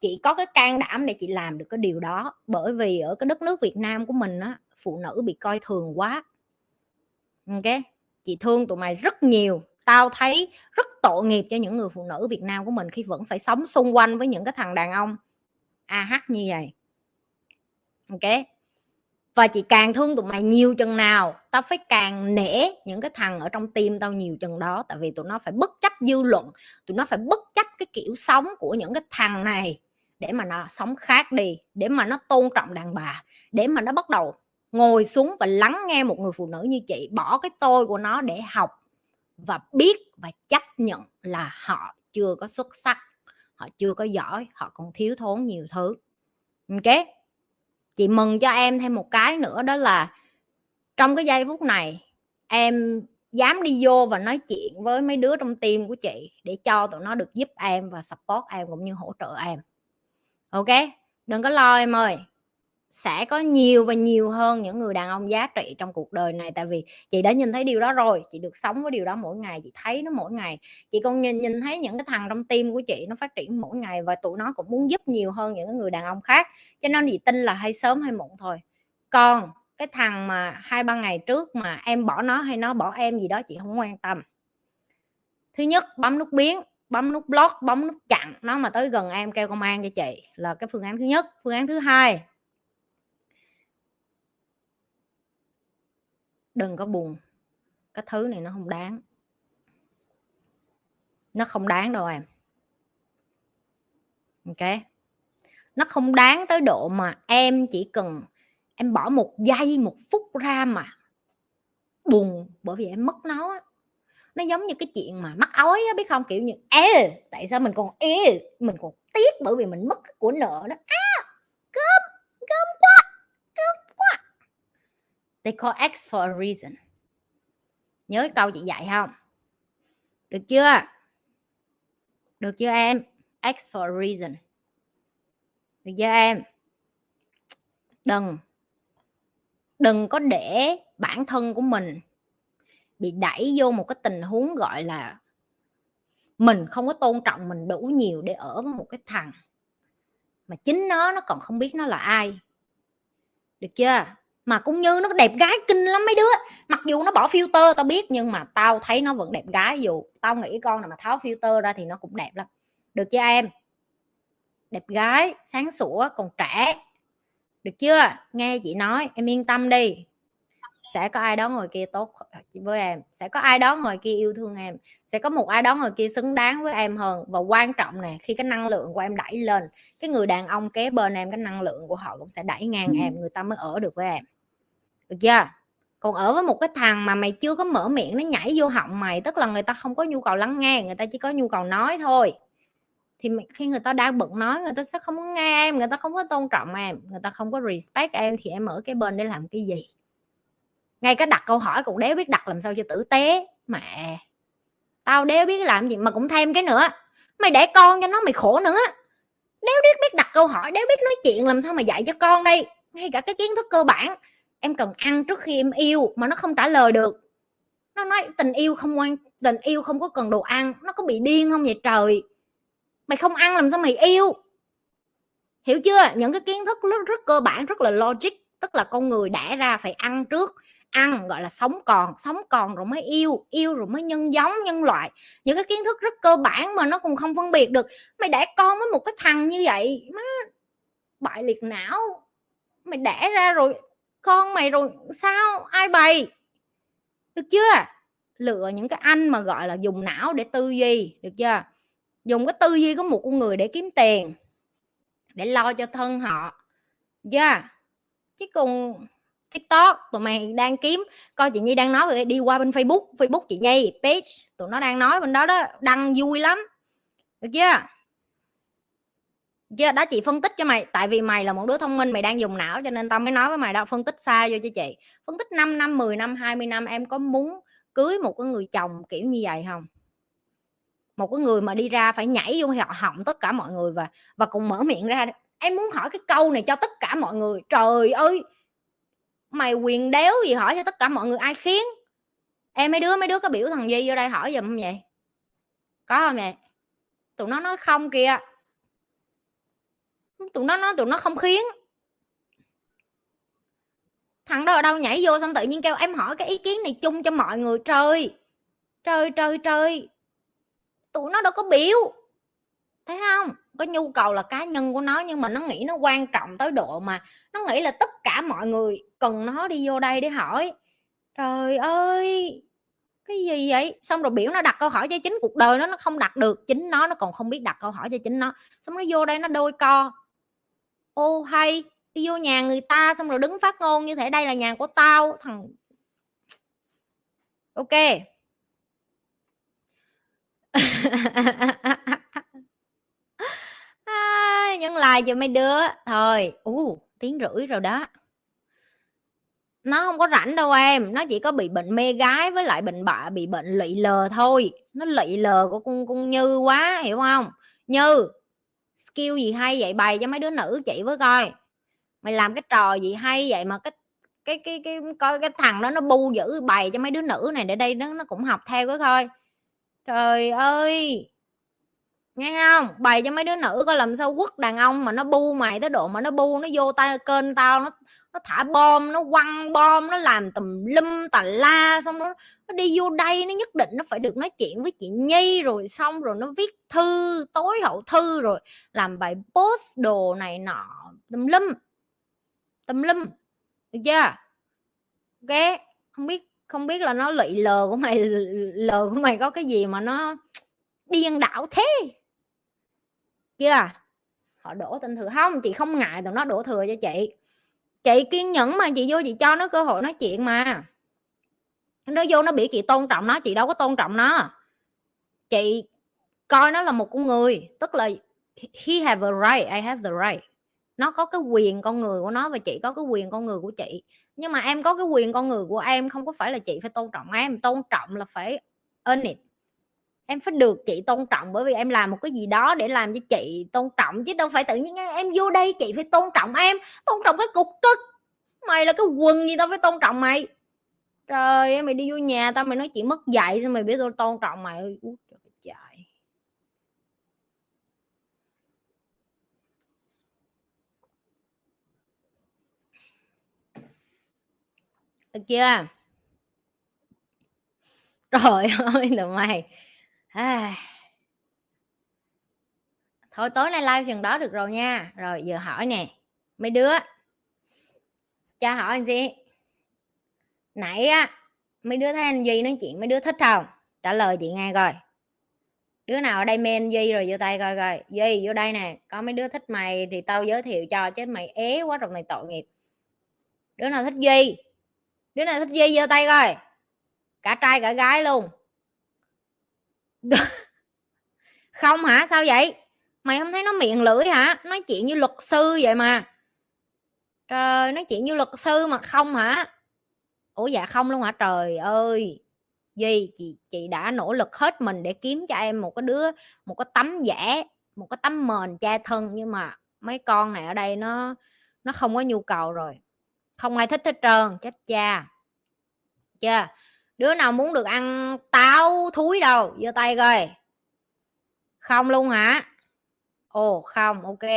chị có cái can đảm để chị làm được cái điều đó. Bởi vì ở cái đất nước Việt Nam của mình á, phụ nữ bị coi thường quá ok chị thương tụi mày rất nhiều. Tao thấy rất tội nghiệp cho những người phụ nữ Việt Nam của mình khi vẫn phải sống xung quanh với những cái thằng đàn ông. AH như vậy. Ok và chị càng thương tụi mày nhiều chừng nào, tao phải càng nể những cái thằng ở trong tim tao nhiều chừng đó, tại vì tụi nó phải bất chấp dư luận, tụi nó phải bất chấp cái kiểu sống của những cái thằng này để mà nó sống khác đi, để mà nó tôn trọng đàn bà, để mà nó bắt đầu ngồi xuống và lắng nghe một người phụ nữ như chị bỏ cái tôi của nó để học và biết và chấp nhận là họ chưa có xuất sắc, họ chưa có giỏi, họ còn thiếu thốn nhiều thứ. Ok? Chị mừng cho em thêm một cái nữa, đó là trong cái giây phút này, em dám đi vô và nói chuyện với mấy đứa trong team của chị để cho tụi nó được giúp em và support em cũng như hỗ trợ em. Ok? Đừng có lo em ơi sẽ có nhiều và nhiều hơn những người đàn ông giá trị trong cuộc đời này. Tại vì chị đã nhìn thấy điều đó rồi, chị được sống với điều đó mỗi ngày, chị thấy nó mỗi ngày. Chị còn nhìn nhìn thấy những cái thằng trong tim của chị nó phát triển mỗi ngày và tụi nó cũng muốn giúp nhiều hơn những người đàn ông khác. Cho nên chị tin là hay sớm hay muộn thôi. Còn cái thằng mà hai ba ngày trước mà em bỏ nó hay nó bỏ em gì đó, chị không quan tâm. Thứ nhất, bấm nút biến, bấm nút block, bấm nút chặn nó mà tới gần em kêu công an cho chị là cái phương án thứ nhất. Phương án thứ hai đừng có buồn. Cái thứ này nó không đáng. Nó không đáng đâu em. Ok. Nó không đáng tới độ mà em chỉ cần em bỏ một giây, một phút ra mà buồn bởi vì em mất nó nó giống như cái chuyện mà mắc ói á, biết không? Kiểu như, ê, tại sao mình còn, ê, mình còn tiếc bởi vì mình mất của nợ đó. À cơm cơm they call X for a reason. Nhớ cái câu chị dạy không? Được chưa? Được chưa em? X for a reason. Được chưa em? Đừng. Đừng có để bản thân của mình bị đẩy vô một cái tình huống gọi là mình không có tôn trọng mình đủ nhiều để ở với một cái thằng mà chính nó nó còn không biết nó là ai. Được chưa? Mà cũng như nó đẹp gái kinh lắm mấy đứa. Mặc dù nó bỏ filter tao biết nhưng mà tao thấy nó vẫn đẹp gái. Dù tao nghĩ con này mà tháo filter ra thì nó cũng đẹp lắm. Được chưa em? Đẹp gái sáng sủa còn trẻ. Được chưa? Nghe chị nói em yên tâm đi. Sẽ có ai đó ngồi kia tốt với em. Sẽ có ai đó ngồi kia yêu thương em. Sẽ có một ai đó ngồi kia xứng đáng với em hơn. Và quan trọng nè khi cái năng lượng của em đẩy lên cái người đàn ông kế bên em cái năng lượng của họ cũng sẽ đẩy ngang em. Người ta mới ở được với em được chưa? Còn ở với một cái thằng mà mày chưa có mở miệng, nó nhảy vô họng mày, tức là người ta không có nhu cầu lắng nghe, người ta chỉ có nhu cầu nói thôi. Thì khi người ta đang bận nói, người ta sẽ không có nghe em, người ta không có tôn trọng em, người ta không có respect em, thì em ở cái bên để làm cái gì? Ngay cái đặt câu hỏi cũng đéo biết đặt làm sao cho tử tế. Mẹ, tao đéo biết làm gì mà cũng thêm cái nữa. Mày để con cho nó, mày khổ nữa. Đéo biết biết đặt câu hỏi, đéo biết nói chuyện làm sao mà dạy cho con đây. Ngay cả cái kiến thức cơ bản em cần ăn trước khi em yêu mà nó không trả lời được. Nó nói, tình yêu không quan, tình yêu không có cần đồ ăn, nó có bị điên không vậy trời? Mày không ăn làm sao mày yêu? Hiểu chưa? Những cái kiến thức rất rất cơ bản, rất là logic, tức là con người đẻ ra phải ăn trước, ăn gọi là sống còn sống còn rồi mới yêu yêu rồi mới nhân giống, nhân loại. Những cái kiến thức rất cơ bản mà nó cũng không phân biệt được. Mày đẻ con với một cái thằng như vậy, má, bại liệt não. Mày đẻ ra rồi con mày rồi, sao? Ai bày? Được chưa? Lựa những cái anh mà, gọi là, dùng não để tư duy, được chưa? Dùng cái tư duy của một con người để kiếm tiền, để lo cho thân họ yeah. chứ còn tiktok, tụi mày đang kiếm, coi chị nhi đang nói về đi qua bên facebook facebook chị nhi, page, tụi nó đang nói bên đó đó, đăng vui lắm, được chưa? Chưa đó, chị phân tích cho mày, tại vì mày là một đứa thông minh, mày đang dùng não cho nên tao mới nói với mày đó, phân tích xa vô cho chị. Phân tích 5 năm 10 năm 20 năm, em có muốn cưới một cái người chồng kiểu như vậy không? Một cái người mà đi ra phải nhảy vô họ họng tất cả mọi người và và cùng mở miệng ra. Em muốn hỏi cái câu này cho tất cả mọi người. Trời ơi! Mày quyền đéo gì hỏi cho tất cả mọi người, ai khiến em mấy đứa mấy đứa có biểu thằng gì vô đây hỏi giùm không vậy? Có không vậy? Tụi nó nói không kìa tụi nó nó tụi nó không khiến. Thằng đó ở đâu nhảy vô xong tự nhiên kêu em hỏi cái ý kiến này chung cho mọi người. Trời trời trời trời. Tụi nó đâu có biểu. Thấy không? Có nhu cầu là cá nhân của nó nhưng mà nó nghĩ nó quan trọng tới độ mà nó nghĩ là tất cả mọi người cần nó đi vô đây để hỏi. Trời ơi, cái gì vậy? Xong rồi biểu nó đặt câu hỏi cho chính cuộc đời nó nó không đặt được. Chính nó nó còn không biết đặt câu hỏi cho chính nó. Xong nó vô đây nó đôi co ô hay đi vô nhà người ta xong rồi đứng phát ngôn như thế đây là nhà của tao. Thằng ok. À, nhấn like cho mấy đứa. Thôi u tiếng rưỡi rồi đó. Nó không có rảnh đâu em. Nó chỉ có bị bệnh mê gái với lại bệnh bạ bị bệnh lị lờ thôi. Nó lị lờ của con con như quá hiểu không? Như skill gì hay vậy? Bày cho mấy đứa nữ chị với coi. Mày làm cái trò gì hay vậy mà cái cái cái cái, coi cái thằng đó nó bu giữ bày cho mấy đứa nữ này để đây nó nó cũng học theo cái thôi trời ơi! Nghe không? Bày cho mấy đứa nữ coi làm sao quất đàn ông mà nó bu mày tới độ mà nó bu, nó vô tay kênh tao, nó nó thả bom, nó quăng bom, nó làm tùm lum tà la, xong nó nó đi vô đây nó nhất định nó phải được nói chuyện với chị nhi rồi xong rồi nó viết thư, tối hậu thư rồi làm bài post đồ này nọ, tùm lum tùm lum, được chưa? Ok, không biết không biết là nó lị lờ của mày, lờ của mày có cái gì mà nó điên đảo thế? Chưa à? họ đổ tình thừa. Không, chị không ngại tụi nó đổ thừa cho chị. Chị kiên nhẫn mà, chị vô chị cho nó cơ hội nói chuyện mà nó vô nó biểu chị tôn trọng nó, chị đâu có tôn trọng nó. Chị coi nó là một con người, tức là he have a right, I have the right. Nó có cái quyền con người của nó và chị có cái quyền con người của chị. Nhưng mà em có cái quyền con người của em không có phải là chị phải tôn trọng em, tôn trọng là phải earn it. Em phải được chị tôn trọng bởi vì em làm một cái gì đó để làm cho chị tôn trọng, chứ đâu phải tự nhiên em vô đây chị phải tôn trọng em, tôn trọng cái cục tức. Mày là cái quần gì tao phải tôn trọng mày trời mày đi vô nhà tao, mày nói chuyện mất dạy sao mày biết tôi tôn trọng mày? Ơi, trời. Được chưa? Trời ơi, tụi mày. À. thôi, tối nay live chừng đó được rồi nha. Rồi, giờ hỏi nè. Mấy đứa? Cho hỏi anh gì? Nãy á, mấy đứa thấy anh duy nói chuyện, mấy đứa thích không? Trả lời chị nghe coi. Đứa nào ở đây men duy rồi vô tay coi coi. Duy, vô đây nè. Có mấy đứa thích mày thì tao giới thiệu cho, chứ mày ế quá rồi mày tội nghiệp. Đứa nào thích duy? Đứa nào thích duy vô tay coi. Cả trai cả gái luôn. Không hả? Sao vậy? Mày không thấy nó miệng lưỡi hả? Nói chuyện như luật sư vậy mà. Trời, nói chuyện như luật sư mà không hả? Ủa dạ không luôn hả? Trời ơi! Duy chị chị đã nỗ lực hết mình để kiếm cho em một cái đứa, một cái tấm giả một cái tấm mền cha thân, nhưng mà mấy con này ở đây nó nó không có nhu cầu rồi. Không ai thích hết trơn, chết cha. Chưa? Đứa nào muốn được ăn táo, thúi đâu? Giơ tay coi. Không luôn hả? Ồ, không, ok.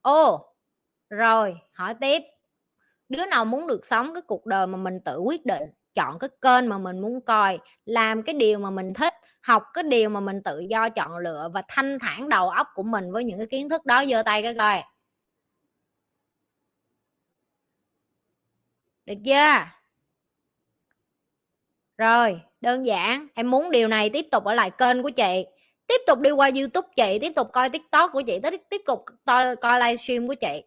Ồ rồi, hỏi tiếp đứa nào muốn được sống cái cuộc đời mà mình tự quyết định chọn cái kênh mà mình muốn coi làm cái điều mà mình thích học cái điều mà mình tự do chọn lựa và thanh thản đầu óc của mình với những cái kiến thức đó giơ tay cái coi. Được chưa? Rồi đơn giản em muốn điều này tiếp tục ở lại kênh của chị. Tiếp tục đi qua youtube chị tiếp tục coi tiktok của chị tiếp tục coi, coi livestream của chị.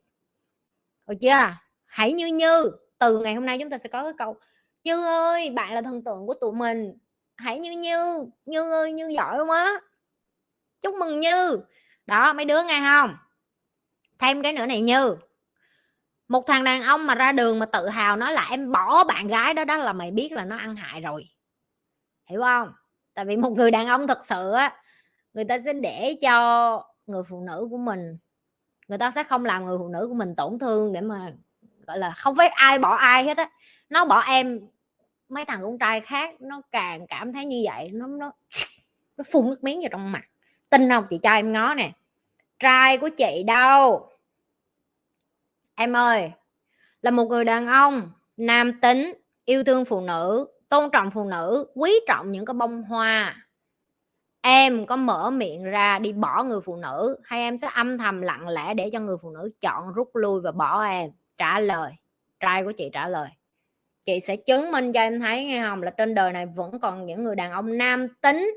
Được chưa? Hãy như như, từ ngày hôm nay chúng ta sẽ có cái câu, như ơi, bạn là thần tượng của tụi mình. Hãy như như như ơi, như giỏi quá. Chúc mừng như. Đó, mấy đứa nghe không? Thêm cái nữa này, như. Một thằng đàn ông mà ra đường mà tự hào nói là em bỏ bạn gái đó đó là mày biết là nó ăn hại rồi. Hiểu không? Tại vì một người đàn ông thật sự á, người ta sẽ để cho người phụ nữ của mình, người ta sẽ không làm người phụ nữ của mình tổn thương để mà gọi là, không phải ai bỏ ai hết á. Nó bỏ em, mấy thằng con trai khác, nó càng cảm thấy như vậy, nó nó nó phun nước miếng vào trong mặt. Tin không? Chị cho em ngó nè. Trai của chị đâu? Em ơi, là một người đàn ông, nam tính, yêu thương phụ nữ, tôn trọng phụ nữ, quý trọng những cái bông hoa. Em có mở miệng ra đi bỏ người phụ nữ, hay em sẽ âm thầm lặng lẽ để cho người phụ nữ chọn rút lui và bỏ em? Trả lời. Trai của chị trả lời. Chị sẽ chứng minh cho em thấy nghe không? Là trên đời này vẫn còn những người đàn ông nam tính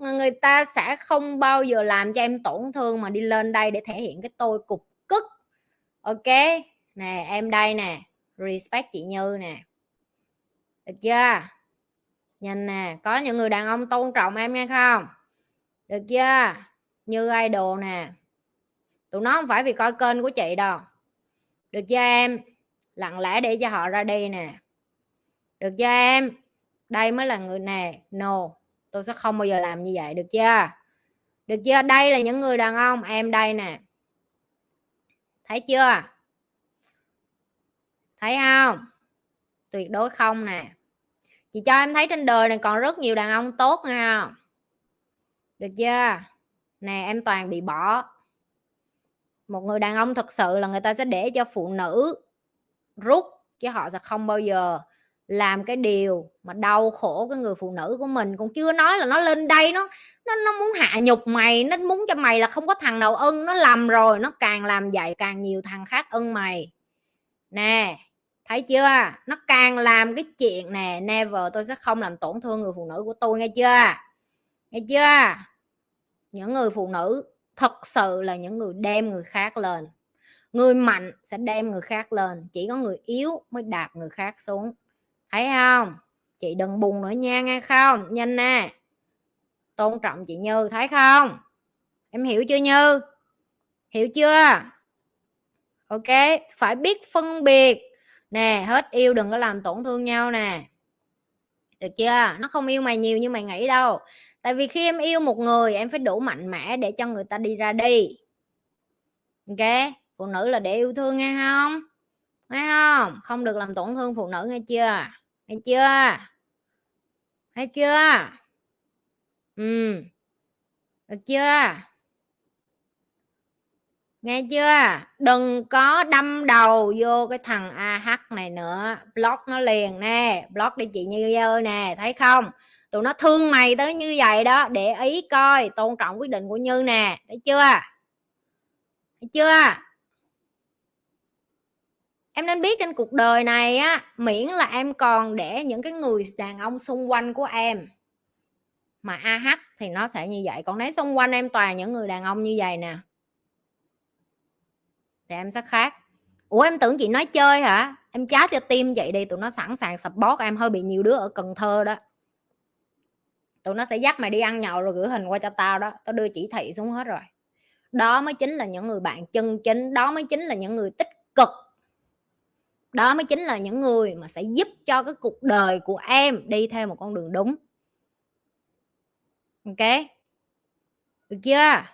người ta sẽ không bao giờ làm cho em tổn thương mà đi lên đây để thể hiện cái tôi cục cức. Ok? Nè, em đây nè. Respect chị như nè. Được chưa? Nhìn nè, có những người đàn ông tôn trọng em nghe không? Được chưa? Như idol nè. Tụi nó không phải vì coi kênh của chị đâu được chưa em? Lặng lẽ để cho họ ra đi nè. Được chưa em? Đây mới là người nè. No, tôi sẽ không bao giờ làm như vậy, được chưa? Được chưa? Đây là những người đàn ông, em đây nè. Thấy chưa? Thấy không? Tuyệt đối không nè. Chị cho em thấy trên đời này còn rất nhiều đàn ông tốt, nghe không? Được chưa? Nè, em toàn bị bỏ một người đàn ông thật sự là người ta sẽ để cho phụ nữ rút, chứ họ sẽ không bao giờ làm cái điều mà đau khổ cái người phụ nữ của mình. Cũng chưa nói là nó lên đây, nó nó nó muốn hạ nhục mày, nó muốn cho mày là không có thằng nào ưng, nó làm rồi, nó càng làm vậy càng nhiều thằng khác ưng mày. Nè, thấy chưa? Nó càng làm cái chuyện nè, never, tôi sẽ không làm tổn thương người phụ nữ của tôi, nghe chưa? Nghe chưa? Những người phụ nữ thật sự là những người đem người khác lên. Người mạnh sẽ đem người khác lên, chỉ có người yếu mới đạp người khác xuống. Thấy không? Chị đừng buồn nữa nha, nghe không? Nhanh nè. Tôn trọng chị như, thấy không? Em hiểu chưa như? Hiểu chưa? Ok, phải biết phân biệt. Nè, hết yêu đừng có làm tổn thương nhau nè. Được chưa? Nó không yêu mày nhiều như mày nghĩ đâu tại vì khi em yêu một người, em phải đủ mạnh mẽ để cho người ta đi ra đi. Ok? Phụ nữ là để yêu thương nghe không? Nghe không? Không được làm tổn thương phụ nữ, nghe chưa? Nghe chưa? Nghe chưa? Ừ. Được chưa? Nghe chưa? Đừng có đâm đầu vô cái thằng AH này nữa. Block nó liền nè. Block đi chị Như ơi nè, thấy không? Tụi nó thương mày tới như vậy đó, để ý coi, tôn trọng quyết định của Như nè, thấy chưa? Thấy chưa? Em nên biết trên cuộc đời này á, miễn là em còn để những cái người đàn ông xung quanh của em. Mà AH thì nó sẽ như vậy, còn nếu xung quanh em toàn những người đàn ông như vậy nè, thì em sẽ khác. Ủa, em tưởng chị nói chơi hả? Em chat cho tim vậy đi, tụi nó sẵn sàng support em, hơi bị nhiều đứa ở cần thơ đó tụi nó sẽ dắt mày đi ăn nhậu rồi gửi hình qua cho tao đó, tao đưa chỉ thị xuống hết rồi. Đó mới chính là những người bạn chân chính, đó mới chính là những người tích cực. Đó mới chính là những người mà sẽ giúp cho cái cuộc đời của em đi theo một con đường đúng. Ok? Được chưa?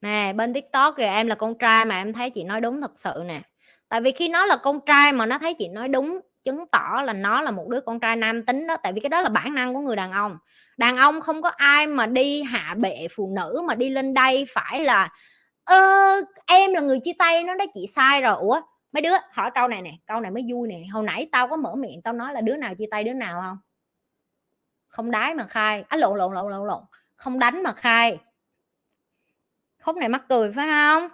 Nè, bên tiktok kìa, em là con trai mà em thấy chị nói đúng thật sự nè. Tại vì khi nó là con trai mà nó thấy chị nói đúng chứng tỏ là nó là một đứa con trai nam tính đó tại vì cái đó là bản năng của người đàn ông. Đàn ông không có ai mà đi hạ bệ phụ nữ mà đi lên đây phải là ơ em là người chia tay nó đó chị sai rồi. Ủa mấy đứa hỏi câu này nè câu này mới vui nè. Hồi nãy tao có mở miệng tao nói là đứa nào chia tay đứa nào không? Không đái mà khai. Á à, lộn lộn lộn lộn lộn. Không đánh mà khai. Khúc này mắc cười phải không?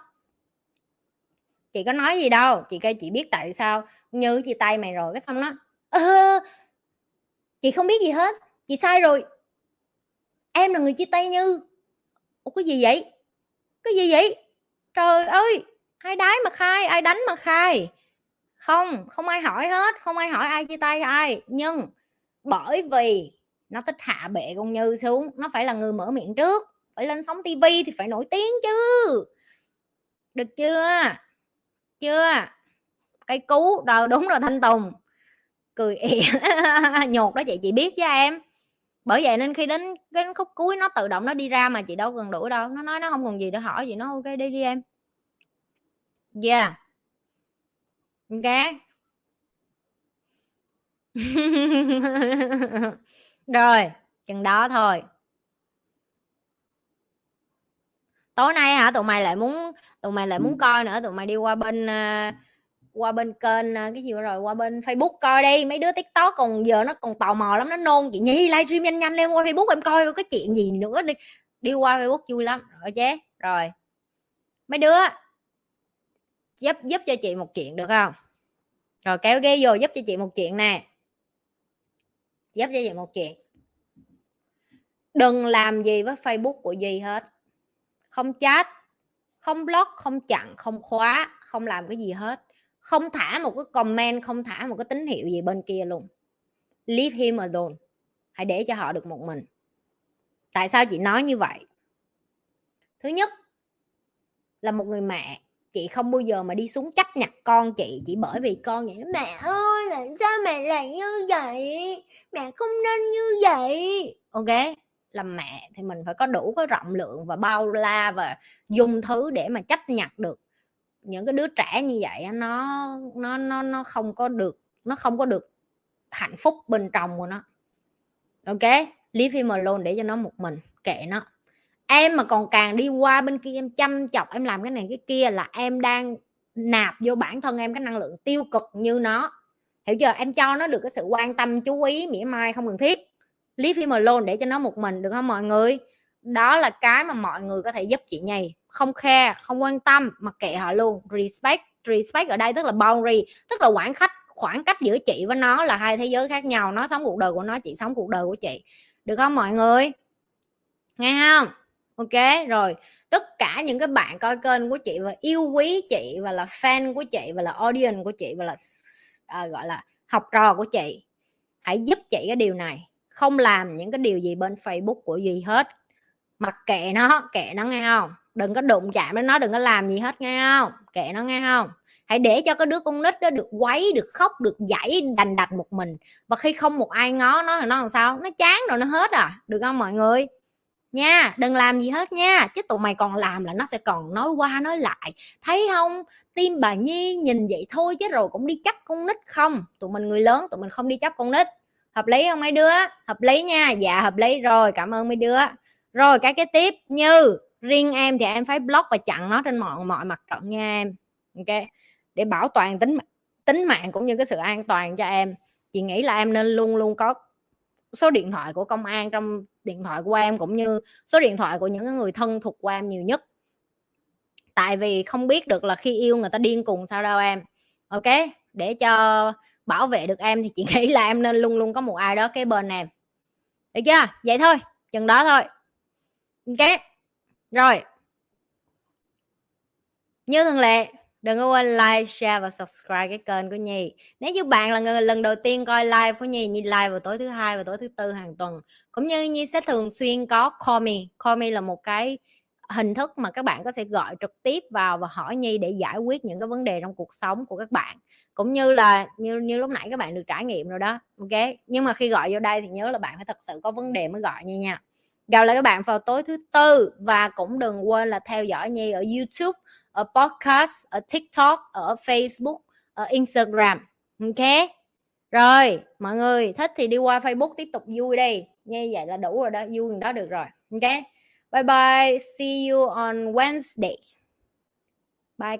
Chị có nói gì đâu chị kêu chị biết tại sao như chị tay mày rồi, cái xong nó, ơ chị không biết gì hết, chị sai rồi. Em là người chia tay như. Ủa, cái gì vậy? Cái gì vậy? Trời ơi, ai đái mà khai, ai đánh mà khai. Không không ai hỏi hết, không ai hỏi ai chia tay ai. Nhưng bởi vì nó thích hạ bệ con như xuống, nó phải là người mở miệng trước, phải lên sóng tivi thì phải nổi tiếng chứ. Được chưa? Chưa? Cây cú rồi đúng rồi thanh tùng. Cười ỉa nhột đó chị chị biết với em. Bởi vậy nên khi đến cái khúc cuối nó tự động nó đi ra mà chị đâu cần đuổi đâu. Nó nói nó không còn gì để hỏi gì nó ok đi đi em. Yeah. Ok. Rồi chừng đó thôi. Tối nay hả? Tụi mày lại muốn tụi mày lại muốn coi nữa tụi mày đi qua bên uh, qua bên kênh à, cái gì rồi, qua bên facebook coi đi. Mấy đứa tiktok còn giờ nó còn tò mò lắm, nó nôn. Chị nhi, livestream nhanh nhanh lên qua facebook em coi cái chuyện gì nữa đi. Đi qua facebook vui lắm. Rồi chế rồi. Mấy đứa, giúp giúp cho chị một chuyện được không? Rồi, kéo ghế vô, giúp cho chị một chuyện nè. Giúp cho chị một chuyện. Đừng làm gì với facebook của duy hết. Không chat, không block, không chặn, không khóa, không làm cái gì hết không thả một cái comment, không thả một cái tín hiệu gì bên kia luôn. Leave him alone. Hãy để cho họ được một mình. Tại sao chị nói như vậy? Thứ nhất là một người mẹ, chị không bao giờ mà đi xuống chấp nhặt con chị chỉ bởi vì con vậy mẹ ơi, tại sao mẹ lại như vậy? Mẹ không nên như vậy. Ok làm mẹ thì mình phải có đủ cái rộng lượng và bao la và dùng thứ để mà chấp nhận được những cái đứa trẻ như vậy nó nó nó nó không có được, nó không có được hạnh phúc bên trong của nó. Ok, leave him alone để cho nó một mình, kệ nó. Em mà còn càng đi qua bên kia, em chăm chọc, em làm cái này cái kia là em đang nạp vô bản thân em cái năng lượng tiêu cực như nó. Hiểu chưa? Em cho nó được cái sự quan tâm, chú ý, mỉa mai, không cần thiết. Leave him alone để cho nó một mình, được không mọi người? Đó là cái mà mọi người có thể giúp chị nhì không khe không quan tâm mà kệ họ luôn. Respect respect ở đây tức là boundary tức là khoảng cách, khoảng cách giữa chị với nó là hai thế giới khác nhau. Nó sống cuộc đời của nó chị sống cuộc đời của chị. Được không mọi người? Nghe không? Ok rồi. Tất cả những cái bạn coi kênh của chị và yêu quý chị và là fan của chị và là audience của chị và là à, gọi là học trò của chị hãy giúp chị cái điều này. Không làm những cái điều gì bên facebook của gì hết. Mặc kệ nó kệ nó nghe không? Đừng có đụng chạm đến nó, đừng có làm gì hết, nghe không? Kệ nó, nghe không? Hãy để cho cái đứa con nít đó được quấy, được khóc, được dãy, đành đạch một mình. Và khi không một ai ngó nó thì nó làm sao? Nó chán rồi, nó hết à. Được không mọi người? Nha, đừng làm gì hết nha. Chứ tụi mày còn làm là nó sẽ còn nói qua, nói lại. Thấy không? Tim bà nhi nhìn vậy thôi chứ rồi cũng đi chấp con nít không? Tụi mình người lớn, tụi mình không đi chấp con nít. Hợp lý không mấy đứa? Hợp lý nha. Dạ hợp lý. Rồi, cảm ơn mấy đứa. Rồi, cái cái tiếp. Như riêng em thì em phải block và chặn nó trên mọi mọi mặt trận nha em. Ok? Để bảo toàn tính tính mạng cũng như cái sự an toàn cho em. Chị nghĩ là em nên luôn luôn có số điện thoại của công an trong điện thoại của em cũng như số điện thoại của những người thân thuộc của em nhiều nhất. Tại vì không biết được là khi yêu người ta điên cùng sao đâu em. Ok? Để cho bảo vệ được em thì chị nghĩ là em nên luôn luôn có một ai đó kế bên em. Được chưa? Vậy thôi. Chừng đó thôi. Ok? Rồi. Như thường lệ, đừng có quên like, share và subscribe cái kênh của nhi. Nếu như bạn là người lần đầu tiên coi live của nhi nhi live vào tối thứ hai và tối thứ tư hàng tuần, cũng như nhi sẽ thường xuyên có call me. Call me là một cái hình thức mà các bạn có thể gọi trực tiếp vào và hỏi nhi để giải quyết những cái vấn đề trong cuộc sống của các bạn. Cũng như là như như lúc nãy các bạn được trải nghiệm rồi đó, ok? Nhưng mà khi gọi vô đây thì nhớ là bạn phải thật sự có vấn đề mới gọi nha nha gặp lại các bạn vào tối thứ tư. Và cũng đừng quên là theo dõi nhi ở youtube, ở podcast, ở tiktok, ở facebook, ở instagram. Ok? Rồi, mọi người, thích thì đi qua facebook tiếp tục vui đi. Như vậy là đủ rồi đó, vui đó được rồi. Ok? Bye bye. See you on wednesday.